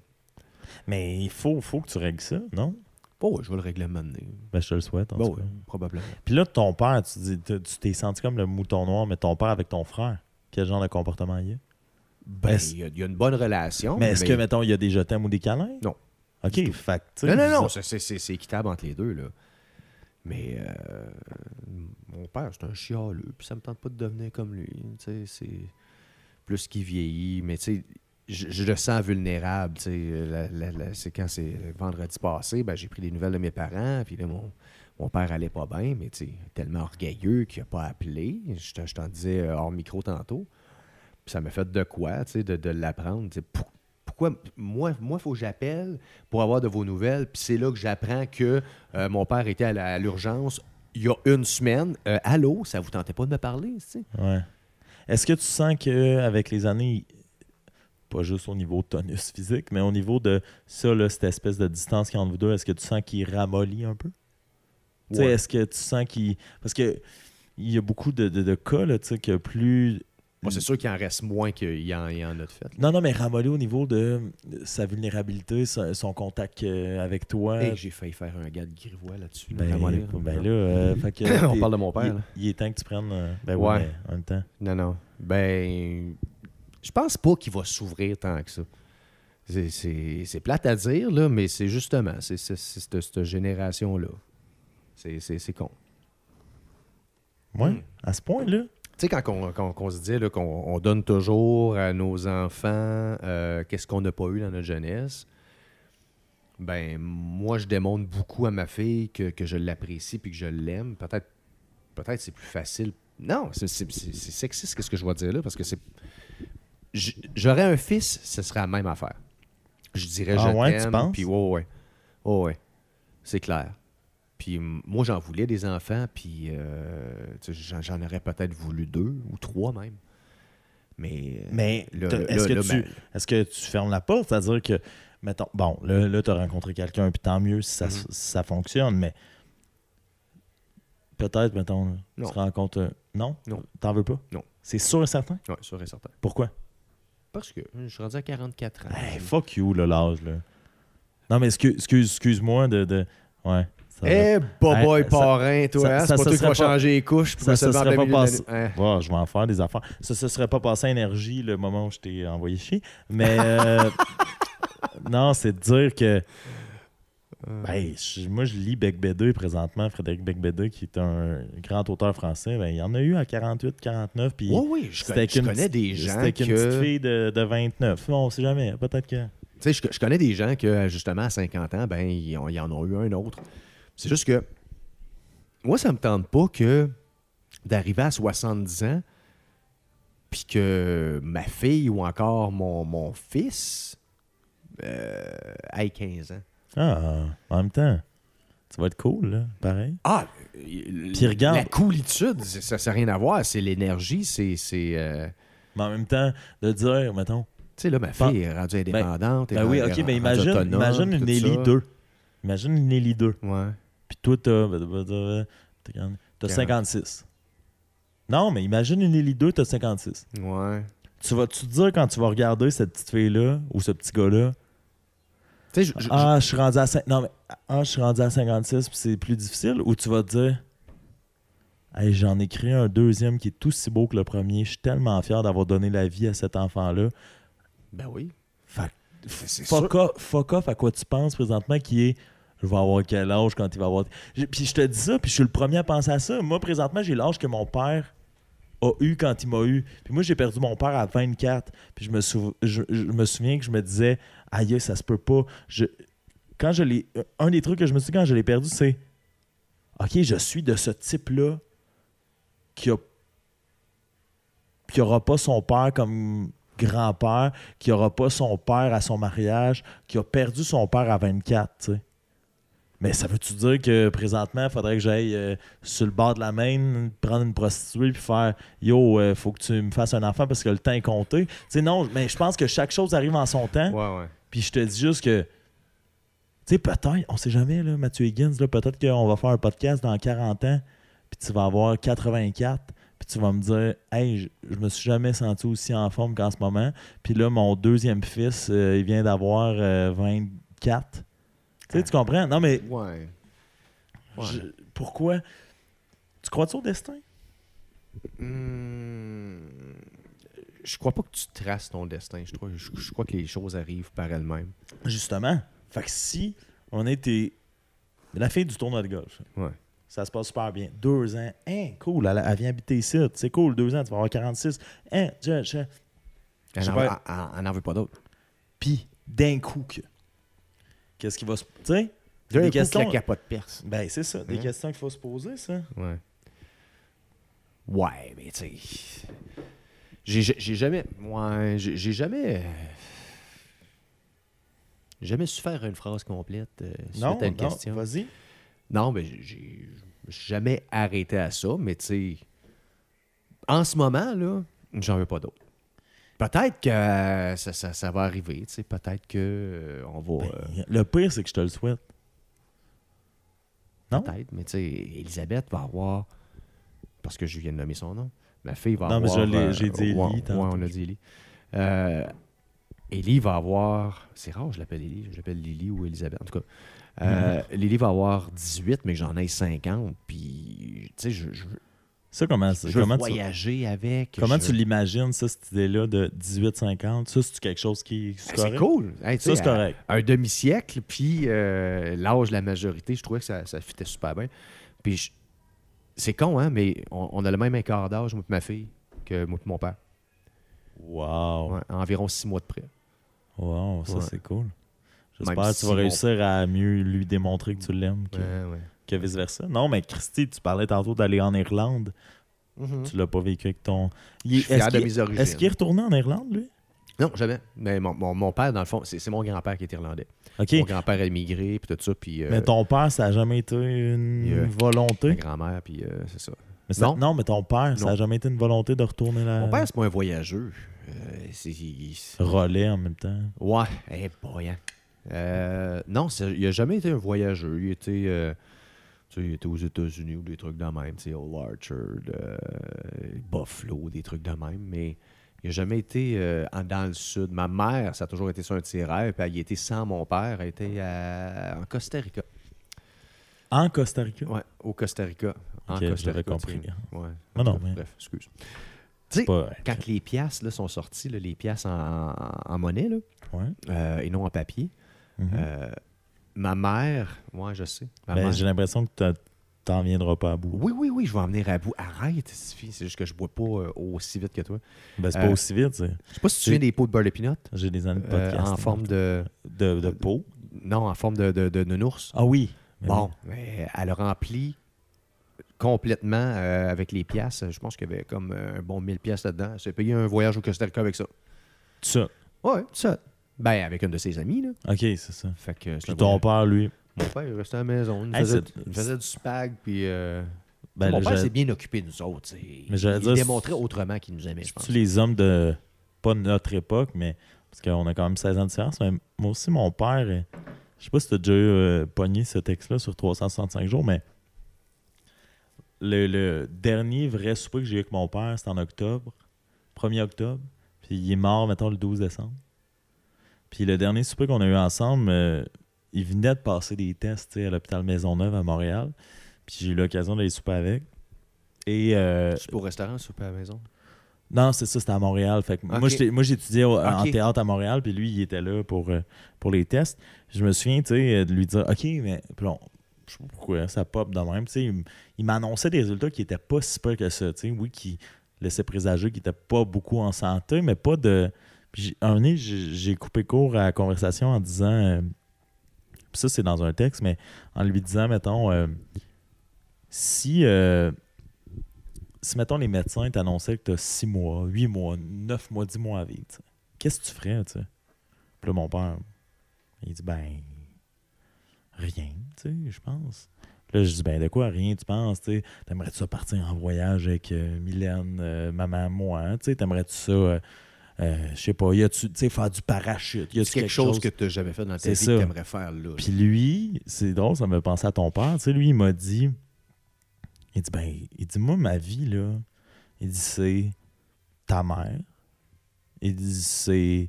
A: Mais il faut, faut que tu règles ça, non?
B: Bon, ouais, je vais le régler donné.
A: Ben, je te le souhaite, en
B: Bon,
A: tout cas.
B: ouais, probablement.
A: Puis là, ton père, tu dis, tu t'es senti comme le mouton noir, mais ton père avec ton frère, quel genre de comportement il y a?
B: Ben, il y, a- il y a une bonne relation.
A: mais est-ce que, mettons, il y a des je t'aime ou des câlins?
B: Non.
A: OK, fait
B: Non, non, non, c'est- c'est équitable entre les deux, là. Mais euh, mon père, c'est un chialeux, puis ça me tente pas de devenir comme lui. C'est plus qu'il vieillit, mais tu sais, je, le sens vulnérable. C'est quand c'est vendredi passé, ben, j'ai pris des nouvelles de mes parents, puis là, mon, mon père allait pas bien, mais tellement orgueilleux qu'il a pas appelé. Je, te- je t'en disais euh, hors micro tantôt. Ça m'a fait de quoi, tu de, de l'apprendre. Pourquoi moi, moi, faut que j'appelle pour avoir de vos nouvelles. Puis c'est là que j'apprends que euh, mon père était à l'urgence il y a une semaine. Euh, allô, ça vous tentait pas de me parler, tu?
A: Ouais. Est-ce que tu sens qu'avec les années, pas juste au niveau de tonus physique, mais au niveau de ça, là, cette espèce de distance qu'il y a entre vous deux, est-ce que tu sens qu'il ramollit un peu? Tu sais,
B: Ouais.
A: Est-ce que tu sens qu'il. Parce que il y a beaucoup de, de- de cas, là, tu sais, que plus.
B: Moi, c'est sûr qu'il en reste moins qu'il y en, il en a de fait.
A: Non, non, mais ramollit au niveau de sa vulnérabilité, son, son contact euh, avec toi.
B: J'ai failli faire un gars de grivois là-dessus.
A: Ben,
B: là.
A: ben là, euh, fait que,
B: On parle de mon père,
A: il, est temps que tu prennes. euh, ben
B: Ouais.
A: en même temps.
B: Non, non. Ben, je pense pas qu'il va s'ouvrir tant que ça. C'est- plate à dire, là, mais c'est justement, c'est cette, génération-là. C'est con. Hmm.
A: à ce point-là.
B: Tu sais, quand, on- quand on se dit qu'on on donne toujours à nos enfants euh, qu'est-ce qu'on n'a pas eu dans notre jeunesse, ben moi, je démontre beaucoup à ma fille que, que je l'apprécie puis que je l'aime. Peut-être peut-être c'est plus facile. Non, c'est sexiste ce que je vais dire là, parce que c'est... J'aurais un fils, ce serait la même affaire. Je dirais
A: Ah
B: je
A: ouais, tu
B: t'aime,
A: penses?
B: puis ouais, ouais. Ouais, ouais. C'est clair. Puis moi, j'en voulais des enfants, puis euh, j'en, aurais peut-être voulu deux ou trois même. Mais, euh,
A: est-ce que, tu,
B: ben,
A: est-ce que tu fermes la porte? C'est-à-dire que, mettons, bon, là, là tu as rencontré quelqu'un, puis tant mieux si ça,
B: Mhm.
A: si ça fonctionne, mais peut-être, mettons, là, tu rencontres. un- Non?
B: Non.
A: T'en veux pas?
B: Non.
A: C'est sûr et certain?
B: ouais, sûr et certain.
A: Pourquoi?
B: Parce que je suis rendu à 44 ans.
A: Hey, fuck you, là, l'âge, là. Non, mais excuse, excuse, excuse-moi de, de. Ouais. ça.
B: Eh, boboy
A: Hey, ça-
B: parrain, toi,
A: ça-
B: hein?
A: ça
B: c'est pas
A: se
B: toi qui
A: serait
B: vas changer les couches.
A: ça
B: lever
A: serait pas passé.
B: Hein?
A: Je vais en faire des affaires. Ça se serait pas passé énergie le moment où je t'ai envoyé chier. Mais euh, non, c'est de dire que. Ben, je- moi, je lis Bec Bédé présentement, Frédéric Bec Bédé, qui est un grand auteur français. Ben, il y en a eu à 48, 49. Puis
B: Oui, oui, je, connais, je connais des gens
A: C'était
B: que...
A: qu'une petite fille de, de 29. On sait jamais. Peut-être que.
B: Tu sais, je, je connais des gens que, justement, à 50 ans, ben, ils, ont- ils en ont eu un autre. C'est juste que moi, ça me tente pas que d'arriver à 70 ans puis que ma fille ou encore mon, mon fils euh, ait 15 ans.
A: Ah, en même temps, ça va être cool, là. Pareil.
B: Ah!
A: Puis regarde-
B: La coolitude, ça n'a rien à voir. C'est l'énergie, c'est... euh,
A: Mais en même temps, de dire, mettons.
B: Tu sais, là, ma fille est rendue indépendante.
A: Ben oui,
B: elle est
A: ok, mais imagine,
B: autonome,
A: imagine une
B: ça.
A: 2. Imagine une Nelly 2.
B: Ouais.
A: Puis toi, t'as. T'as t'as 56. Non, mais imagine une Elite 2, t'as 56.
B: Ouais.
A: Tu vas-tu te dire quand tu vas regarder cette petite fille-là ou ce petit gars-là,
B: je- je-
A: ah, je suis rendu à cin- non, mais, ah, je suis rendu à 56 puis c'est plus difficile, ou tu vas te dire, hey, j'en ai créé un deuxième qui est aussi beau que le premier, je suis tellement fier d'avoir donné la vie à cet enfant-là.
B: Ben oui.
A: Fait que,
B: c'est
A: fuck off, fuck off à quoi tu penses présentement qui est je vais avoir quel âge quand il va avoir. Puis je te dis ça, puis je suis le premier à penser à ça. Moi, présentement, j'ai l'âge que mon père a eu quand il m'a eu. Puis moi, j'ai perdu mon père à 24. Puis je me, sou- je, je me souviens que je me disais, aïe, ça se peut pas. Je... Quand je. Un des trucs que je me suis dit quand je l'ai perdu, c'est OK, je suis de ce type-là qui a qui aura pas son père comme grand-père, qui aura pas son père à son mariage, qui a perdu son père à 24, tu sais. Mais ça veut-tu dire que présentement, il faudrait que j'aille euh, sur le bord de la main, prendre une prostituée puis faire Yo, euh, faut que tu me fasses un enfant parce que le temps est compté? Tu sais, non, mais je pense que chaque chose arrive en son temps.
B: Ouais, ouais.
A: Puis je te dis juste que, tu sais, peut-être, on sait jamais, là, Mathieu Higgins, là, peut-être qu'on va faire un podcast dans 40 ans, puis tu vas avoir 84, puis tu vas me dire, hey, je, je me suis jamais senti aussi en forme qu'en ce moment. Puis là, mon deuxième fils, euh, il vient d'avoir euh, 24. Tu sais, tu comprends? Non, mais
B: Ouais. Ouais.
A: je- pourquoi? Tu crois-tu au destin?
B: Hmm, Je crois pas que tu traces ton destin. Je crois, je, je crois que les choses arrivent par elles-mêmes.
A: Justement. Fait que si on était la fille du tournoi de golf,
B: Ouais.
A: ça se passe super bien. Deux ans, hein, cool, elle, elle vient habiter ici. C'est cool, deux ans, tu vas avoir 46. Hein, je, je-
B: Elle n'en veut-
A: pas.
B: pas d'autres.
A: Puis, d'un coup, que. Qu'est-ce qui va se. Tu sais? Des
B: coup,
A: questions-
B: que la capote perce.
A: Ben, c'est ça. Des
B: Hein?
A: questions qu'il faut se poser, ça.
B: Ouais. Ouais, mais tu sais. J'ai jamais. Ouais, j'ai jamais. euh, jamais su faire une phrase complète euh, suite
A: Non,
B: à une
A: non,
B: question.
A: vas-y.
B: Non, mais j'ai- jamais arrêté à ça, mais tu sais. En ce moment, là, j'en veux pas d'autres. Peut-être que euh, ça, ça- ça va arriver, tu sais. Peut-être que euh, on va. euh,
A: Ben, le pire, c'est que je te le souhaite. non?
B: Peut-être, mais tu sais, Elisabeth va avoir. Parce que je viens de nommer son nom. Ma fille va
A: Non, mais
B: avoir.
A: je l'ai-
B: euh,
A: j'ai dit Élie
B: ouais, on a dit Élie. Euh, Élie va avoir. C'est rare, je l'appelle Élie. Je l'appelle Lily ou Elisabeth. En tout cas, euh,
A: Mm-hmm.
B: Lily va avoir 18, mais j'en ai 50. Puis, tu sais, je, je,
A: Ça, comment,
B: je veux
A: comment tu,
B: voyager avec.
A: comment
B: je-
A: tu l'imagines, ça, cette idée-là de 18-50? Ça, c'est quelque chose qui c'est
B: Ben? C'est cool. Hey, tu
A: Ça, c'est correct.
B: Un demi-siècle, puis euh, l'âge de la majorité, je trouvais que ça, ça fitait super bien. Puis je- c'est con, hein, mais on, on a le même écart d'âge, moi et ma fille, que moi et mon père.
A: Wow.
B: Ouais, environ six mois de près.
A: Wow, ça,
B: Ouais.
A: c'est cool. J'espère que tu vas réussir à mieux lui démontrer que tu l'aimes que,
B: Ouais,
A: que vice-versa. Non, mais Christy, tu parlais tantôt d'aller en Irlande.
B: Mhm.
A: Tu l'as pas vécu avec ton... Est-ce qu'il
B: origines.
A: est-ce qu'il est retourné en Irlande, lui?
B: Non, jamais. Mais mon, mon- mon père, dans le fond, c'est mon grand-père qui est irlandais. Mon grand-père a immigré, puis tout ça, puis euh,
A: Mais ton père, ça n'a jamais été une
B: euh, ma
A: volonté?
B: grand-mère, puis euh, c'est ça.
A: Mais ça-
B: non.
A: non. mais ton père, ça n'a jamais été une volonté de retourner là.
B: Mon père, c'est pas un voyageur. Euh, c'est...
A: relais en même temps.
B: Ouais, eh boy, hein. Non, il a jamais été un voyageur. Il était, tu sais, il était aux États-Unis ou des trucs de même, tu sais, au Larcher, euh, Buffalo, des trucs de même, mais il n'a jamais été euh, dans le sud. Ma mère, ça a toujours été ça un de ses rêves, puis elle y était sans mon père, elle était à- en Costa Rica.
A: En Costa Rica?
B: Ouais, au Costa Rica. En Costa Rica,
A: compris.
B: tu. Ouais.
A: Non, non, mais-
B: Bref, excuse. Tu sais, quand les pièces là, sont sorties, là, les pièces en, monnaie, là,
A: Ouais.
B: euh, et non en papier,
A: Mhm.
B: euh, ma mère, moi je sais.
A: Ben, J'ai l'impression que t'as- t'en viendras pas à bout.
B: oui, oui, oui, je vais en venir à bout. Arrête, c'est juste que je bois pas euh, aussi vite que toi.
A: Ben, c'est
B: Euh,
A: pas aussi vite. c'est-
B: Je sais pas si tu
A: J'ai-
B: viens des pots de beurre de peanut.
A: J'ai des années de
B: euh,
A: podcast.
B: en forme de.
A: de, de peau.
B: Non, en forme de, de, de nounours.
A: Ah oui.
B: Bon, mais elle a rempli complètement euh, avec les pièces. Je pense qu'il y avait comme euh, un bon 1000 pièces là-dedans. Elle s'est payé un voyage au Costa Rica avec ça.
A: oui. Ça.
B: Ouais, ça. Ben, avec une de ses amies, là.
A: OK, c'est ça.
B: Fait que
A: Puis ton père, lui?
B: Mon père, il restait à la maison. Il nous
A: Hey,
B: faisait,
A: c'est-
B: il faisait du spag, puis... euh,
A: Ben,
B: mon
A: là,
B: père s'est bien occupé de nous autres. tu sais.
A: Mais j'allais
B: il
A: dire,
B: démontrait autrement qu'il nous aimait, je pense.
A: tu les hommes de. Pas de notre époque, mais. Parce qu'on a quand même 16 ans de différence. Mais moi aussi, mon père. euh, Je sais pas si tu as déjà euh, pogné ce texte-là sur 365 jours, mais. Le, le dernier vrai souper que j'ai eu avec mon père, c'était en octobre. 1er octobre. Puis il est mort, mettons, le 12 décembre. Puis le dernier souper qu'on a eu ensemble, euh, il venait de passer des tests à l'hôpital Maisonneuve à Montréal. Puis j'ai eu l'occasion d'aller souper avec. Et euh,
B: C'est pour restaurant, souper à la maison?
A: non, c'est ça, c'était à Montréal. Fait que Moi, j'étudiais en théâtre à Montréal, puis lui, il était là pour, euh, pour les tests. Je me souviens, de lui dire OK, mais. Puis bon, je sais pas pourquoi, ça pop de même. Tu sais, il, m'annonçait des résultats qui étaient pas si pires que ça. Tu sais, oui, qui laissaient présager qu'il était pas beaucoup en santé, mais pas de. Puis un donné, j'ai j'ai coupé court à la conversation en disant. Ça, c'est dans un texte, mais en lui disant, mettons, euh, si. euh, si, mettons, les médecins t'annonçaient que tu as 6 mois, 8 mois, 9 mois, 10 mois à vivre, qu'est-ce que tu ferais, tu sais? Puis là, mon père, il dit, ben, rien, tu sais, je pense. Là, je dis, ben, de quoi rien, tu penses, tu sais? T'aimerais-tu ça partir en voyage avec euh, Mylène, maman, moi, hein, tu sais? T'aimerais-tu ça, euh, je sais pas, y a-tu, tu sais, faire du parachute? Y a-tu
B: C'est quelque chose que tu n'as jamais fait dans ta vie
A: ça.
B: que tu aimerais faire là.
A: puis lui, c'est drôle, ça me fait penser à ton père. Tu sais, lui, il m'a dit, il dit, ben, il dit, moi, ma vie, là, Il dit c'est ta mère. Il dit c'est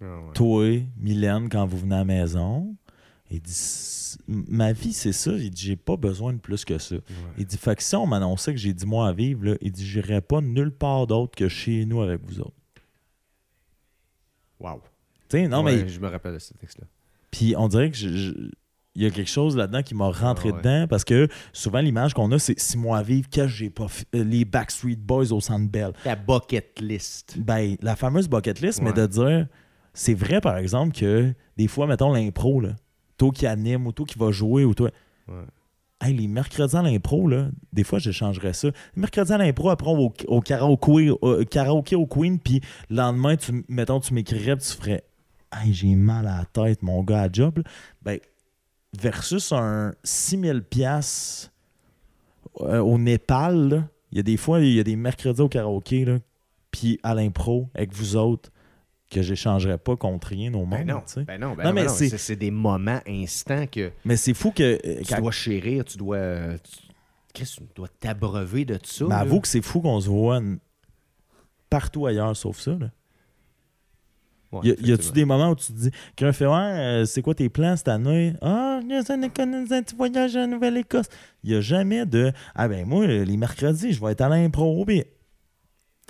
B: Ah ouais.
A: toi, Mylène, quand vous venez à la maison. Il dit ma vie, c'est ça. Il dit j'ai pas besoin de plus que ça.
B: Ouais.
A: Il dit fait que si on m'annonçait que j'ai 10 mois à vivre, là, il dit j'irais pas nulle part d'autre que chez nous avec vous autres.
B: Wow.
A: Tu sais, non,
B: Ouais,
A: mais.
B: Je me rappelle de ce texte-là.
A: Puis on dirait que je- je- il y a quelque chose là-dedans qui m'a rentré
B: Ah ouais.
A: dedans parce que souvent l'image qu'on a, c'est 6 mois à vivre, qu'est-ce que j'ai pas fait? Euh, Les Backstreet Boys au Centre Bell.
B: La bucket list.
A: Ben, la fameuse bucket list, mais de dire, c'est vrai par exemple que des fois, mettons l'impro, là, toi qui anime ou toi qui va jouer ou toi.
B: Ouais.
A: Hey, les mercredis à l'impro, là, des fois, j'échangerais ça. Les mercredis à l'impro, après, au, au karaoké, au, karaoké au Queen, puis le lendemain, tu, mettons, tu m'écrirais, tu ferais j'ai mal à la tête, mon gars, à job. Ben, versus un 6000 pièces au Népal, il y a des fois, il y a des mercredis au karaoké, puis à l'impro, avec vous autres, que j'échangerais pas contre rien au monde.
B: Ben non,
A: sais.
B: ben non, ben
A: Non,
B: non,
A: mais
B: ben non.
A: c'est-
B: C'est c'est des moments instants que
A: Mais c'est fou que. euh,
B: tu
A: quand-
B: dois chérir, tu dois. euh, tu- Qu'est-ce que tu dois t'abreuver de ça?
A: Mais
B: là.
A: avoue que c'est fou qu'on se voit n- partout ailleurs sauf ça. Là.
B: Ouais,
A: y a- y a-tu des moments où tu te dis, quelqu'un fait euh, c'est quoi tes plans cette année? Ah, d'économiser un petit voyage en Nouvelle-Écosse. Il n'y a jamais de Ah, ben moi, les mercredis, je vais être à l'impro.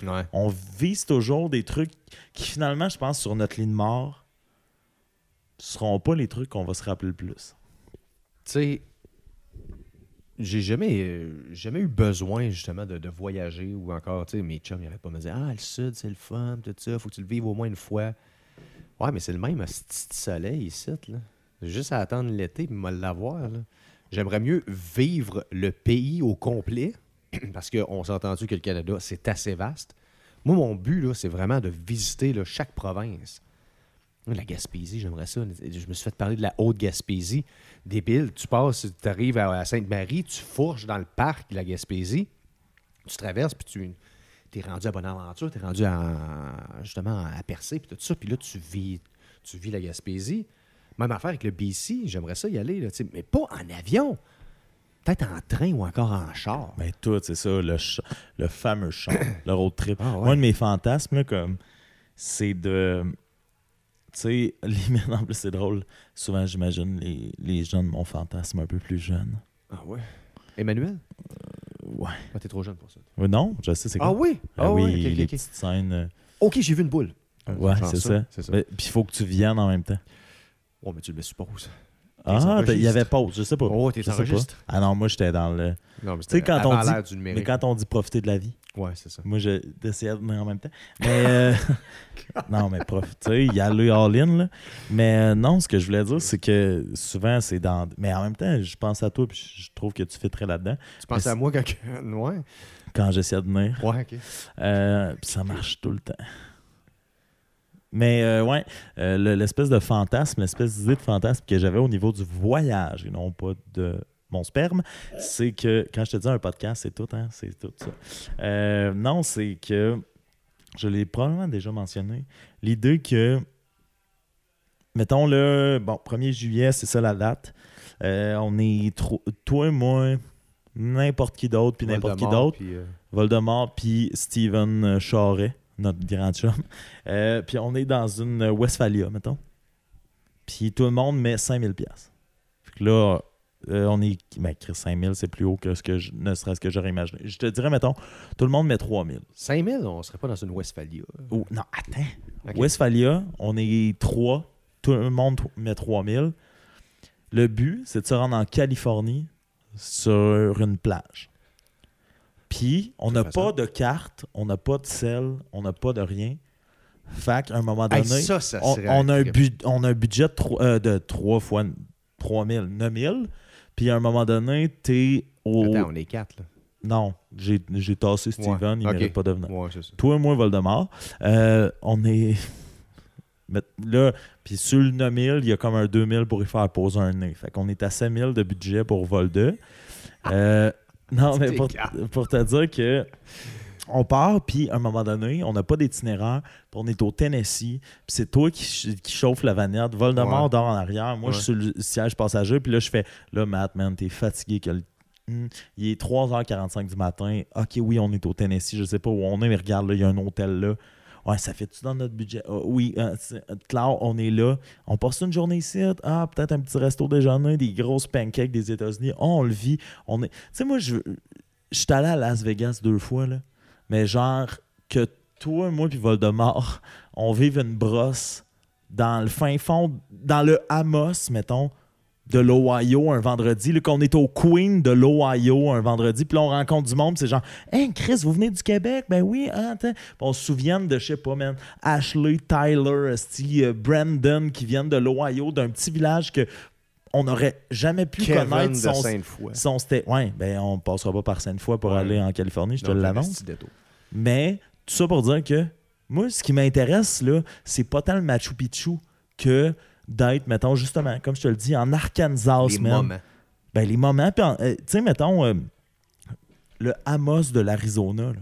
B: Ouais.
A: On vise toujours des trucs qui, finalement, je pense, sur notre ligne de mort, seront pas les trucs qu'on va se rappeler le plus.
B: Tu sais, j'ai jamais, euh, jamais eu besoin justement de, de voyager ou encore, tu sais, mes chums, ils n'arrêtent pas me dire Ah, le sud, c'est le fun, tout ça, faut que tu le vives au moins une fois. Ouais, mais c'est le même petit soleil ici, là. Juste à attendre l'été puis me l'avoir. J'aimerais mieux vivre le pays au complet, parce qu'on s'est entendu que le Canada, c'est assez vaste. Moi, mon but, c'est vraiment de visiter chaque province. La Gaspésie, j'aimerais ça. Je me suis fait parler de la Haute-Gaspésie. Débile, tu passes, tu arrives à, Sainte-Marie, tu fourches dans le parc de la Gaspésie, tu traverses, puis tu es rendu à Bonaventure, tu es rendu à, justement à Percé, puis tout ça, puis là, tu vis, tu la Gaspésie. Même affaire avec le BC, j'aimerais ça y aller, là, mais pas en avion. Peut-être en train ou encore en char.
A: Ben tout, c'est ça, le, le fameux chant, le road trip.
B: Ah ouais.
A: Moi, un de mes fantasmes, là, comme, c'est de. Tu sais, limite, en plus, c'est drôle. Souvent, j'imagine les, les jeunes, mon fantasme un peu plus jeune.
B: Ah ouais. Emmanuel?
A: Ouais.
B: Ah, t'es trop jeune pour ça.
A: Euh, non, je sais, c'est quoi?
B: Ah oui?
A: Ah
B: Ah
A: oui,
B: oui, ok,
A: les
B: ok, ok.
A: petites scènes. euh,
B: Ok, j'ai vu une boule.
A: Ouais, c'est ça. Mais- Puis il faut que tu viennes en même temps.
B: Oh, mais tu le supposes.
A: Ah, il y avait pause, je sais pas.
B: Oh, t'es enregistres.
A: Ah non, moi, j'étais dans le.
B: Non, mais
A: Tu sais, quand on dit-. Mais quand on dit profiter de la vie,
B: Ouais, c'est ça.
A: moi, j'essayais de venir en même temps. Mais. euh, non, mais prof, tu sais, il y a le all-in, là. Mais euh, non, ce que je voulais dire, c'est que souvent, c'est dans. Mais en même temps, je pense à toi, puis je trouve que tu fais très là-dedans.
B: Tu penses à moi quand... Ouais.
A: Quand j'essaie de venir.
B: Ouais, OK.
A: Euh, puis ça marche tout le temps. Mais euh, ouais, euh, le- l'espèce de fantasme, l'espèce d'idée de fantasme que j'avais au niveau du voyage et non pas de mon sperme, c'est que quand je te dis un podcast, c'est tout, hein? C'est tout ça. Euh, non, c'est que je l'ai probablement déjà mentionné. L'idée que, mettons le bon, 1er juillet, c'est ça la date. On est trop, toi, moi, n'importe qui d'autre, puis n'importe qui d'autre. Voldemort puis Steven Charret, notre grand chum. Euh, puis on est dans une Westphalia, mettons. Puis tout le monde met 5000 pièces. Fait que là, euh, on est... Ben, Chris, 5000, c'est plus haut que ce que je, ne serait-ce que j'aurais imaginé. Je te dirais, mettons, tout le monde met 3000.
B: 5000, on serait pas dans une Westphalia.
A: Oh, non, attends. Westphalia, on est 3. Tout le monde met 3000. Le but, c'est de se rendre en Californie sur une plage. Puis, on n'a pas de carte, on n'a pas de sel, on n'a pas de rien. Fait qu'à un moment
B: Hey,
A: donné,
B: ça, ça
A: on, on a un on a un budget de tro- euh, de 3 fois 3000, 9000. Puis à un moment donné, t'es au.
B: Attends, on est quatre, là.
A: Non, j'ai tassé Steven, il
B: ok.
A: mérite pas de venir.
B: Ouais.
A: Toi, moi, Voldemort. Euh, on est. Mais là, puis sur le 9000, il y a comme un 2000 pour y faire poser un nez. Fait qu'on est à 5000 de budget pour Vol 2. Euh, non, mais pour, te dire que. On part, puis à un moment donné, on n'a pas d'itinéraire, puis on est au Tennessee, puis c'est toi qui, ch- qui chauffe la vanette. Voldemort
B: Ouais.
A: dort en arrière, moi je suis sur le siège passager, puis là je fais Là, Matt, man, t'es fatigué que le Hmm, il est 3h45 du matin. OK, oui, on est au Tennessee. Je sais pas où on est, mais regarde, là, il y a un hôtel là. Ouais, ça fait-tu dans notre budget? Ah, oui, euh, euh, Claude, on est là. On passe une journée ici. Ah, peut-être un petit resto déjeuner, des grosses pancakes des États-Unis. On le vit. On est... Tu sais, moi, je je suis allé à Las Vegas deux fois, là. Mais genre, que toi, moi, puis Voldemort, on vive une brosse dans le fin fond, dans le Amos, mettons, de l'Ohio un vendredi, qu'on est au Queen de l'Ohio un vendredi, puis là, on rencontre du monde, c'est genre, Hey, Chris, vous venez du Québec? Ben oui, hein, on se souvient de, je sais pas, man, Ashley, Tyler, esti, euh, Brandon, qui viennent de l'Ohio, d'un petit village que on n'aurait jamais pu
B: Kevin
A: connaître
B: de
A: son,
B: Sainte-Foy.
A: son ouais ben on passera pas par Sainte-Foy pour
B: Ouais.
A: aller en Californie je te l'annonce mais tout ça pour dire que moi, ce qui m'intéresse, là, c'est pas tant le Machu Picchu que d'être, mettons, justement, comme je te le dis, en Arkansas,
B: Les
A: man.
B: moments.
A: Ben, les moments. Puis, euh, tu sais, mettons, euh, le Amos de l'Arizona.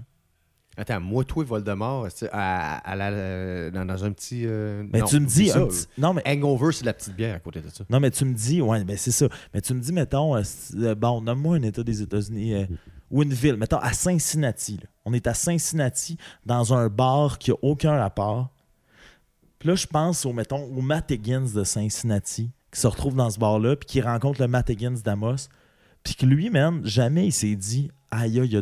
B: Attends, moi, toi, Voldemort, à, à la- euh, dans, dans un petit. euh,
A: Mais
B: non,
A: tu me dis.
B: ça.
A: un petit- Non, mais.
B: Hangover, c'est la petite bière à côté de ça.
A: Non, mais tu me dis, ouais, ben c'est ça. Mais tu me dis, mettons, euh, bon, nomme-moi un État des États-Unis, ou une ville, mettons, à Cincinnati. là. On est à Cincinnati, dans un bar qui a aucun rapport. Puis là, je pense au, mettons, au Matt Higgins de Cincinnati, qui se retrouve dans ce bar-là, puis qui rencontre le Matt Higgins d'Amos. Puis que lui, man, jamais il s'est dit, aïe, il y a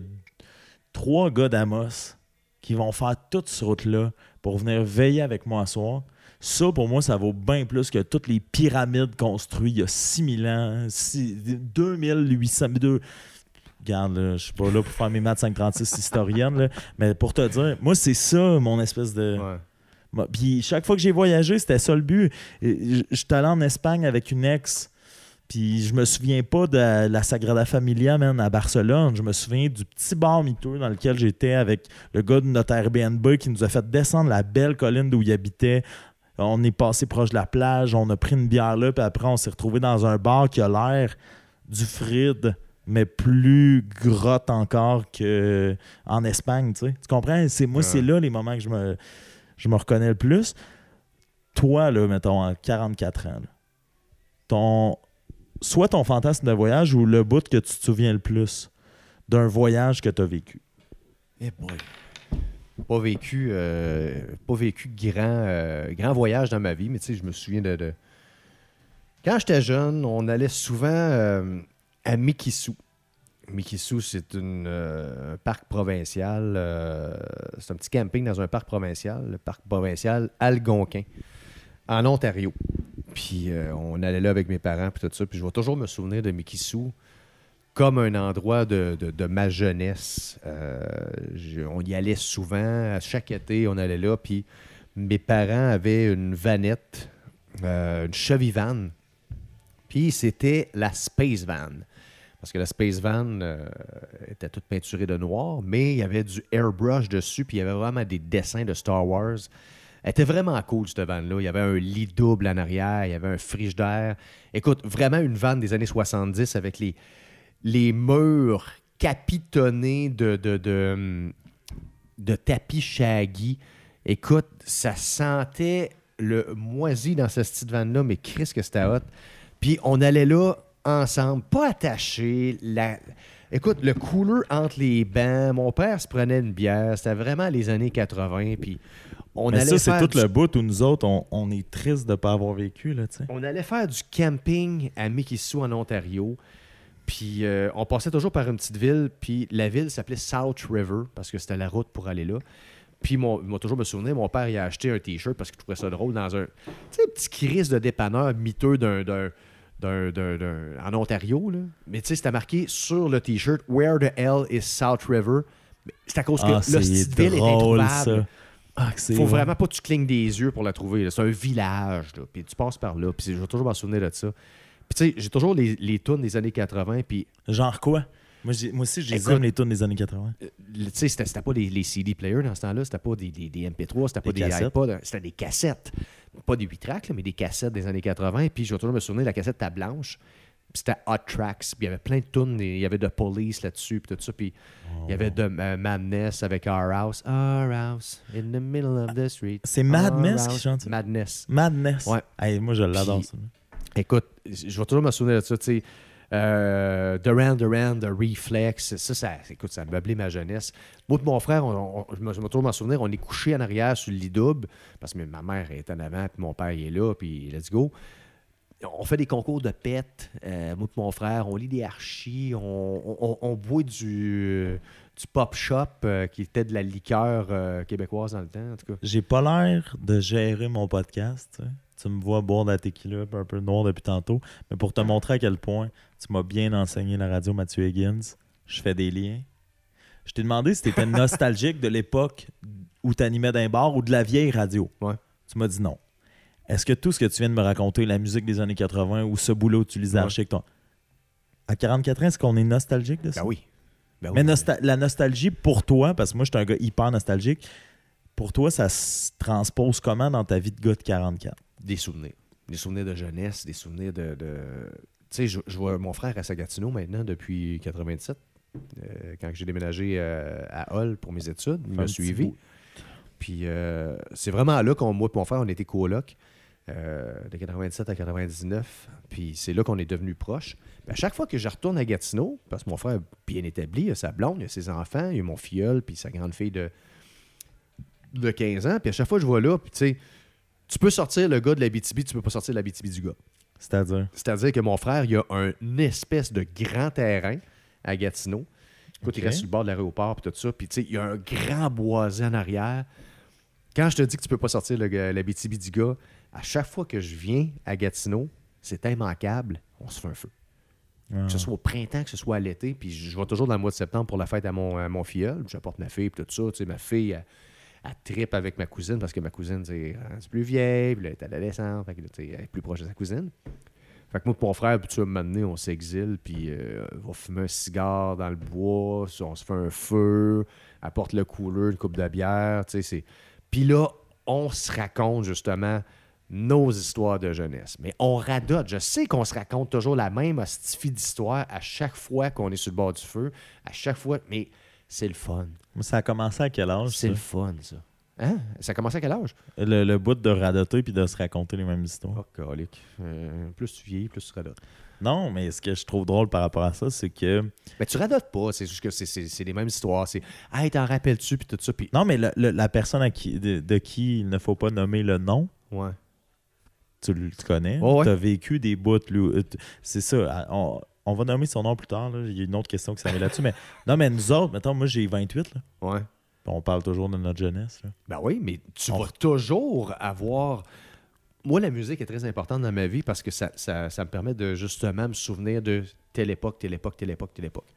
A: trois gars d'Amos qui vont faire toute cette route-là pour venir veiller avec moi ce soir. Ça, pour moi, ça vaut bien plus que toutes les pyramides construites il y a 6000 ans, six- 2800... deux- Regarde, là, je suis pas là pour faire mes maths 536 historiennes, là, mais pour te dire, moi, c'est ça, mon espèce de... Puis chaque fois que j'ai voyagé, c'était ça le but. Et j- J'étais allé en Espagne avec une ex, puis je me souviens pas de la Sagrada Familia, man, à Barcelone. Je me souviens du petit bar miteux dans lequel j'étais avec le gars de notre Airbnb qui nous a fait descendre la belle colline d'où il habitait. On est passé proche de la plage, on a pris une bière là, puis après on s'est retrouvé dans un bar qui a l'air du Frid, mais plus grotte encore que en Espagne, tu sais. Tu comprends? C'est, moi,
B: Ouais.
A: c'est là les moments que je me, je me reconnais le plus. Toi, là, mettons, à 44 ans, ton, soit ton fantasme de voyage ou le bout que tu te souviens le plus d'un voyage que tu as vécu.
B: Eh boy. Pas vécu, euh, pas euh, grand voyage dans ma vie, mais tu sais, je me souviens de. de- Quand j'étais jeune, on allait souvent euh, à Mikisu. Mikisu, c'est euh, un parc provincial. euh, c'est un petit camping dans un parc provincial, le parc provincial Algonquin, en Ontario. Puis euh, on allait là avec mes parents, puis tout ça. Puis je vais toujours me souvenir de Mikisu comme un endroit de, ma jeunesse. Je- on y allait souvent. À chaque été, on allait là. Puis mes parents avaient une vanette, une Chevy van. Puis c'était la Space Van. Parce que la Space Van euh, était toute peinturée de noir, mais il y avait du airbrush dessus, puis il y avait vraiment des dessins de Star Wars. Elle était vraiment cool, cette van-là. Il y avait un lit double en arrière, il y avait un frigidaire. Écoute, vraiment une van des années 70 avec les, les murs capitonnés de, de, de, tapis shaggy. Écoute, ça sentait le moisi dans ce petite van-là, mais Chris que c'était hot. Puis on allait là ensemble, pas attachés. La... Écoute, le cooler entre les bancs, mon père se prenait une bière, c'était vraiment les années 80, puis on
A: Mais
B: allait
A: ça, c'est tout
B: du
A: le bout où nous autres, on, on est triste de ne pas avoir vécu, là,
B: on allait faire du camping à Mikisu en Ontario. Puis euh, on passait toujours par une petite ville. Puis la ville s'appelait South River parce que c'était la route pour aller là. Puis mon, moi, toujours me souvenir, mon père il a acheté un t-shirt parce qu'il trouvait ça drôle dans un tu sais, un petit crise de dépanneur miteux d'un, d'un, en Ontario. Là. Mais tu sais, c'était marqué sur le t-shirt Where the hell is South River? C'est à cause que
A: Ah, c'est
B: petite ville est introuvable.
A: Ah,
B: Faut vraiment pas que tu clignes des yeux pour la trouver. C'est un village. Là. Puis tu passes par là. Puis je vais toujours m'en souvenir de ça. Puis tu sais, j'ai toujours les, les tunes des années 80. Puis
A: Genre quoi? Moi, aussi, les tunes des années 80.
B: euh, tu sais, c'était pas des, les CD players dans ce temps-là. C'était pas des, des- des MP3. C'était pas
A: Des cassettes?
B: iPods. C'était des cassettes. Pas des 8 tracks, là, mais des cassettes des années 80. Puis je vais toujours me souvenir, la cassette était blanche. Puis c'était Hot Tracks. Puis il y avait plein de tunes. Il y avait de Police là-dessus. Puis tout ça. Puis il y avait de euh, Madness avec Our House. Our House in the middle of the street.
A: C'est Madness qui chante ça?
B: Madness.
A: Madness.
B: Ouais.
A: Hey, moi, je l'adore, ça.
B: Écoute, je vais toujours me souvenir de ça. tu sais. Euh, Duran Duran, The Reflex, ça, ça, écoute, ça a meublé ma jeunesse. Moi et mon frère, je me toujours m'en souvenir, on est couché en arrière sur le lit double, parce que ma mère est en avant, puis mon père est là, puis let's go. On fait des concours de pète, euh, moi mon frère, on lit des archis, on, boit du, pop shop, euh, qui était de la liqueur québécoise dans le temps, en tout cas.
A: J'ai pas l'air de gérer mon podcast. Tu me vois boire de la tequila un peu noir depuis tantôt. Mais pour te montrer à quel point tu m'as bien enseigné la radio Mathieu Higgins, je fais des liens. Je t'ai demandé si tu étais nostalgique de l'époque où tu animais d'un bar ou de la vieille radio.
B: Ouais.
A: Tu m'as dit non. Est-ce que tout ce que tu viens de me raconter, la musique des années 80 ou ce boulot où tu lisais
B: Ouais.
A: ton... À 44 ans, est-ce qu'on est nostalgique de ça?
B: Ben oui. Ben
A: Mais
B: oui.
A: nosta- la nostalgie pour toi, parce que moi, je suis un gars hyper nostalgique, pour toi, ça se transpose comment dans ta vie de gars de 44?
B: Des souvenirs. Des souvenirs de jeunesse, des souvenirs de. de- Tu sais, je, je vois mon frère à Sagatineau maintenant depuis 87. euh, quand j'ai déménagé euh, à Hull pour mes études, il m'a suivi. Puis euh, c'est vraiment là qu'on, moi et mon frère, on était coloc euh, de 97 à 99. Puis c'est là qu'on est devenus proches. Puis à chaque fois que je retourne à Gatineau, parce que mon frère est bien établi, il a sa blonde, il a ses enfants, il a mon filleul, puis sa grande fille de, de 15 ans. Puis à chaque fois que je vois là, puis tu sais, tu peux sortir le gars de la BTB, tu peux pas sortir la BTB du gars.
A: C'est-à-dire?
B: C'est-à-dire que mon frère, il a un une espèce de grand terrain à Gatineau. Écoute, il reste sur le bord de l'aéroport puis tout ça. Puis, tu sais, il y a un grand boisé en arrière. Quand je te dis que tu peux pas sortir le, la BTB du gars, à chaque fois que je viens à Gatineau, c'est immanquable, on se fait un feu.
A: Ah.
B: Que ce soit au printemps, que ce soit à l'été. Puis je vais toujours dans le mois de septembre pour la fête à mon, à mon filleul. J'apporte ma fille, puis tout ça. Tu sais, ma fille, elle, elle tripe avec ma cousine parce que ma cousine, c'est plus vieille, puis elle est adolescente, elle est plus proche de sa cousine. Fait que moi et mon frère, tu vas m'amener, on s'exile, puis euh, on va fumer un cigare dans le bois, on se fait un feu, apporte le cooler, une coupe de bière, tu sais. Puis là, on se raconte justement nos histoires de jeunesse. Mais on radote. Je sais qu'on se raconte toujours la même hostifie d'histoire à chaque fois qu'on est sur le bord du feu, à chaque fois, mais c'est le fun.
A: Ça a commencé à quel âge?
B: C'est le fun, ça. Hein? Ça a commencé à quel âge?
A: Le, le bout de radoter puis de se raconter les mêmes histoires.
B: Oh, colique. Euh, plus tu vieillis, plus tu radotes.
A: Non, mais ce que je trouve drôle par rapport à ça, c'est que.
B: Mais tu radotes pas, c'est juste que c'est- les mêmes histoires. C'est Hey, t'en rappelles-tu, puis tout ça.
A: Non, mais le- le- la personne à qui, de, de qui il ne faut pas nommer le nom,
B: Ouais.
A: tu le connais?
B: Oh, ouais.
A: Tu as vécu des bouts. lui, euh, C'est ça. On, on va nommer son nom plus tard. là. Il y a une autre question qui s'en met là-dessus. Mais non, mais nous autres, mettons, moi j'ai 28. Là.
B: Ouais.
A: On parle toujours de notre jeunesse. là.
B: Ben oui, mais tu
A: On-
B: vas toujours avoir. Moi, la musique est très importante dans ma vie parce que ça, ça- ça me permet de justement me souvenir de telle époque, telle époque, telle époque, telle époque.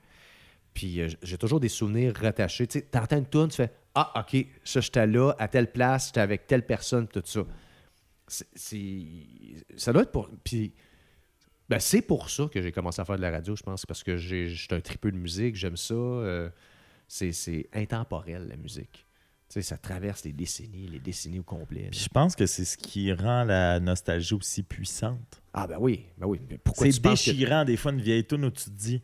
B: Puis euh, j'ai toujours des souvenirs rattachés. Tu sais, t'entends une tune, tu fais Ah, OK, ça, j'étais là, à telle place, j'étais avec telle personne, tout ça. C'est- Ça doit être pour. Puis. Ben, c'est pour ça que j'ai commencé à faire de la radio, je pense, parce que j'ai- un tripeux de musique, j'aime ça. euh, c'est intemporel, la musique. Tu sais, ça traverse les décennies, les décennies au complet.
A: Puis je pense que c'est ce qui rend la nostalgie aussi puissante.
B: Ah ben oui, ben oui. Mais pourquoi
A: C'est
B: que-
A: déchirant, des fois, une vieille tune où tu te dis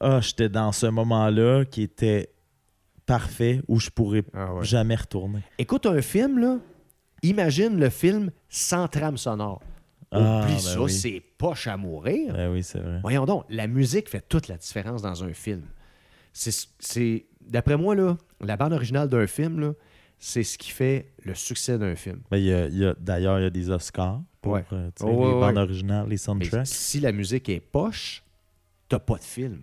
A: Ah, j'étais dans ce moment-là qui était parfait où je pourrais
B: Ah ouais.
A: jamais retourner.
B: Écoute un film, là. Imagine le film sans trame sonore.
A: Ah,
B: Oublie
A: ben
B: ça,
A: oui.
B: c'est poche à mourir.
A: Ben oui, c'est vrai.
B: Voyons donc, la musique fait toute la différence dans un film. C'est- d'après moi, là, la bande originale d'un film, c'est ce qui fait le succès d'un film.
A: Ben, y a- il y a- D'ailleurs, il y a des Oscars pour
B: Ouais.
A: euh,
B: Oh,
A: les
B: ouais.
A: bandes originales, les
B: Mais
A: soundtracks.
B: si la musique est poche, t'as pas de film.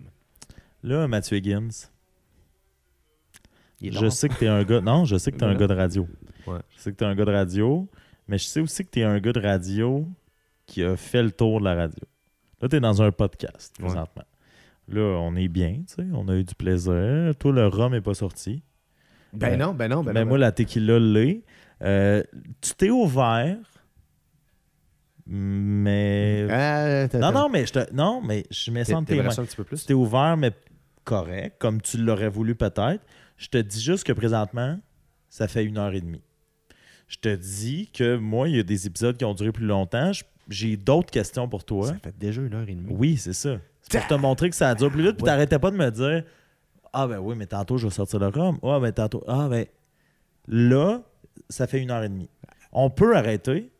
A: Là, Mathieu Higgins, je sais que tu es un gars. Non, je sais que tu es un gars de radio. Je sais que tu es un gars de radio, mais je sais aussi que tu es un gars de radio qui a fait le tour de la radio. Là, tu es dans un podcast
B: Ouais.
A: présentement. Là, on est bien, tu sais, on a eu du plaisir. Toi, le rhum n'est pas sorti.
B: Ben
A: Ouais.
B: non, ben non, ben
A: mais
B: non.
A: moi, la tequila l'est. Euh, tu t'es ouvert, mais.
B: Ah,
A: non, non, mais je te... non, mais je mets ça tes mains. Tu t'es ouvert, mais correct, comme tu l'aurais voulu peut-être. Je te dis juste que présentement, ça fait une heure et demie. Je te dis que moi, il y a des épisodes qui ont duré plus longtemps. Je- J'ai d'autres questions pour toi.
B: Ça fait déjà une heure et demie.
A: Oui, c'est ça. C'est pour te montrer que ça dure plus vite. Puis
B: Ouais.
A: t'arrêtais pas de me dire Ah ben oui, mais tantôt je vais sortir le rhum. Ah ben tantôt. Ah ben. Là, ça fait une heure et demie. On peut arrêter.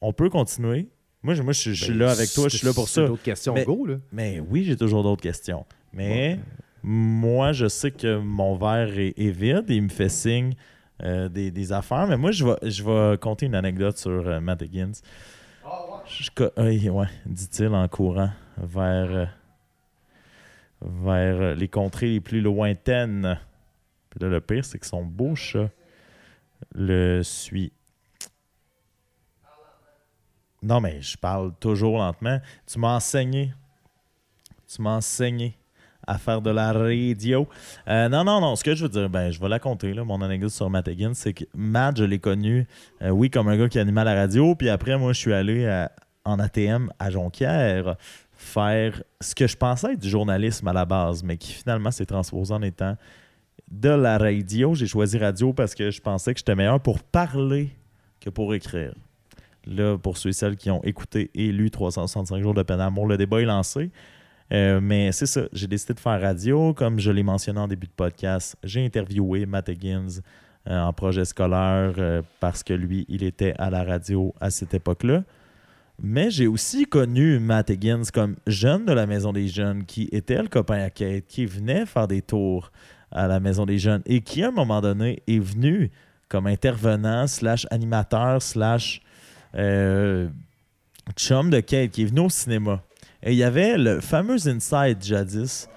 A: On peut continuer. Moi, je, moi, je, je suis
B: Ben,
A: là avec toi, je suis là pour ça.
B: d'autres questions,
A: Mais-
B: go, là.
A: Mais oui, j'ai toujours d'autres questions. Mais moi, je sais que mon verre est, est vide et il me fait signe euh, des, des affaires. Mais moi, je vais, je vais conter une anecdote sur euh, Matt Higgins. Je oui, ouais, dit-il en courant vers, euh, vers euh, les contrées les plus lointaines. Puis là, le pire, c'est que son beau le suit. Non, mais je parle toujours lentement. Tu m'as enseigné. Tu m'as enseigné à faire de la radio. Euh, non, non, non. Ce que je veux dire, ben, je vais la compter, là, mon anecdote sur Matt Higgins, c'est que Matt, je l'ai connu, euh, oui, comme un gars qui animait la radio. Puis après, moi, je suis allé en ATM à Jonquière faire ce que je pensais être du journalisme à la base, mais qui finalement s'est transposé en étant de la radio. J'ai choisi radio parce que je pensais que j'étais meilleur pour parler que pour écrire. Là, pour ceux et celles qui ont écouté et lu 365 jours de peine d'amour, le débat est lancé. Euh, mais c'est ça, j'ai décidé de faire radio. Comme je l'ai mentionné en début de podcast, j'ai interviewé Matt Higgins euh, en projet scolaire euh, parce que lui, il était à la radio à cette époque-là. Mais j'ai aussi connu Matt Higgins comme jeune de la Maison des Jeunes, qui était le copain à Kate, qui venait faire des tours à la Maison des Jeunes et qui, à un moment donné, est venu comme intervenant, slash animateur, slash chum de Kate, qui est venu au cinéma. Et il y avait le fameux inside jadis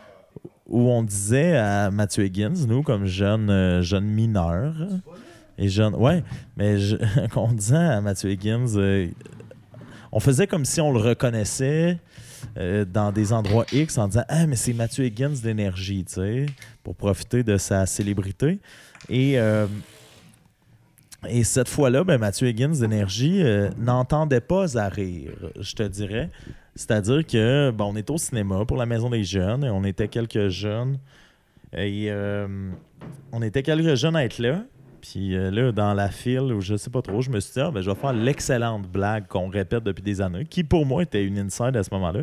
A: où on disait à Mathieu Higgins, nous, comme jeunes euh, jeunes mineurs, et jeunes, ouais, mais je- qu'on disait à Mathieu Higgins, euh, on faisait comme si on le reconnaissait euh, dans des endroits X en disant Ah, mais c'est Mathieu Higgins d'énergie, tu sais, pour profiter de sa célébrité. Et, euh, et cette fois-là, ben, Mathieu Higgins d'énergie euh, n'entendait pas à rire, je te dirais. C'est-à-dire que bon, on était au cinéma pour la Maison des Jeunes et on était quelques jeunes. Et euh, on était quelques jeunes à être là. Puis euh, là, dans la file, ou je sais pas trop, je me suis dit, ah, ben, je vais faire l'excellente blague qu'on répète depuis des années, qui pour moi était une inside à ce moment-là.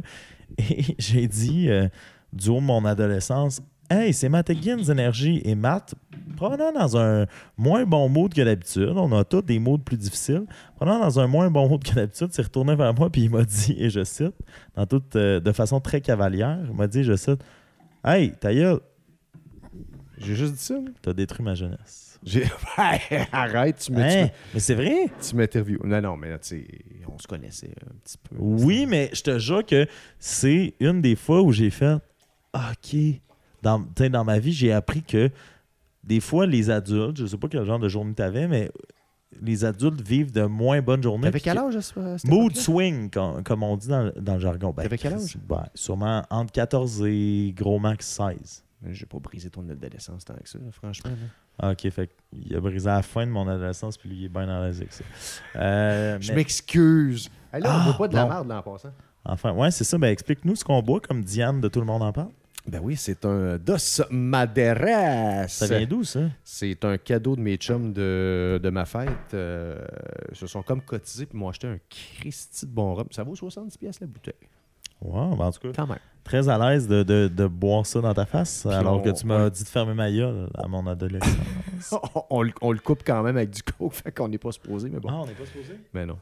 A: Et j'ai dit, euh, du haut de mon adolescence, Hey, c'est Matt Higgins Énergie. Et Matt, probablement dans un moins bon mood que d'habitude, on a tous des moods plus difficiles, probablement dans un moins bon mood que d'habitude, s'est retourné vers moi puis il m'a dit, et je cite, dans toute, euh, de façon très cavalière, il m'a dit, je cite, Hey, ta gueule,
B: J'ai juste dit ça.
A: t'as détruit ma jeunesse.
B: J'ai- Arrête, tu me-
A: Hein?
B: tu
A: Mais c'est vrai?
B: me- tu m'interviews. Non, non, mais tu sais, on se connaissait un petit peu.
A: Oui, mais je te jure que c'est une des fois où j'ai fait OK. Dans, dans ma vie, j'ai appris que des fois, les adultes, je sais pas quel genre de journée tu avais, mais les adultes vivent de moins bonnes journées.
B: T'avais
A: puis
B: quel
A: que-
B: âge
A: Mood swing, com- comme on dit dans, dans le jargon. Ben,
B: T'avais quel âge?
A: ben, sûrement entre 14 et gros max 16.
B: J'ai pas brisé ton adolescence tant que ça, franchement. là.
A: OK, fait qu'il a brisé à la fin de mon adolescence, puis lui, il est bien dans la ça. Euh,
B: Je
A: mais-
B: m'excuse. Hey, là, on
A: Ah,
B: boit pas de la merde là, en passant.
A: Enfin, ouais, c'est ça. Ben, explique-nous ce qu'on boit, comme Diane de Tout le monde en parle.
B: Ben oui, c'est un Dos Maderas.
A: Ça vient d'où, ça?
B: C'est un cadeau de mes chums de, de ma fête. Euh, ils se sont comme cotisés puis m'ont acheté un Christy de bon rhum. Ça vaut 70 pièces la bouteille.
A: Wow, ben, en tout cas,
B: Quand même.
A: très à l'aise de, de, de boire ça dans ta face, alors
B: on-
A: que tu m'as
B: ouais.
A: dit de fermer ma gueule à mon adolescence.
B: on, on le- on le coupe quand même avec du coke, fait qu'on n'est pas supposé, mais bon.
A: on n'est pas supposé?
B: Mais non.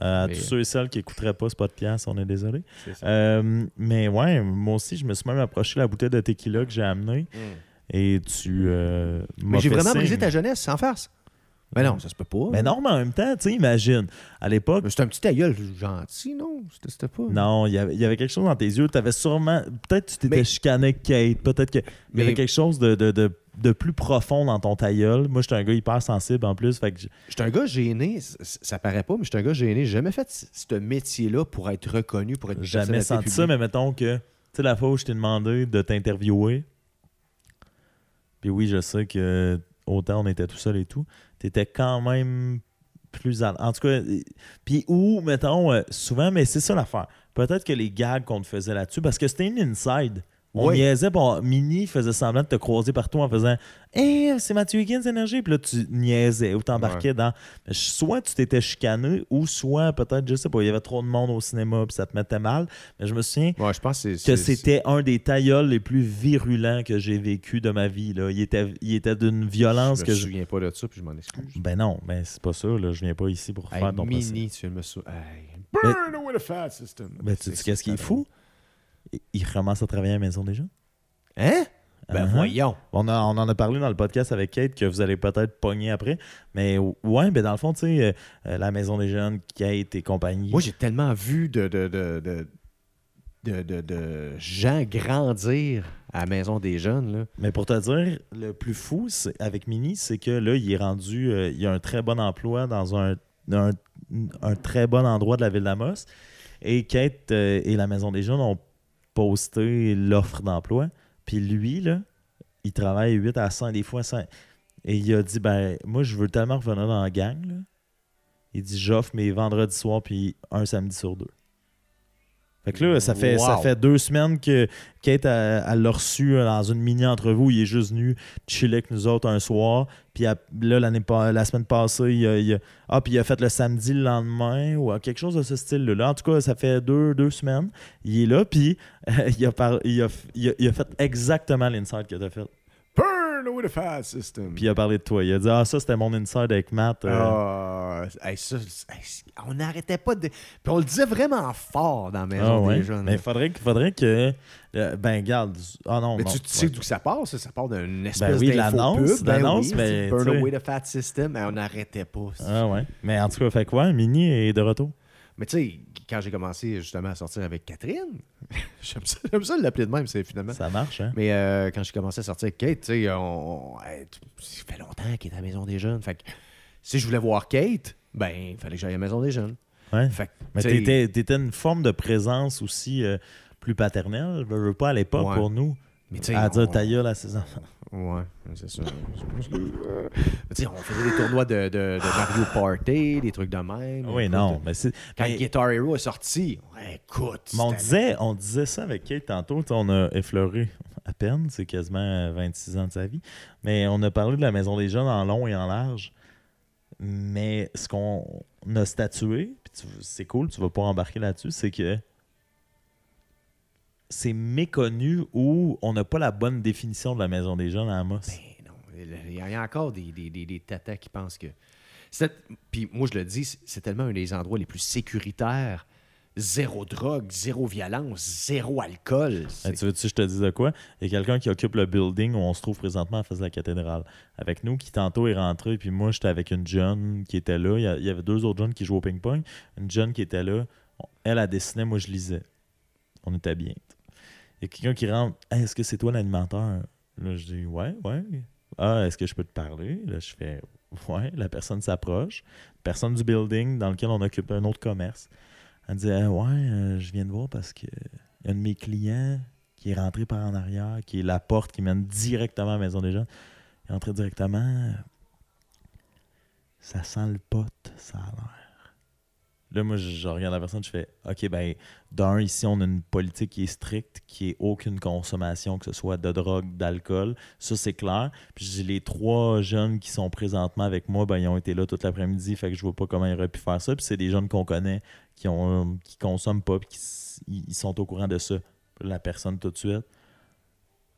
A: À
B: Mais-
A: tous ceux et celles qui n'écouteraient pas ce podcast, on est désolé. Euh, mais ouais, moi aussi, je me suis même approché de la bouteille de tequila que j'ai amenée et tu euh,
B: Mais j'ai vraiment
A: signe.
B: brisé ta jeunesse, sans farce. Mais non, ça se peut pas.
A: Mais non, mais en même temps, tu sais, imagine, à l'époque,
B: Mais C'est un petit aïeul gentil, non? C'était c'était pas.
A: non, il y avait- il y avait quelque chose dans tes yeux. Tu avais sûrement. Peut-être tu t'étais
B: Mais-
A: chicané avec Kate. Peut-être qu'il y
B: Mais-
A: avait quelque chose de, de, de, de plus profond dans ton tailleul. Moi, j'étais un gars hyper sensible en plus. Fait que
B: J'étais un gars gêné, ça paraît pas, mais j'étais un gars gêné. J'ai jamais fait ce métier-là pour être reconnu, pour être
A: jamais senti ça, mais mettons que, tu sais, la fois où je t'ai demandé de t'interviewer, puis oui, je sais que autant on était tout seul et tout, t'étais quand même plus. En tout cas, euh, puis où, mettons, euh, souvent, mais c'est ça l'affaire. Peut-être que les gags qu'on te faisait là-dessus, parce que c'était une inside. On
B: Oui.
A: niaisait, bon, Mini faisait semblant de te croiser partout en faisant Hey, c'est Mathieu Higgins Énergie. Puis là, tu niaisais ou t'embarquais dans. Soit tu t'étais chicané, ou soit peut-être, je sais pas, il y avait trop de monde au cinéma, puis ça te mettait mal. Mais je me souviens
B: Ouais, je pense que
A: c'était un des tailleuls les plus virulents que j'ai vécu de ma vie. Là. Il était, il était d'une violence
B: Je
A: que
B: me
A: je.
B: souviens pas de ça, puis je m'en excuse.
A: Ben non, mais c'est pas ça. Là. Je viens pas ici pour
B: Hey,
A: faire ton
B: mini, tu me sou... Hey, Burn away the fat system.
A: Ben, tu qu'est-ce qui est fou? Il recommence à travailler à la maison des jeunes.
B: Hein? Ben
A: Uh-huh.
B: voyons.
A: On, a- on en a parlé dans le podcast avec Kate que vous allez peut-être pogner après. Mais ouais, ben dans le fond, tu sais, euh, euh, la maison des jeunes, Kate et compagnie.
B: Moi, j'ai tellement vu de, de, de, de, de, gens grandir à la maison des jeunes. Là.
A: Mais pour te dire, le plus fou c'est- avec Mini, c'est que là, il est rendu, euh, il a un très bon emploi dans un, un, un très bon endroit de la ville d'Amos. Et Kate euh, et la Maison des Jeunes ont posté l'offre d'emploi. Puis lui, là, il travaille 8 à 100, des fois 100. Et il a dit, ben, moi, je veux tellement revenir dans la gang. là. Il dit, j'offre mes vendredis soirs puis un samedi sur deux. Fait que là, ça fait, ça
B: Wow.
A: fait deux semaines que Kate, elle l'a reçu euh, dans une mini-entrevue où il est juste venu chiller avec nous autres un soir. Puis elle- là, l'année la semaine passée, il a, il a- ah, puis il a fait le samedi le lendemain ou euh, quelque chose de ce style-là. Là, en tout cas, ça fait deux, deux semaines. Il est là, puis euh, il, a par- il, a, il, a, il a fait exactement l'inside que tu as fait.
B: System.
A: Puis il a parlé de toi. Il a dit Ah, ça, c'était mon inside avec Matt. euh.
B: Ah, hey, ça, hey, on n'arrêtait pas de. Puis on le disait vraiment fort dans la
A: Ah,
B: maison
A: ouais.
B: des jeunes.
A: Mais il faudrait, que- faudrait que. euh, ben, garde. Ah non,
B: Mais
A: non.
B: tu, tu sais d'où ça part, ça? Ça part d'une espèce
A: oui, de
B: d'info
A: l'annonce,
B: pub.
A: l'annonce,
B: oui,
A: mais,
B: Burn
A: tu sais.
B: away the fat system. Mais on n'arrêtait pas.
A: Ah ouais. Mais en tout cas, fait quoi? Mini est de retour.
B: Mais tu sais, quand j'ai commencé justement à sortir avec Catherine, j'aime ça, j'aime ça l'appeler de même, c'est finalement.
A: Ça marche, hein?
B: Mais euh, quand j'ai commencé à sortir avec Kate, tu sais, on, ça fait longtemps qu'elle est à la maison des jeunes. Fait que si je voulais voir Kate, ben, il fallait que j'aille à la maison des jeunes.
A: Ouais.
B: Fait que,
A: Mais t'étais, t'étais une forme de présence aussi euh, plus paternelle, je veux pas à l'époque
B: Ouais.
A: pour nous.
B: mais
A: À dire ta gueule à ses enfants.
B: Ouais, c'est ça. Tu sais, on faisait des tournois de, de- de Mario Party, des trucs de même.
A: Oui,
B: Écoute,
A: non. Mais c'est,
B: Quand
A: mais-
B: Guitar Hero est sorti, écoute.
A: mais on, disait, on disait ça avec Kate tantôt. On a effleuré à peine, c'est quasiment euh, 26 ans de sa vie. Mais on a parlé de la Maison des Jeunes en long et en large. Mais ce qu'on a statué, c'est cool, tu vas pas embarquer là-dessus, c'est que c'est méconnu ou on n'a pas la bonne définition de la Maison des Jeunes à Amos?
B: Ben non, il y a- encore des, des, des, des tatas qui pensent que. Puis moi, je le dis, c'est- tellement un des endroits les plus sécuritaires. Zéro drogue, zéro violence, zéro alcool.
A: Tu veux que je te dise de quoi? Il y a quelqu'un qui occupe le building où on se trouve présentement en face de la cathédrale. Avec nous, qui tantôt est rentré, puis moi, j'étais avec une jeune qui était là. Il y avait deux autres jeunes qui jouaient au ping-pong. Une jeune qui était là. Elle, a dessiné, moi, je lisais. On était bien. Il y a quelqu'un qui rentre. Est-ce que c'est toi l'animateur? Là, je dis, ouais, ouais. Ah, est-ce que je peux te parler? Là, je fais, ouais. La personne s'approche. Personne du building dans lequel on occupe un autre commerce. Elle dit, ouais, euh, je viens de voir parce que y a un de mes clients qui est rentré par en arrière, qui est la porte qui mène directement à la maison des gens. Il est rentré directement. Ça sent le pote, ça a l'air. Là, moi, je, regarde la personne, je fais OK, ben, d'un, ici, on a une politique qui est stricte, qui est aucune consommation, que ce soit de drogue, d'alcool. Ça, c'est clair. Puis, les trois jeunes qui sont présentement avec moi, ben, ils ont été là toute l'après-midi, fait que je vois pas comment ils auraient pu faire ça. Puis, c'est des jeunes qu'on connaît, qui ont qui consomment pas, puis qui ils sont au courant de ça. La personne, tout de suite,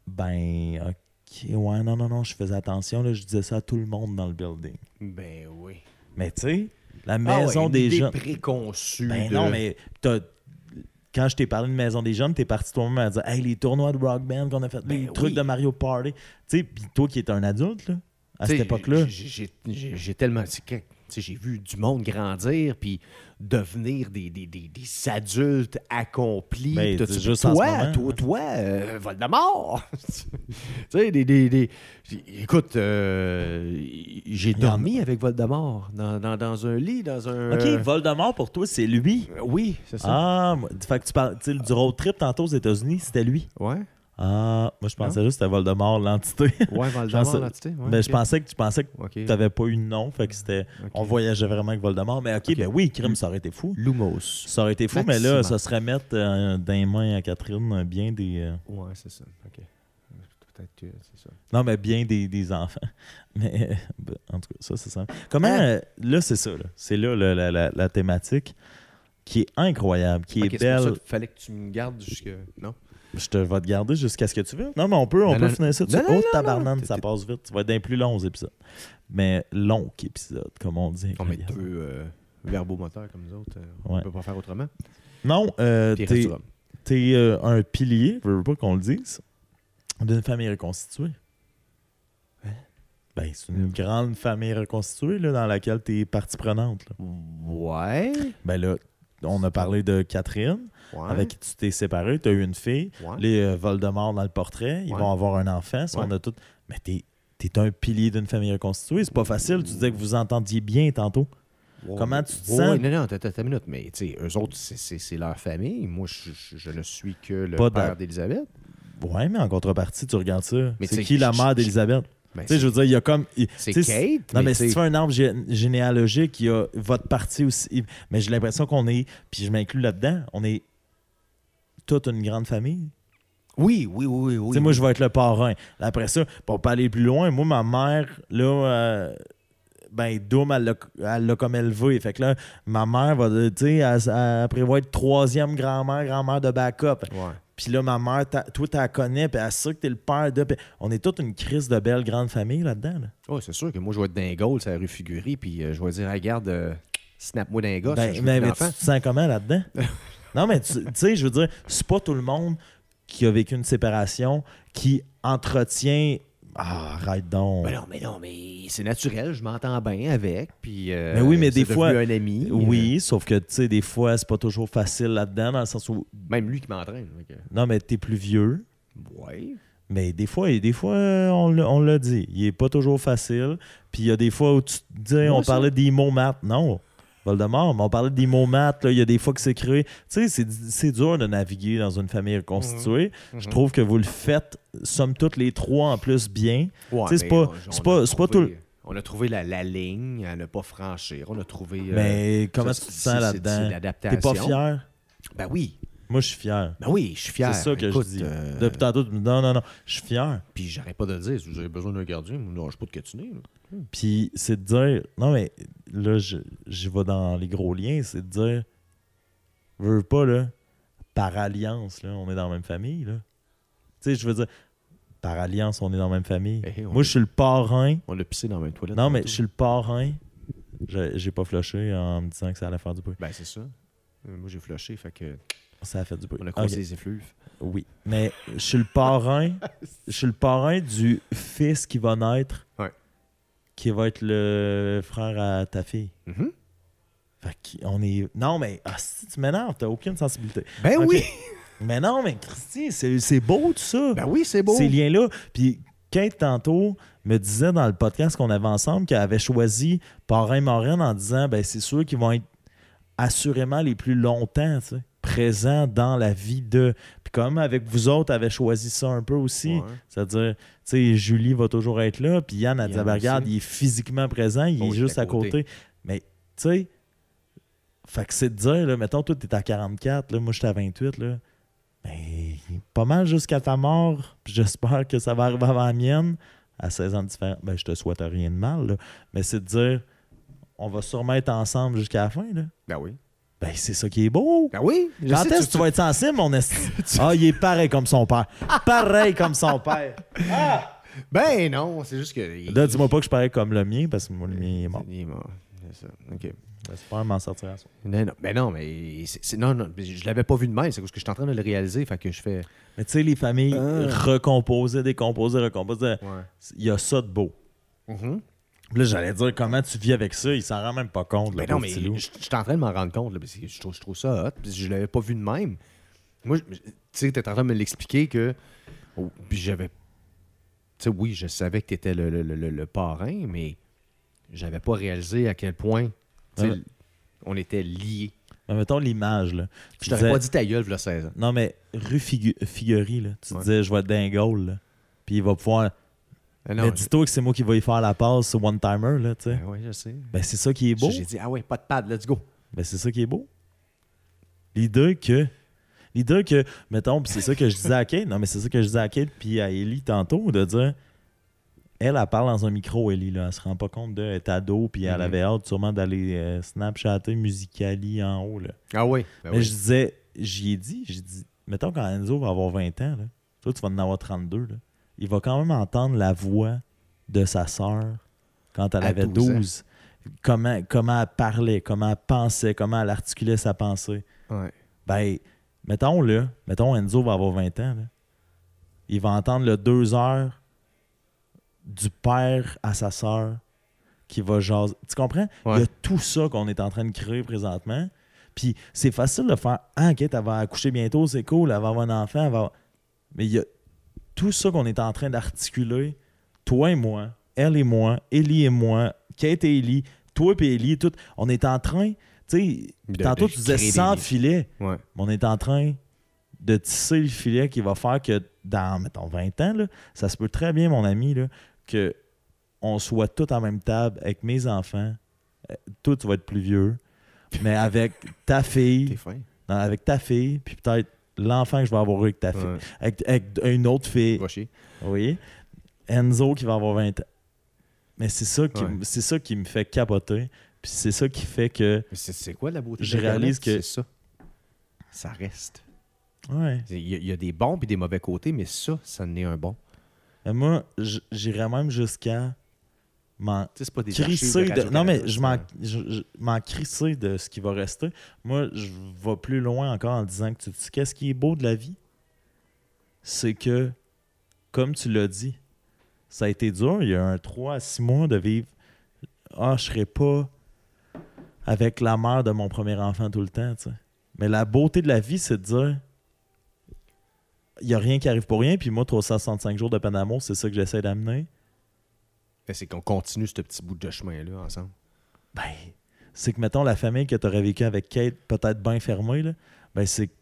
A: ben, OK, ouais, non, non, non, je faisais attention, là, je disais ça à tout le monde dans le building.
B: Ben oui.
A: Mais, tu sais, la
B: Ah
A: maison
B: ouais,
A: des jeunes.
B: préconçue.
A: Ben
B: de-
A: non, mais quand je t'ai parlé de Maison des Jeunes, t'es parti toi-même à dire Hey, les tournois de Rock Band qu'on a fait, les
B: Ben
A: trucs de Mario Party. Tu sais, puis toi qui es un adulte, là, à cette époque-là.
B: j'ai- tellement. J'ai vu du monde grandir puis devenir des, des, des, des adultes accomplis.
A: Ben,
B: tout
A: c'est
B: ça.
A: juste en
B: toi,
A: moment,
B: toi,
A: hein.
B: toi, euh, Voldemort! tu sais, des, des, des- Écoute, euh, j'ai dormi avec Voldemort dans, dans, dans un lit, dans un.
A: Ok, Voldemort pour toi, c'est lui.
B: Oui, c'est ça.
A: Ah, fait que tu parles, du road trip tantôt aux États-Unis, c'était lui.
B: Ouais,
A: Ah, moi je pensais juste que c'était Voldemort, l'entité.
B: ouais, Voldemort, l'entité. Ouais,
A: Mais je pensais que tu pensais que tu n'avais pas eu de nom, fait que c'était. On voyageait vraiment avec Voldemort. Mais ok, ben oui, crime, ça aurait été fou.
B: Lumos.
A: Ça aurait été fou, mais là, ça serait mettre euh, dans les mains à Catherine euh, bien des. euh,
B: Ouais, c'est ça. Ok. Peut-être que c'est ça.
A: Non, mais bien des, des enfants. Mais euh, ben, en tout cas, ça, c'est ça. Comment.
B: Hein?
A: euh, là, c'est ça. là. C'est là, là, la, la- la thématique qui est incroyable, qui est
B: c'est pour ça
A: belle.
B: qu'il fallait que tu me gardes jusque. Non?
A: Je te vais te garder jusqu'à ce que tu veux. Non, mais on peut, on
B: Non,
A: peut
B: non,
A: finir ça.
B: non, non,
A: oh, tabarnane, ça passe vite. Tu vas être dans les plus longs épisodes. Mais long épisode, comme on dit.
B: On met deux, euh, verbomoteur comme nous autres. euh, On
A: Ouais.
B: peut pas faire autrement.
A: Non, euh, t'es t'es, euh, un pilier, je veux pas qu'on le dise, d'une famille reconstituée.
B: Hein?
A: Ben, c'est une grande famille reconstituée là, dans laquelle tu es partie prenante. là.
B: Ouais.
A: Ben là, on a parlé de Catherine,
B: ouais.
A: avec qui tu t'es séparé, tu as eu une fille.
B: ouais.
A: Les euh, Voldemort dans le portrait, ils vont avoir un enfant. si on a tout... Mais t'es es un pilier d'une famille reconstituée. C'est pas facile. Tu disais que vous entendiez bien tantôt. Comment tu te
B: ouais,
A: sens?
B: non, non, attends une minute. Mais, tu sais, eux autres, c'est- leur famille. Moi, je, je- je ne suis que le
A: Pas
B: père d'Élisabeth.
A: Ouais, mais en contrepartie, tu regardes ça.
B: Mais
A: C'est qui la mère d'Élisabeth?
B: Ben,
A: Tu sais, je veux dire, il y a comme.
B: C'est Kate.
A: Non, mais, si tu fais un arbre gé- généalogique, il y a votre partie aussi. Mais j'ai l'impression qu'on est, puis je m'inclus là-dedans, on est toute une grande famille?
B: Oui, oui, oui, oui.
A: Tu sais, moi, je vais être le parrain. Après ça, pour pas aller plus loin, moi, ma mère, là, euh, ben, Doom, elle l'a- comme élevé. Fait que là, ma mère va, tu sais, elle, elle prévoit être troisième grand-mère, grand-mère de backup. Puis là, ma mère, toi, tu la connais, puis elle sait que t'es le père de. puis on est toute une crise de belle grande famille là-dedans. là.
B: Oh, c'est sûr que moi, je vais être c'est la rue Figurie, puis euh, je vais dire, regarde, euh, snap-moi d'un gosse.
A: Ben, mais, mais tu te sens comment là-dedans? non, mais tu sais, je veux dire, c'est pas tout le monde qui a vécu une séparation qui entretient. Ah, arrête donc.
B: Ben non, mais non, mais c'est naturel, je m'entends bien avec, puis... euh,
A: Mais oui, mais des fois-
B: un ami.
A: oui, sauf que, tu sais, des fois, c'est pas toujours facile là-dedans, dans le sens où.
B: euh, même lui qui m'entraîne. que-
A: Non, mais t'es plus vieux.
B: Ouais.
A: Mais des fois, des fois euh, on l'a- on l'a dit, il est pas toujours facile. Puis il y a des fois où tu te dis, on
B: ça.
A: parlait des mots maths. Non, Voldemort, mais on parlait des mots maths. Il y a des fois que c'est créé. Tu sais, c'est- dur de naviguer dans une famille reconstituée. Je
B: Mhm.
A: trouve que vous le faites, somme toute, les trois en plus bien.
B: Ouais,
A: Tu sais, c'est pas- pas- pas tout
B: On a trouvé la, la ligne à ne pas franchir. On a trouvé... euh,
A: mais comment
B: ça,
A: tu te sens là-dedans? T'es pas fier?
B: Ben oui.
A: Moi, je suis fier.
B: Ben oui, je suis fier.
A: C'est ça que
B: Écoute,
A: je dis.
B: euh,
A: Depuis tantôt, non, non, non, je suis fier.
B: Puis j'arrête pas de le dire, si vous avez besoin d'un gardien, non, je suis pas de catiner.
A: Puis c'est de dire, non mais là, je, je vais dans les gros liens, c'est de dire, veux pas, là, par alliance, là, on est dans la même famille, là. Tu sais, je veux dire, par alliance, on est dans la même famille.
B: Eh,
A: Moi, je suis le parrain.
B: On a pissé dans la même toilette.
A: Non, mais je suis le parrain. Je- J'ai pas flushé en me disant que ça allait faire du bruit.
B: Ben c'est ça. Euh, Moi j'ai flushé, fait que
A: Ça a fait du bruit.
B: on a croisé
A: Ok.
B: les effluves.
A: Oui. Mais je suis le parrain. Je suis le parrain du fils qui va naître.
B: Ouais.
A: Qui va être le frère à ta fille.
B: Mhm.
A: Fait qu'on est. Non, mais ah, si tu m'énerves, t'as aucune sensibilité.
B: Ben oui!
A: Mais non, mais Christy, c'est c'est beau tout ça.
B: Ben oui, c'est beau.
A: Ces liens-là. Puis Kate, tantôt, me disait dans le podcast qu'on avait ensemble qu'elle avait choisi Parrain Morin en disant ben c'est sûr qu'ils vont être assurément les plus longtemps tu sais, présents dans la vie de. Puis comme avec vous autres, avait choisi ça un peu aussi.
B: Ouais.
A: C'est-à-dire, tu sais, Julie va toujours être là, puis Yann a dit, ben, regarde, il est physiquement présent, il
B: Oh,
A: est juste
B: à
A: côté.
B: côté.
A: Mais, tu sais, fait que c'est de dire, là, mettons, toi, t'es à 44, là, moi, j'étais à 28, là. Ben, pas mal jusqu'à ta mort, puis j'espère que ça va arriver avant la mienne, à 16 ans de différence. Ben, je te souhaite rien de mal, là. Mais c'est de dire, on va sûrement être ensemble jusqu'à la fin, là.
B: Ben oui.
A: Ben, c'est ça qui est beau.
B: Ben oui!
A: Quand est-ce que tu vas être sensible, mon esti? Ah, il est pareil comme son père. Pareil comme son père.
B: Ben non, c'est juste que.
A: Là, dis-moi pas que je parais comme le mien, parce que moi, le mien il est mort.
B: Il est mort. C'est ça. OK.
A: J'espère m'en sortir à.
B: Non, non, ben non, mais c'est, c'est- non, non, mais je l'avais pas vu de même. C'est parce que je suis en train de le réaliser. Fait que je fais.
A: Mais tu sais, les familles
B: Ah.
A: recomposées, décomposées, recomposées,
B: Ouais.
A: il y a ça de beau.
B: Mhm.
A: Puis Là, j'allais dire comment tu vis avec ça, il s'en rend même pas compte. Le
B: non, mais je suis en train de m'en rendre compte. Là, parce que je, trouve, je trouve ça hot. Puis je l'avais pas vu de même. Moi, tu sais, tu en train de me l'expliquer que. oh, puis j'avais. Tu sais, oui, je savais que tu étais le, le- le- le- parrain, mais j'avais pas réalisé à quel point
A: Ouais.
B: on était liés.
A: Mais mettons l'image, là. Tu
B: Je t'aurais
A: disais-
B: pas dit ta gueule, là, 16 ans.
A: Non, mais rue Figu- Figuerie, là. Tu
B: Ouais.
A: disais, je vais être dingole, là. Puis il va pouvoir.
B: Non,
A: mais dis-toi que c'est moi qui vais y faire la passe, ce one-timer, là, tu sais.
B: Ben oui, je sais.
A: Ben, c'est ça qui est beau.
B: J'ai dit, ah ouais, pas de pad, let's go.
A: Ben, c'est ça qui est beau. L'idée que. L'idée que, mettons, puis c'est ça que je disais à Kate, non, mais c'est ça que je disais à Kate puis à Ellie tantôt, de dire, elle, elle parle dans un micro, Ellie, là. Elle se rend pas compte de, elle est ado, puis elle
B: Mhm.
A: avait hâte sûrement d'aller euh, Snapchatter Musicali en haut, là.
B: Ah oui. Ben
A: mais
B: oui.
A: je disais, j'y ai dit, j'ai dit, mettons quand Enzo va avoir 20 ans, là, toi, tu vas en avoir 32, là. Il va quand même entendre la voix de sa sœur quand elle
B: À
A: avait
B: 12 ans.
A: 12. comment, comment elle parlait, comment elle pensait, comment elle articulait sa pensée.
B: Ouais.
A: Ben, mettons là, mettons Enzo va avoir 20 ans. là. Il va entendre le deux heures du père à sa sœur qui va jaser. Tu comprends?
B: Ouais.
A: Il y a tout ça qu'on est en train de créer présentement. Puis c'est facile de faire Ah, ok, elle va accoucher bientôt, c'est cool, elle va avoir un enfant, elle va. Mais il y a tout ça qu'on est en train d'articuler, toi et moi, elle et moi, Ellie et moi, Kate et Ellie, toi et Ellie, tout. On est en train, tu sais, tantôt tu disais
B: créer des
A: 100
B: liens.
A: filets,
B: Ouais.
A: mais on est en train de tisser le filet qui va faire que dans, mettons, 20 ans, là, ça se peut très bien, mon ami, là, que on soit tous à la même table avec mes enfants. Euh, Toi, tu vas être plus vieux, mais avec ta fille, avec ta fille, puis peut-être l'enfant que je vais avoir eu avec ta fille,
B: Ouais.
A: avec, avec une autre fille,
B: Va chier.
A: oui. Enzo qui va avoir 20 ans. Mais c'est ça qui,
B: Ouais.
A: c'est ça qui me fait capoter, puis c'est ça qui fait que,
B: Mais c'est quoi la beauté
A: Je réalise que-
B: C'est ça. Ça reste.
A: ouais.
B: Il y, a- il y a des bons et des mauvais côtés, mais ça, ça en est un bon.
A: Mais moi, j'irais même jusqu'à
B: c'est pas des
A: crisser
B: archives
A: de,
B: de
A: non mais je m'en je- je- de ce qui va rester. Moi je vais plus loin encore en disant que tu sais qu'est-ce qui est beau de la vie? C'est que comme tu l'as dit ça a été dur il y a un 3 à 6 mois de vivre. Ah je serais pas avec la mère de mon premier enfant tout le temps tu sais. Mais la beauté de la vie c'est de dire il n'y a rien qui arrive pour rien puis moi 365 jours de peine d'amour c'est ça que j'essaie d'amener
B: c'est qu'on continue ce petit bout de chemin-là ensemble.
A: Ben, c'est que, mettons, la famille que tu aurais vécu avec Kate, peut-être bien fermée, là, ben, c'est
B: tu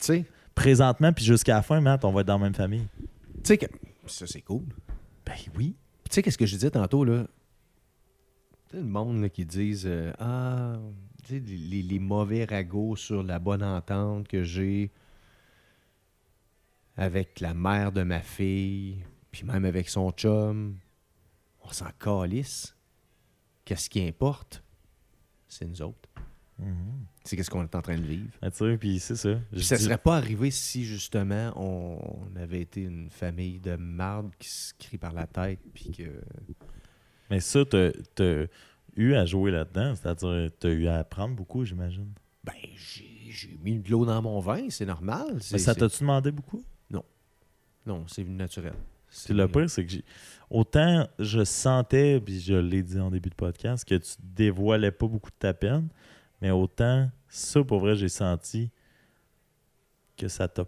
B: sais,
A: présentement, puis jusqu'à la fin, Matt, on va être dans la même famille.
B: tu sais que ça c'est cool.
A: Ben oui.
B: Puis tu sais qu'est-ce que je disais tantôt là? Tu le monde là, qui disent euh, ah tu sais les, les- les mauvais ragots sur la bonne entente que j'ai avec la mère de ma fille, puis même avec son chum, on s'en calisse. Qu'est-ce qui importe? C'est nous autres.
A: Mhm.
B: C'est qu'est-ce qu'on est en train de vivre.
A: Puis c'est ça.
B: Puis ça
A: dis-
B: serait pas arrivé si justement on, avait été une famille de marde qui se crie par la tête puis que
A: Mais ça, t'as eu à jouer là-dedans, c'est-à-dire, t'as eu à apprendre beaucoup, j'imagine.
B: ben j'ai mis de l'eau dans mon vin, c'est normal.
A: Mais ça t'a-tu demandé beaucoup?
B: Non, c'est naturel.
A: C'est le pire, c'est que j'ai. Autant je sentais, puis je l'ai dit en début de podcast, que tu dévoilais pas beaucoup de ta peine, mais autant, ça, pour vrai, j'ai senti que ça t'a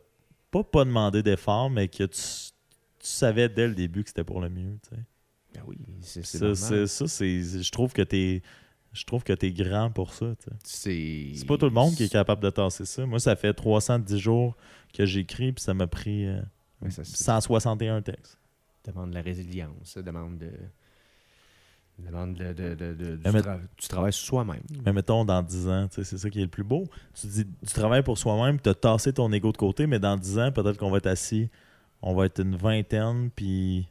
A: pas, pas demandé d'effort, mais que tu, tu savais dès le début que c'était pour le mieux. tu sais.
B: Ben oui, c'est
A: Ça, ça, c'est. Je trouve que t'es. Je trouve que t'es grand pour ça.
B: C'est
A: pas tout le monde qui est capable de tasser ça. Moi, ça fait 310 jours que j'écris, puis ça m'a pris euh,
B: Ouais, ça, c'est-
A: 161 textes.
B: Demande de la résilience, ça demande de demande de, de- de- de- du,
A: Mais-
B: tra- du travail sur soi-même.
A: Mais mettons, dans 10 ans, tu c'est ça qui est le plus beau. Tu dis, tu travailles pour soi-même, tu as tassé ton ego de côté, mais dans 10 ans, peut-être qu'on va être assis, on va être une vingtaine, puis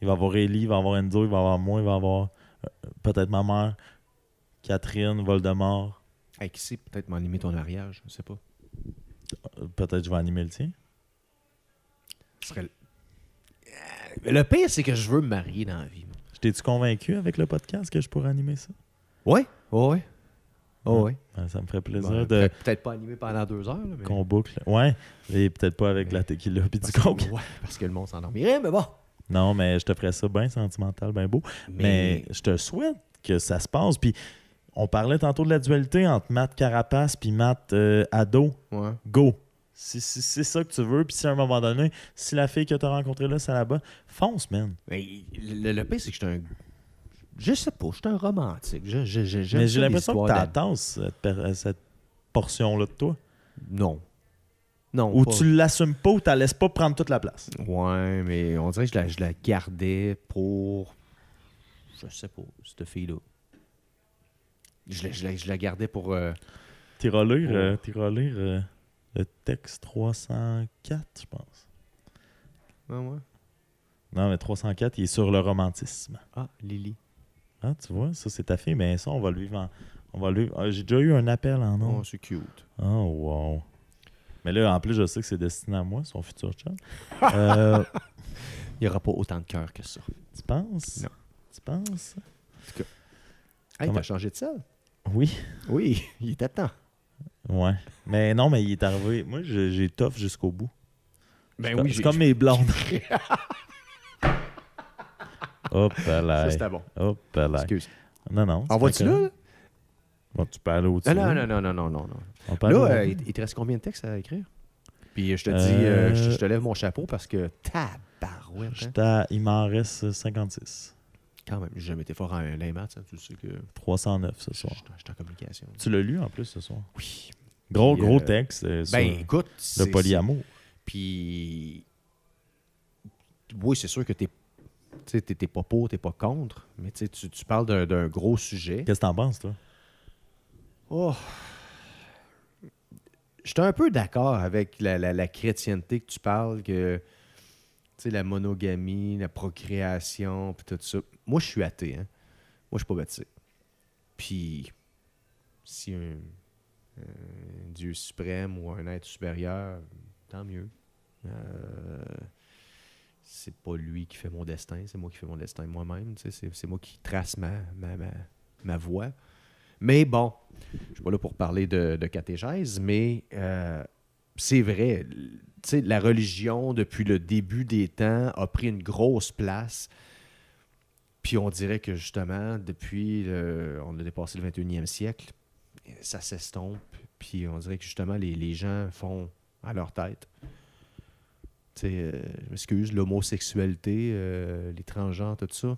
A: il va y avoir Ellie, il va y avoir Enzo, il va y avoir moi, il va y avoir euh, peut-être ma mère, Catherine, Voldemort.
B: Hey, qui sait peut-être m'animer ton mariage, je sais pas.
A: Euh, Peut-être je vais animer le tien.
B: Ce serait- Le pire, c'est que je veux me marier dans la vie.
A: Je T'es-tu convaincu avec le podcast que je pourrais animer ça?
B: Oh, ouais.
A: Ouais, ça me ferait plaisir
B: Bon,
A: de
B: peut- Peut-être pas animé pendant deux heures, là, mais...
A: qu'on boucle. Ouais, et peut-être pas avec
B: Mais-
A: la tequila puis du coke.
B: que, ouais, parce que le monde s'endormirait, mais bon.
A: Non, mais je te ferais ça bien sentimental, bien beau. Mais je te souhaite que ça se passe. Puis on parlait tantôt de la dualité entre Matt Carapace puis Matt euh, Ado.
B: Ouais.
A: Go. Si, si c'est ça que tu veux, puis si à un moment donné, si la fille que tu as rencontrée là, c'est là-bas, fonce, man.
B: Mais le, le pire, c'est que je suis un. Je sais pas, je suis un romantique. Je, je, je-
A: Mais j'ai l'impression que
B: d'a-
A: cette, cette portion-là de toi.
B: Non. Non.
A: Ou
B: pas-
A: tu l'assumes pas ou tu la laisses pas prendre toute la place.
B: Ouais, mais on dirait que je la, je la gardais pour. Je sais pas, cette fille-là. Je la, je la- je la gardais pour. euh,
A: Tu iras lire,
B: Oh.
A: euh, euh, le texte 304, je pense.
B: Ah, ouais.
A: Non, mais 304, il est sur le romantisme.
B: Ah, Lily.
A: Ah, tu vois, ça c'est ta fille, mais ça, on va le vivre en. On va le. Ah, J'ai déjà eu un appel en nom.
B: Oh, c'est cute.
A: Oh, wow. Mais là, en plus, je sais que c'est destiné à moi, son futur chum. Euh,
B: Il n'y aura pas autant de cœur que ça.
A: tu penses?
B: Non.
A: Tu penses?
B: tout cas. Hey, t'as changé de salle?
A: Oui.
B: Oui, il était temps.
A: Ouais. Mais non, mais il est arrivé. Moi, j'ai tough jusqu'au bout.
B: Ben oui,
A: c'est comme mes blondes. Hop
B: Ça,
A: là.
B: c'était bon.
A: Hop là.
B: Excuse.
A: Non, non. pas
B: là?
A: Bon, tu peux aller au-dessus.
B: Non, non, non, non, non, non, non. Là, euh, il, te reste combien de textes à écrire? Puis je te dis, euh,
A: Euh,
B: je, te lève mon chapeau parce que tabarouette, hein?
A: Il m'en reste 56.
B: Quand même, j'ai jamais été fort en les maths, hein, tu sais que
A: 309 ce soir.
B: suis en communication.
A: Tu l'as lu en plus ce soir?
B: Oui.
A: Gros,
B: Puis,
A: gros
B: euh,
A: texte euh, sur
B: Ben, écoute,
A: le polyamour.
B: Puis, oui, c'est sûr que t'es, tu t'es pas pour, t'es pas contre, mais tu sais, tu parles d'un gros sujet.
A: Qu'est-ce que t'en penses, toi?
B: Oh. J'étais un peu d'accord avec la, la- la chrétienté que tu parles, que tu sais, la monogamie, la procréation, puis tout ça. Moi, je suis athée. Hein? Moi, je suis pas baptisé. Puis, si un, Dieu suprême ou un être supérieur, tant mieux. Euh, c'est pas lui qui fait mon destin, c'est moi qui fais mon destin moi-même. C'est, moi qui trace ma, voie. Mais bon, je suis pas là pour parler de, de catéchèse, mais euh, c'est vrai. la religion, depuis le début des temps, a pris une grosse place. Puis on dirait que justement, depuis, on a dépassé le 21e siècle, ça s'estompe. Puis on dirait que justement, les, les gens font à leur tête. Tu sais, euh, je m'excuse, l'homosexualité, euh, les transgenres, tout ça,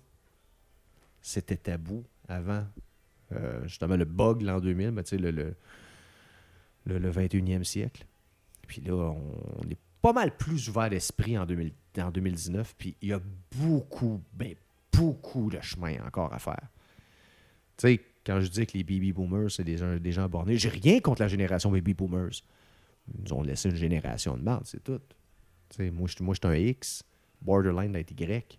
B: c'était tabou avant. Euh, justement, le bug l'an 2000, ben, tu sais, le, le, le, le 21e siècle. Puis là, on, est pas mal plus ouvert d'esprit en, 2000 en 2019. Puis il y a beaucoup, ben, beaucoup de chemin encore à faire. Tu sais, quand je dis que les baby boomers, c'est des, gens- des gens bornés, j'ai rien contre la génération baby boomers. Ils nous ont laissé une génération de merde, c'est tout. Tu sais, moi, je moi, suis un X, borderline d'être Y.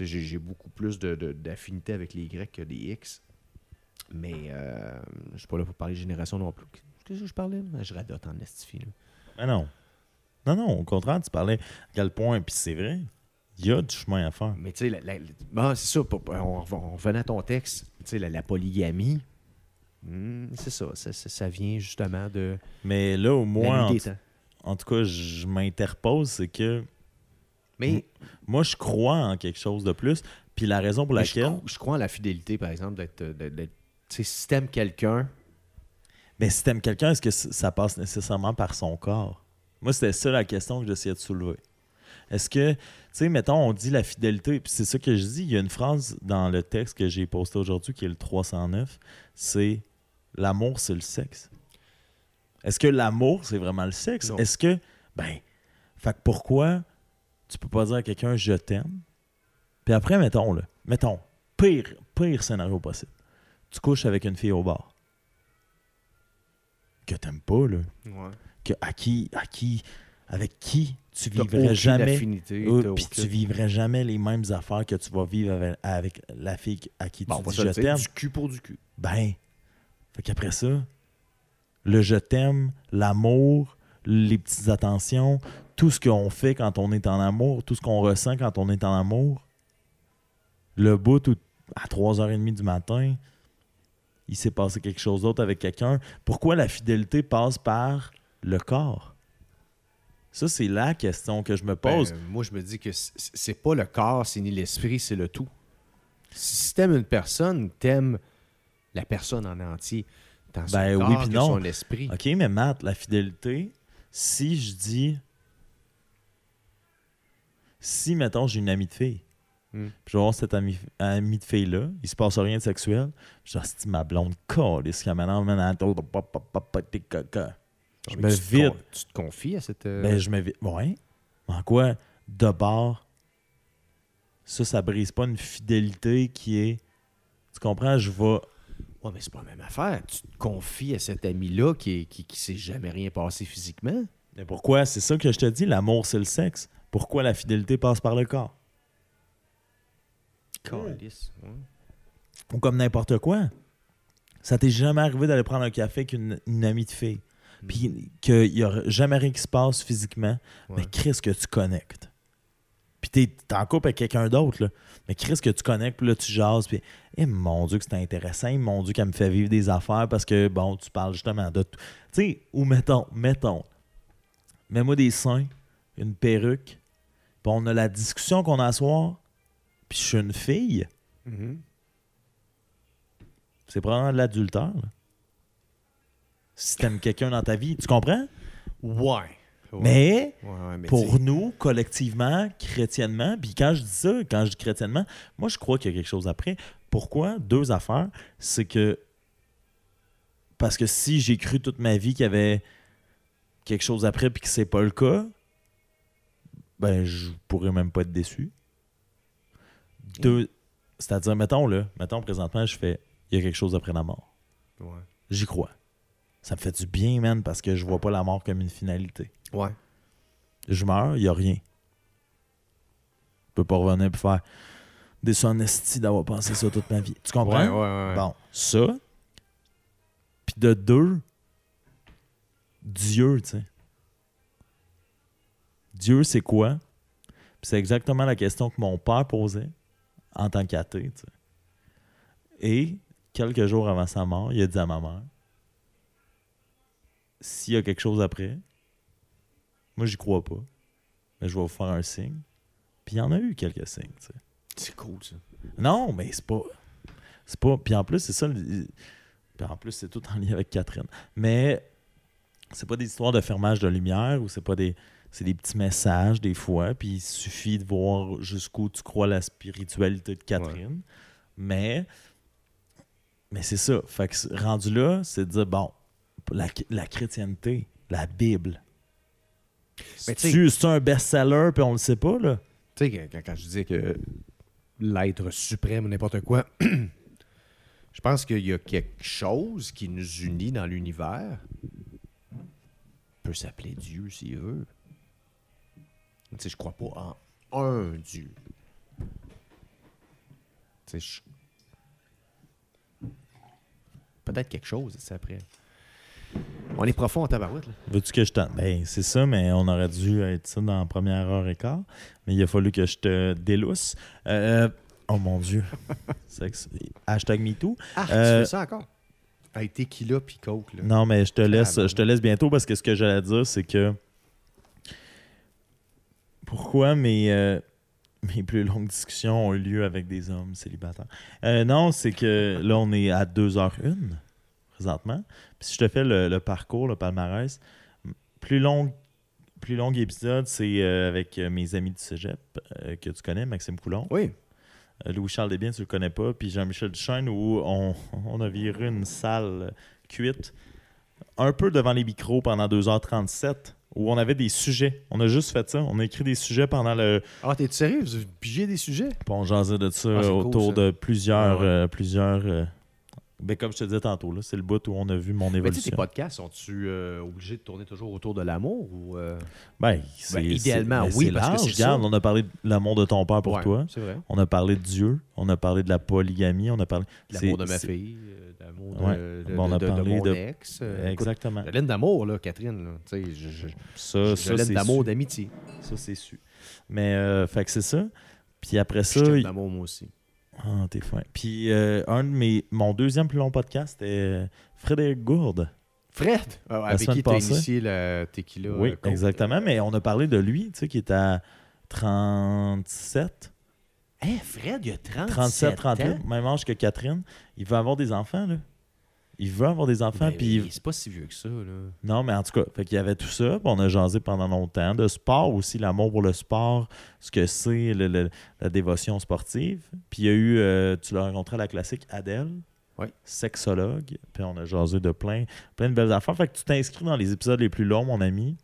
B: J'ai beaucoup plus d'affinité avec les Y que des X. Mais euh, je suis pas là pour parler de génération non plus. Qu'est-ce que je parlais? Je radote en estifie.
A: Mais non. Non, non, au contraire, tu parlais à quel point, puis c'est vrai, il y a du chemin à faire.
B: Mais tu sais, bon, c'est ça. On, on revenait à ton texte. Tu sais, la, la polygamie, hmm, c'est ça, ça, ça- vient justement de
A: Mais là, au moins, en, en tout cas, je m'interpose, c'est que
B: Mais,
A: moi, je crois en quelque chose de plus. Puis la raison pour
B: mais je,
A: laquelle.
B: crois, je crois en la fidélité, par exemple, d'être. d'être- Tu sais, si t'aimes quelqu'un,
A: Mais si t'aimes quelqu'un, est-ce que ça passe nécessairement par son corps? Moi, c'était ça la question que j'essayais de soulever. Est-ce que, tu sais, mettons, on dit la fidélité, puis c'est ça que je dis, il y a une phrase dans le texte que j'ai posté aujourd'hui, qui est le 309, c'est « L'amour, c'est le sexe ». Est-ce que l'amour, c'est vraiment le sexe? Est-ce que, ben, fait que pourquoi tu peux pas dire à quelqu'un « je t'aime », puis après, mettons, là, mettons, pire, pire scénario possible, tu couches avec une fille au bar. Que t'aimes pas, là, que, à qui, à qui, avec qui tu vivrais jamais,
B: affinité.
A: euh, puis tu vivrais jamais les mêmes affaires que tu vas vivre avec, avec la fille à qui
B: Bon,
A: tu dis je t'aime.
B: du cul pour du cul.
A: Ben, fait qu'après ça, le je t'aime, l'amour, les petites attentions, tout ce qu'on fait quand on est en amour, tout ce qu'on ressent quand on est en amour, le bout où à 3h30 du matin, il s'est passé quelque chose d'autre avec quelqu'un. Pourquoi la fidélité passe par le corps? Ça, c'est la question que je me pose.
B: Ben, moi, je me dis que c'est pas le corps, c'est ni l'esprit, c'est le tout. Si t'aimes une personne, t'aimes la personne en entier. Tant son
A: Ben
B: corps
A: oui, puis non.
B: son esprit.
A: OK, mais Matt, la fidélité, si je dis. Si, mettons, j'ai une amie de fille, puis je vais voir cette amie, amie de fille-là, il se passe rien de sexuel, je dis, c'est ma blonde calisse maintenant, maintenant, je me
B: te
A: vide.
B: Tu te confies à cette. euh,
A: Ben, je me vide. Ouais. En quoi, de bord, ça, ça brise pas une fidélité qui est. Tu comprends? Je vais.
B: Ouais, mais c'est pas la même affaire. Tu te confies à cet ami-là qui, est- qui, qui s'est jamais rien passé physiquement.
A: Mais pourquoi? C'est ça que je te dis, l'amour, c'est le sexe. Pourquoi la fidélité passe par le corps?
B: Calice, ouais.
A: Ou comme n'importe quoi. Ça t'est jamais arrivé d'aller prendre un café avec une, une amie de fille. Puis qu'il n'y a jamais rien qui se passe physiquement.
B: Ouais.
A: Mais Chris, que tu connectes. Puis t'es t'es en couple avec quelqu'un d'autre, là. Mais Chris, que tu connais, puis là, tu jases, puis eh, mon Dieu, que c'est intéressant, mon Dieu, qu'elle me fait vivre des affaires parce que, bon, tu parles justement de tout. Tu sais, ou mettons, mettons, mets-moi des seins, une perruque, puis on a la discussion qu'on a à soir, puis je suis une fille,
B: Mhm.
A: c'est probablement de l'adultère, là. Si t'aimes quelqu'un dans ta vie, tu comprends?
B: Ouais. Ouais.
A: Mais
B: Ouais, ouais, mais
A: pour
B: t'sais,
A: nous, collectivement, chrétiennement, puis quand je dis ça, quand je dis chrétiennement, moi je crois qu'il y a quelque chose après. Pourquoi? Deux affaires. C'est que parce que si j'ai cru toute ma vie qu'il y avait quelque chose après puis que c'est pas le cas, ben je pourrais même pas être déçu. Deux, c'est-à-dire, mettons là, mettons présentement, je fais il y a quelque chose après la mort. J'y crois. Ça me fait du bien, man, parce que je vois pas la mort comme une finalité.
B: Ouais.
A: je meurs, il n'y a rien. Je peux pas revenir et faire des d'avoir pensé ça toute ma vie. Tu comprends?
B: Ouais, ouais, ouais.
A: Bon, ça. Puis de deux, Dieu, tu sais. Dieu, c'est quoi? Puis c'est exactement la question que mon père posait en tant qu'athée, tu sais. Et quelques jours avant sa mort, il a dit à ma mère s'il y a quelque chose après, moi, j'y crois pas. Mais je vais vous faire un signe. Puis il y en a eu quelques signes, tu sais.
B: C'est cool, ça.
A: Non, mais c'est pas. C'est pas. Puis en plus, c'est ça. le- Puis en plus, c'est tout en lien avec Catherine. Mais c'est pas des histoires de fermage de lumière ou c'est pas des. C'est des petits messages des fois. Puis il suffit de voir jusqu'où tu crois la spiritualité de Catherine. Mais. Mais c'est ça. Fait que rendu là, c'est de dire bon, la, la chrétienté, la Bible.
B: Mais tu sais-
A: C'est-tu c'est-tu un best-seller puis on le sait pas, là?
B: Tu sais, quand, quand je disais que l'être suprême ou n'importe quoi, je pense qu'il y a quelque chose qui nous unit dans l'univers. peut s'appeler Dieu s'il veut. Tu sais, je crois pas en un Dieu. Tu sais, je- Peut-être quelque chose, c'est après. On est profond en tabarouette, là.
A: Veux-tu que je t'en. Ben, c'est ça, mais on aurait dû être ça dans la première heure et quart. Mais il a fallu que je te délousse. Euh, oh mon Dieu. Hashtag MeToo.
B: Ah,
A: Euh,
B: tu fais ça encore? Avec tequila puis coke, là.
A: Non, mais je te laisse,
B: bon.
A: je te laisse bientôt parce que ce que j'allais dire, c'est que. Pourquoi mes, euh, mes plus longues discussions ont eu lieu avec des hommes célibataires? Euh, non, c'est que là, on est à 2h01 présentement. Puis si je te fais le, le parcours, le palmarès, plus long, plus long épisode, c'est euh, avec euh, mes amis du cégep euh, que tu connais, Maxime Coulon.
B: Oui.
A: Euh, Louis-Charles Desbiens, tu le connais pas. Puis Jean-Michel Duchesne, où on, on a viré une salle cuite un peu devant les micros pendant 2h37, où on avait des sujets. On a juste fait ça. On a écrit des sujets pendant le.
B: Ah, t'es sérieux? Vous avez pigé des sujets?
A: Puis on jasait de ça
B: Ah, cool,
A: autour
B: ça.
A: de plusieurs.
B: Ah ouais.
A: plusieurs ben, comme je te disais tantôt, c'est le bout où on a vu mon
B: Mais
A: évolution.
B: tes podcasts, sont-tu euh, obligés de tourner toujours autour de l'amour ou. euh,
A: Ben, c'est-
B: idéalement,
A: c'est-
B: oui, parce que
A: large. Regarde,
B: ça.
A: on a parlé de l'amour de ton père pour
B: ouais,
A: toi.
B: C'est vrai.
A: On a parlé de Dieu. On a parlé de la polygamie. On a parlé.
B: De L'amour de ma fille, euh, de l'amour de,
A: Ouais.
B: de,
A: Bon,
B: de- mon ex. euh, écoute,
A: Exactement.
B: Je l'aime d'amour, là, Catherine. Là. Je, je,
A: Ça,
B: je
A: ça
B: l'aime
A: c'est
B: d'amour, d'amitié.
A: Ça, c'est su. Mais, fait que c'est ça. Puis après
B: Je
A: ça.
B: d'amour, moi aussi.
A: Ah, t'es fin. Puis euh, un de mes. Mon deuxième plus long podcast c'était euh, Frédéric Gourde.
B: Fred, ah, avec qui t'as initié le tequila.
A: oui,
B: euh,
A: exactement. Mais on a parlé de lui, tu sais, qui est à 37,
B: Hein, Fred, il a 37,
A: 37, 38,
B: ans.
A: même âge que Catherine. Il veut avoir des enfants, là. Il veut avoir des enfants,
B: Ben,
A: puis
B: mais C'est pas si vieux que ça, là.
A: Non, mais en tout cas, fait qu'il y avait tout ça. puis on a jasé pendant longtemps. De sport aussi, l'amour pour le sport, ce que c'est la dévotion sportive. Puis il y a eu, euh, tu l'as rencontré à la classique, Adèle,
B: Oui.
A: sexologue. Puis on a jasé de plein, plein de belles affaires. Fait que tu t'inscris dans les épisodes les plus longs, mon ami.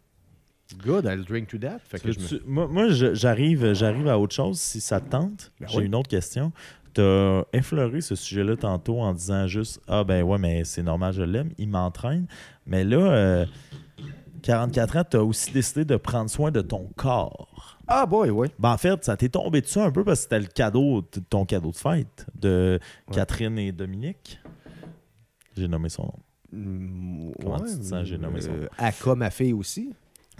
B: Good, I'll drink to that. Fait que je me-
A: Tu- moi, moi, j'arrive, j'arrive à autre chose, si ça te tente.
B: Ben
A: J'ai
B: oui.
A: une autre question. Tu as effleuré ce sujet-là tantôt en disant juste Ah, ben ouais, mais c'est normal, je l'aime, il m'entraîne. Mais là, euh, 44 ans, tu as aussi décidé de prendre soin de ton corps.
B: Ah, boy, ouais.
A: Ben, en fait, ça t'est tombé dessus un peu parce que c'était le cadeau, ton cadeau de fête de
B: Ouais.
A: Catherine et Dominique. J'ai nommé son nom.
B: Mm,
A: Comment tu te sens, j'ai nommé son
B: euh, Aka, ma fille aussi.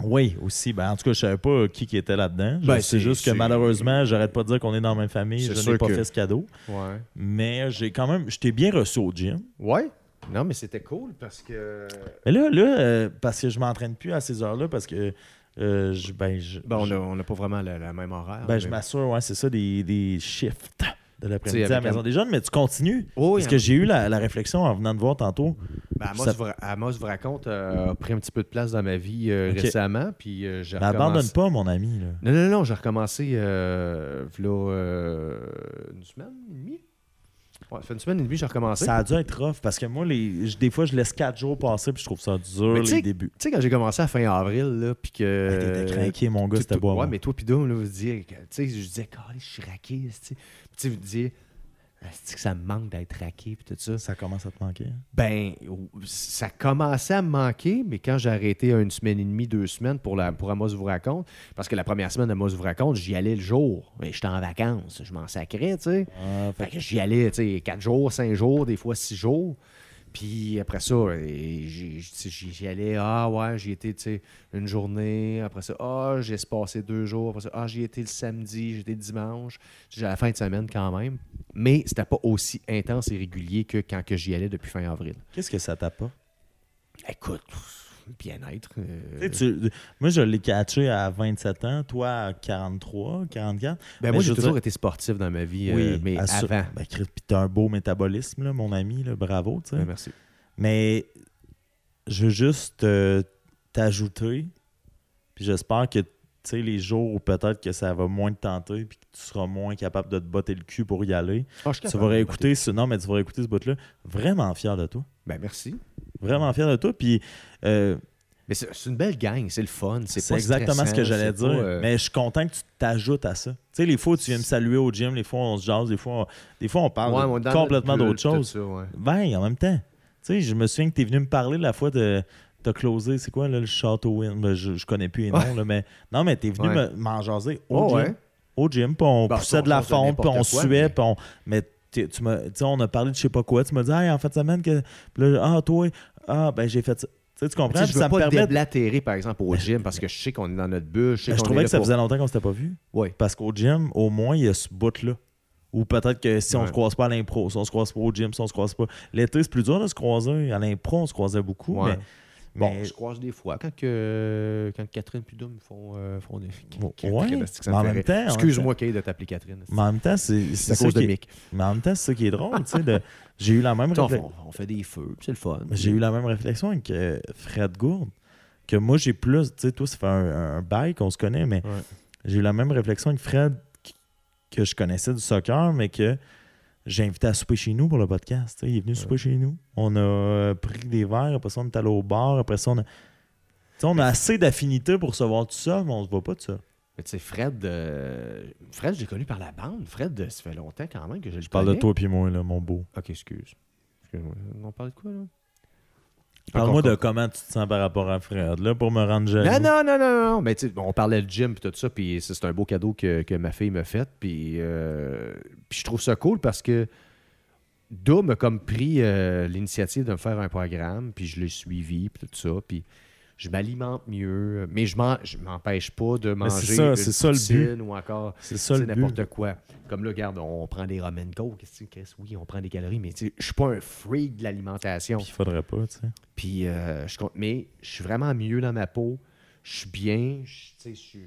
A: Oui, aussi. Ben, en tout cas, je savais pas qui, qui était là-dedans.
B: Ben,
A: c'est juste que malheureusement, j'arrête pas de dire qu'on est dans la même famille. Je n'ai pas
B: que-
A: fait ce cadeau.
B: Ouais.
A: Mais j'ai quand même. Je t'ai bien reçu au gym.
B: Ouais. Non, mais c'était cool parce que.
A: Mais là, là euh, parce que je m'entraîne plus à ces heures-là, parce que euh, je, ben, je,
B: Ben, on n'a pas vraiment la, la même horaire.
A: ben,
B: mais-
A: je m'assure, ouais, c'est ça, des, des shifts de l'après-midi à la maison
B: un-
A: des jeunes. Mais tu continues.
B: Oh,
A: parce
B: oui,
A: que
B: hein.
A: j'ai eu la, la réflexion en venant de voir tantôt.
B: Ben, Amos,
A: ça-
B: vous, Amos vous raconte euh, a pris un petit peu de place dans ma vie euh, récemment. Puis euh, j'ai
A: Mais abandonne pas, mon ami. Là.
B: Non, non, non, j'ai recommencé euh, euh, une semaine et demie. Ouais, ça fait une semaine et demie j'ai recommencé.
A: Ça a dû être rough parce que moi, les, je- des fois, je laisse 4 jours passer puis je trouve ça dur, les débuts.
B: Tu sais, quand j'ai commencé à fin avril, là, puis que.
A: Ah, T'étais craqué, mon gars,
B: tu-
A: c'était bois.
B: Ouais, mais toi, puis Dom, là, vous disiez, que- tu sais, je disais, je suis raqué, tu sais. Tu vous disiez, c'est que ça me manque d'être raqué, puis tout ça?
A: Ça commence à te manquer. hein?
B: Ben, ça commençait à me manquer, mais quand j'ai arrêté une semaine et demie, deux semaines pour, la, pour Amos vous raconte, parce que la première semaine d'Amos vous raconte, j'y allais le jour. Mais J'étais en vacances, je m'en sacrais, tu sais.
A: Ah, fait
B: Fait que j'y allais, tu sais, quatre jours, cinq jours, des fois six jours. Puis après ça, euh, j'y allais, ah ouais, j'y étais, une journée. Après ça, ah, j'ai passé deux jours. Après ça, ah, j'y étais le samedi, j'étais le dimanche. J'ai la fin de semaine quand même. Mais c'était pas aussi intense et régulier que quand que j'y allais depuis fin avril.
A: Qu'est-ce que ça t'a pas?
B: Écoute, bien-être. euh,
A: Tu tu- moi, je l'ai catché à 27 ans, toi à 43, 44.
B: ben
A: mais
B: moi, j'ai toujours
A: dire-
B: été sportif dans ma vie, euh, mais
A: assu-
B: avant.
A: Ben, puis t'as un beau métabolisme, là, mon ami, là, bravo, tu.
B: Ben, merci.
A: Mais je veux juste euh, t'ajouter, puis j'espère que, tu sais, les jours où peut-être que ça va moins te tenter, puis que tu seras moins capable de te botter le cul pour y aller,
B: Ah,
A: tu vas réécouter ce... Non, mais tu vas réécouter ce bout-là. Vraiment fier de toi.
B: Ben, merci.
A: Vraiment fier de toi, puis... euh,
B: Mais c'est une belle gang, c'est le fun. C'est
A: exactement ce que j'allais dire.
B: pas, euh,
A: Mais je suis content que tu t'ajoutes à ça. Tu sais, les fois où tu viens me saluer au gym, les fois on se jase, des fois on, des fois on parle
B: ouais,
A: de
B: on est dans
A: complètement d'autre chose.
B: tout ça, ouais.
A: Ben, en même temps. Tu sais, je me souviens que tu es venu me parler la fois de. T'as closé, c'est quoi là, le Château Wind? Ben, je, je connais plus les noms,
B: Ouais.
A: là, mais. Non, mais t'es venu
B: Ouais.
A: me- m'en jaser au
B: Oh,
A: gym.
B: ouais.
A: Au gym, puis on
B: Ben,
A: poussait
B: on
A: de la fonte, puis on
B: quoi,
A: suait, puis on. Mais tu sais, on a parlé de je sais pas quoi. Tu m'as dit, hey, en fait, de semaine que. Là, ah, toi, ah, ben, j'ai fait ça. Tu sais, tu comprends?
B: Je veux
A: ça me
B: pas
A: permet. de-
B: déblatérer, par exemple, au gym, parce que je sais qu'on est dans notre bulle. Je sais
A: Ben, je trouvais que ça
B: pour-
A: faisait longtemps qu'on s'était pas vu.
B: Ouais.
A: Parce qu'au gym, au moins, il y a ce bout-là. Ou peut-être que si on
B: Ouais.
A: se croise pas à l'impro, si on se croise pas au gym, si on se croise pas. L'été, c'est plus dur de se croiser. À l'impro, on se croisait beaucoup.
B: Ouais.
A: Mais,
B: Bon,
A: mais-
B: je croise des fois quand, que, quand Catherine et font, euh, font des
A: Ouais, en même temps,
B: Excuse-moi, Kay, de t'appeler Catherine.
A: mais en même temps, c'est
B: à cause de Mick.
A: Mais en même temps, c'est ça qui est drôle. tu sais, de- J'ai eu la même
B: on,
A: réflexion.
B: fait- on fait des feux, c'est le fun.
A: J'ai eu la même réflexion avec euh, Fred Gourde. Que moi, j'ai plus. Tu sais, toi, ça fait un, un bail qu'on se connaît, mais
B: Ouais.
A: j'ai eu la même réflexion avec Fred que je connaissais du soccer, mais que j'ai invité à souper chez nous pour le podcast. Il est venu souper chez nous. On a euh, pris des verres, après ça, on est allé au bar, après ça, on a. on a assez d'affinité pour se voir tout ça, mais on se voit pas tout ça.
B: Mais tu sais, Fred, euh, Fred, j'ai connu par la bande. Fred, ça fait longtemps quand même que je le
A: Je parle de toi et moi, là, mon beau.
B: Ok, excuse. Excuse-moi. On parle de quoi, là?
A: Parle-moi de comment tu te sens par rapport à Fred, là, pour me rendre jaloux.
B: Non, non, non, non, non. Mais tu sais, on parlait de gym et tout ça, puis c'est un beau cadeau que, que ma fille m'a fait. Puis, euh, puis je trouve ça cool parce que Doom a comme pris euh, l'initiative de me faire un programme, puis je l'ai suivi, puis tout ça. Puis je m'alimente mieux, mais je je m'empêche pas de manger
A: ça,
B: une
A: c'est ça le but.
B: poutine ou encore n'importe quoi. Comme là, regarde, on prend des ramen Chris? Oui, on prend des calories, mais je suis pas un freak de l'alimentation.
A: Puis il faudrait pas, tu sais.
B: Puis, euh, je mais je suis vraiment mieux dans ma peau. Je suis bien. je- Tu sais, je suis-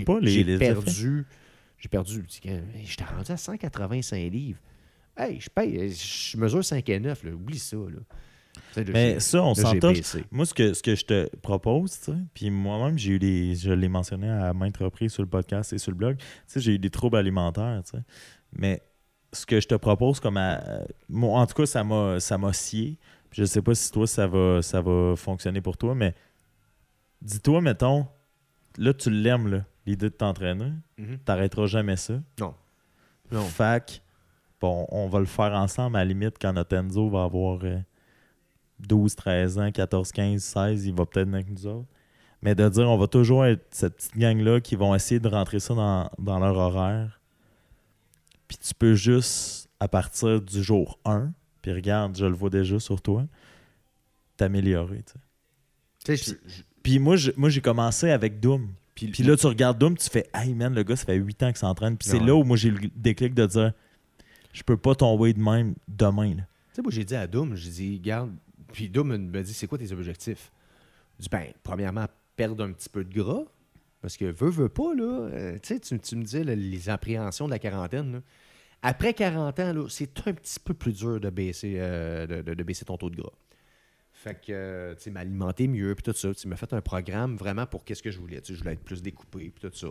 B: euh,
A: pas les-
B: perdu. J'ai perdu. J'étais rendu à 185 livres. Hey, je paye. Je mesure 5 et 9. Là, oublie ça. Là.
A: Mais ça, on
B: là,
A: s'en
B: j'ai
A: touche.
B: baissé.
A: Moi, ce que, ce que je te propose, tu sais, puis moi-même, j'ai eu des. Je l'ai mentionné à maintes reprises sur le podcast et sur le blog. Tu sais, j'ai eu des troubles alimentaires, tu sais. Mais ce que je te propose, comme à- moi, en tout cas, ça m'a ça m'a scié. Je sais pas si toi, ça va, ça va fonctionner pour toi, mais dis-toi, mettons, là, tu l'aimes, là, l'idée de t'entraîner.
B: Mhm.
A: T'arrêteras jamais ça.
B: Non. Non.
A: Fac, bon, on va le faire ensemble à la limite quand notre Enzo va avoir euh, 12, 13 ans, 14, 15, 16, il va peut-être avec nous autres. Mais de dire on va toujours être cette petite gang-là qui vont essayer de rentrer ça dans, dans leur horaire. Puis tu peux juste, à partir du jour 1, puis regarde, je le vois déjà sur toi, t'améliorer. tu sais. Puis moi, j'ai commencé avec Doom.
B: Puis,
A: Puis là, tu regardes Doom, tu fais Hey man, le gars, ça fait 8 ans qu'il s'entraîne. Puis c'est là où moi j'ai le déclic de dire Je peux pas tomber de même demain.
B: Tu sais, moi, j'ai dit à Doom, j'ai dit, garde. Puis Doom me dit, c'est quoi tes objectifs? Je dis, ben, premièrement, perdre un petit peu de gras. Parce que veux, veux pas, là. euh, tu sais, tu, me là, les appréhensions de la quarantaine, là. Après 40 ans, là, c'est un petit peu plus dur de baisser, euh, de, de- de baisser ton taux de gras. Fait que, euh, tu sais, m'alimenter mieux, puis tout ça. Tu m'as fait un programme vraiment pour qu'est-ce que je voulais. Tu sais, je voulais être plus découpé, puis tout ça.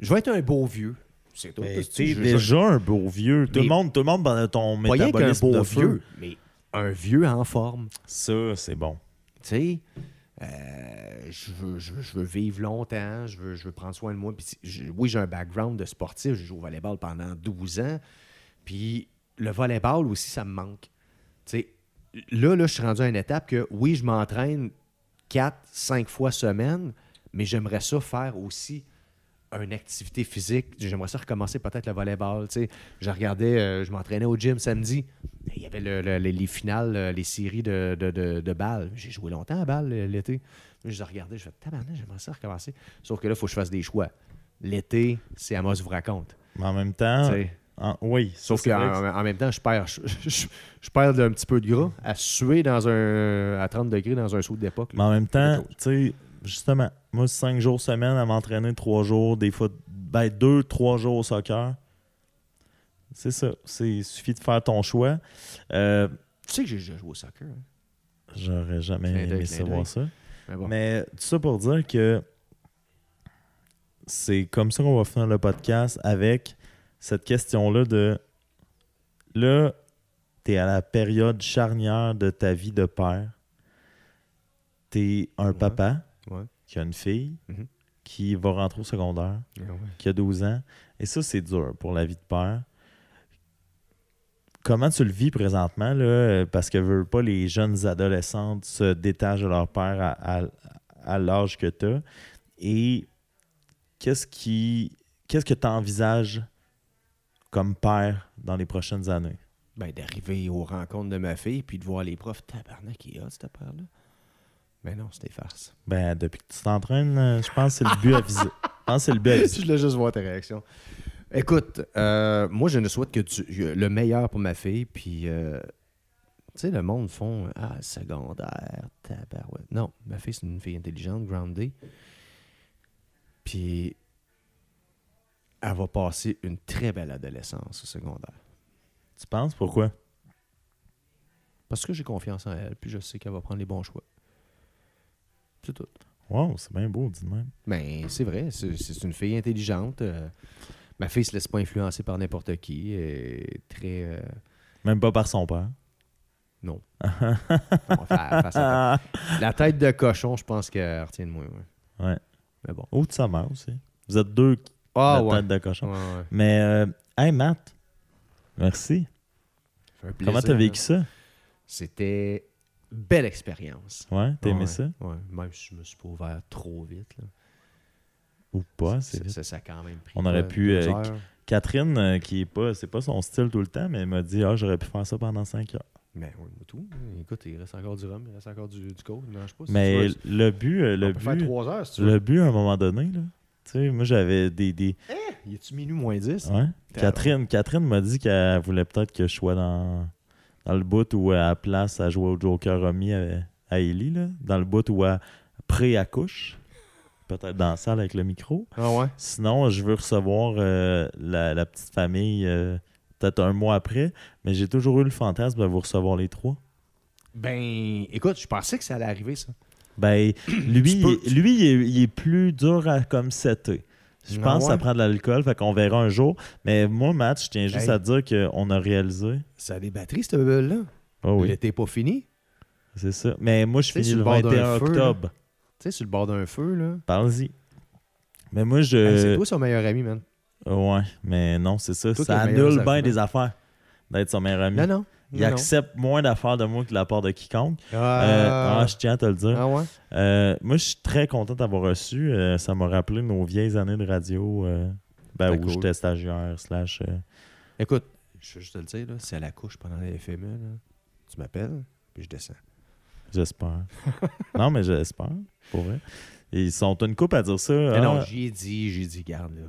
B: Je vais être un beau vieux. C'est
A: t'es
B: je-
A: déjà un beau vieux. Tout le monde, tout le monde dans ton métabolisme
B: beau
A: de feu.
B: vieux, mais un vieux en forme.
A: Ça, c'est bon.
B: Tu sais, euh, je, veux, je, veux, je veux vivre longtemps, je veux, je veux prendre soin de moi. Puis, je- oui, j'ai un background de sportif, j'ai joué au volleyball pendant 12 ans. Puis le volleyball aussi, ça me manque. Tu sais, là, là, je suis rendu à une étape que oui, je m'entraîne 4, 5 fois semaine, mais j'aimerais ça faire aussi une activité physique. J'aimerais ça recommencer peut-être le volleyball. Tu sais, je regardais, euh, je m'entraînais au gym samedi. Il y avait le- le- les, les finales, euh, les séries de, de, de, de balles. J'ai joué longtemps à balle euh, l'été. Je regardais, je fais tabarnak, j'aimerais ça recommencer. Sauf que là, il faut que je fasse des choix. L'été, c'est Amos vous raconte.
A: Mais en même temps,
B: Tu sais.
A: en- oui.
B: Sauf
A: que
B: qu'en en même temps, je perds, je, je- je perds un petit peu de gras à suer dans un, à 30 degrés dans un saut d'époque.
A: Mais en même temps, tu sais, justement, moi, 5 jours semaine à m'entraîner 3 jours, des fois, ben 2, 3 jours au soccer. C'est ça. Il suffit de faire ton choix. Euh,
B: Tu sais que j'ai déjà joué au soccer. hein?
A: J'aurais jamais aimé savoir ça.
B: Mais bon.
A: Mais tout ça pour dire que c'est comme ça qu'on va finir le podcast avec cette question-là de là, tu es à la période charnière de ta vie de père. Tu es un
B: Ouais.
A: papa
B: Ouais.
A: qui a une fille
B: Mhm.
A: qui va rentrer au secondaire,
B: Ah ouais.
A: qui a 12 ans. Et ça, c'est dur pour la vie de père. Comment tu le vis présentement? Là? Parce que veux pas les jeunes adolescentes se détachent de leur père à, à- à l'âge que tu as. Et qu'est-ce qui qu'est-ce que tu envisages comme père dans les prochaines années?
B: Ben, d'arriver aux rencontres de ma fille puis de voir les profs. Tabarnak, qui a cette père-là. Mais non, c'était farce.
A: Ben, depuis que tu t'entraînes, euh, je pense que c'est le but à viser. Je pense que c'est le but à viser.
B: je voulais juste voir ta réaction. Écoute, euh, moi, je ne souhaite que tu- le meilleur pour ma fille. Puis, euh, tu sais, le monde font Ah, secondaire, tabarouette. Non, ma fille, c'est une fille intelligente, grounded. Puis, elle va passer une très belle adolescence au secondaire.
A: Tu penses pourquoi?
B: Parce que j'ai confiance en elle, puis je sais qu'elle va prendre les bons choix. C'est tout.
A: Wow, c'est bien beau, dis même.
B: Mais c'est vrai, c'est une fille intelligente. euh, ma fille se laisse pas influencer par n'importe qui. Très. euh,
A: Même pas par son père.
B: non. Face à. La tête de cochon, je pense qu'elle retient de moi. Ouais.
A: Ouais.
B: Mais bon.
A: Ou de sa mère aussi. Vous êtes deux
B: Ah
A: la
B: ouais.
A: tête de cochon.
B: Ouais.
A: Mais, euh, hey Matt, merci. Comment t'as vécu ça?
B: C'était belle expérience.
A: Ouais, t'as aimé
B: Ouais,
A: ça?
B: Ouais. Même si je me suis pas ouvert trop vite. Là.
A: Ou pas? C'est
B: Ça,
A: vite.
B: ça, ça a quand même pris.
A: On aurait pu, euh? Catherine, euh, qui est pas, c'est pas son style tout le temps, mais elle m'a dit, ah, j'aurais pu faire ça pendant 5 heures.
B: Mais oui, tout. Écoute, il reste encore du rhum, il reste encore du, du coke. Non, je sais pas. si
A: Mais le but, euh, le
B: on peut faire
A: but,
B: trois heures si tu veux.
A: le but, à un moment donné, là, tu sais, moi, j'avais des, des,
B: Y a-tu minuit moins 10?
A: Ouais. Catherine, Catherine m'a dit qu'elle voulait peut-être que je sois dans, dans le bout où elle place à jouer au Joker Romy à, à Ellie, là, dans le bout où elle pré-accouche. Peut-être dans la salle avec le micro.
B: Ah ouais?
A: Sinon, je veux recevoir euh, la, la petite famille euh, peut-être un mois après, mais j'ai toujours eu le fantasme de vous recevoir les trois.
B: Ben, écoute, je pensais que ça allait arriver, ça.
A: Ben, lui,
B: peux-
A: il est- lui il, est, il est plus dur à comme setter. Je
B: Ah
A: pense que ça prend de l'alcool, fait qu'on verra un jour. Mais moi, Matt, je tiens juste
B: Hey.
A: à dire qu'on a réalisé.
B: Ça a des batteries, cette bulle-là.
A: Oh oui.
B: L'été pas fini.
A: C'est ça. Mais moi, je finis le
B: le bord d'un
A: 21
B: feu,
A: octobre.
B: Tu sais, sur le bord d'un feu, là.
A: Parle-y. Mais moi, je.
B: Hey, c'est toi son meilleur ami, man.
A: ouais, mais non, c'est ça.
B: Toi
A: ça annule bien des affaires d'être son meilleur ami.
B: Non, non.
A: Il
B: Non,
A: accepte moins d'affaires de moi que de la part de quiconque. Euh,
B: Ah,
A: ah, je tiens à te le dire.
B: ah ouais?
A: Euh, moi, je suis très content d'avoir reçu. Euh, ça m'a rappelé nos vieilles années de radio ben, où
B: cool.
A: j'étais stagiaire, slash.
B: Écoute, je veux juste te le dire, là, si elle accouche pendant les FME, là, tu m'appelles, puis je descends.
A: J'espère. non, mais j'espère, pour vrai. Ils sont une coupe à dire ça.
B: Mais
A: ah,
B: non, j'ai dit, j'ai dit, garde, là,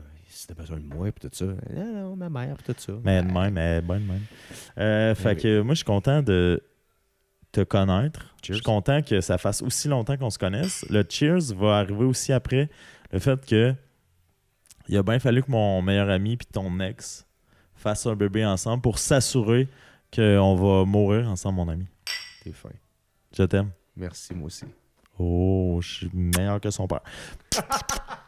B: t'as besoin de moi, puis tout ça. Non, non, ma mère, puis tout ça.
A: mais de même, mais bonne même. Euh, fait
B: oui.
A: que moi, je suis content de te connaître. Je suis content que ça fasse aussi longtemps qu'on se connaisse. Le cheers va arriver aussi après le fait que il a bien fallu que mon meilleur ami puis ton ex fassent un bébé ensemble pour s'assurer qu'on va mourir ensemble, mon ami.
B: T'es fin.
A: Je t'aime.
B: Merci, moi aussi.
A: Oh, je suis meilleur que son père.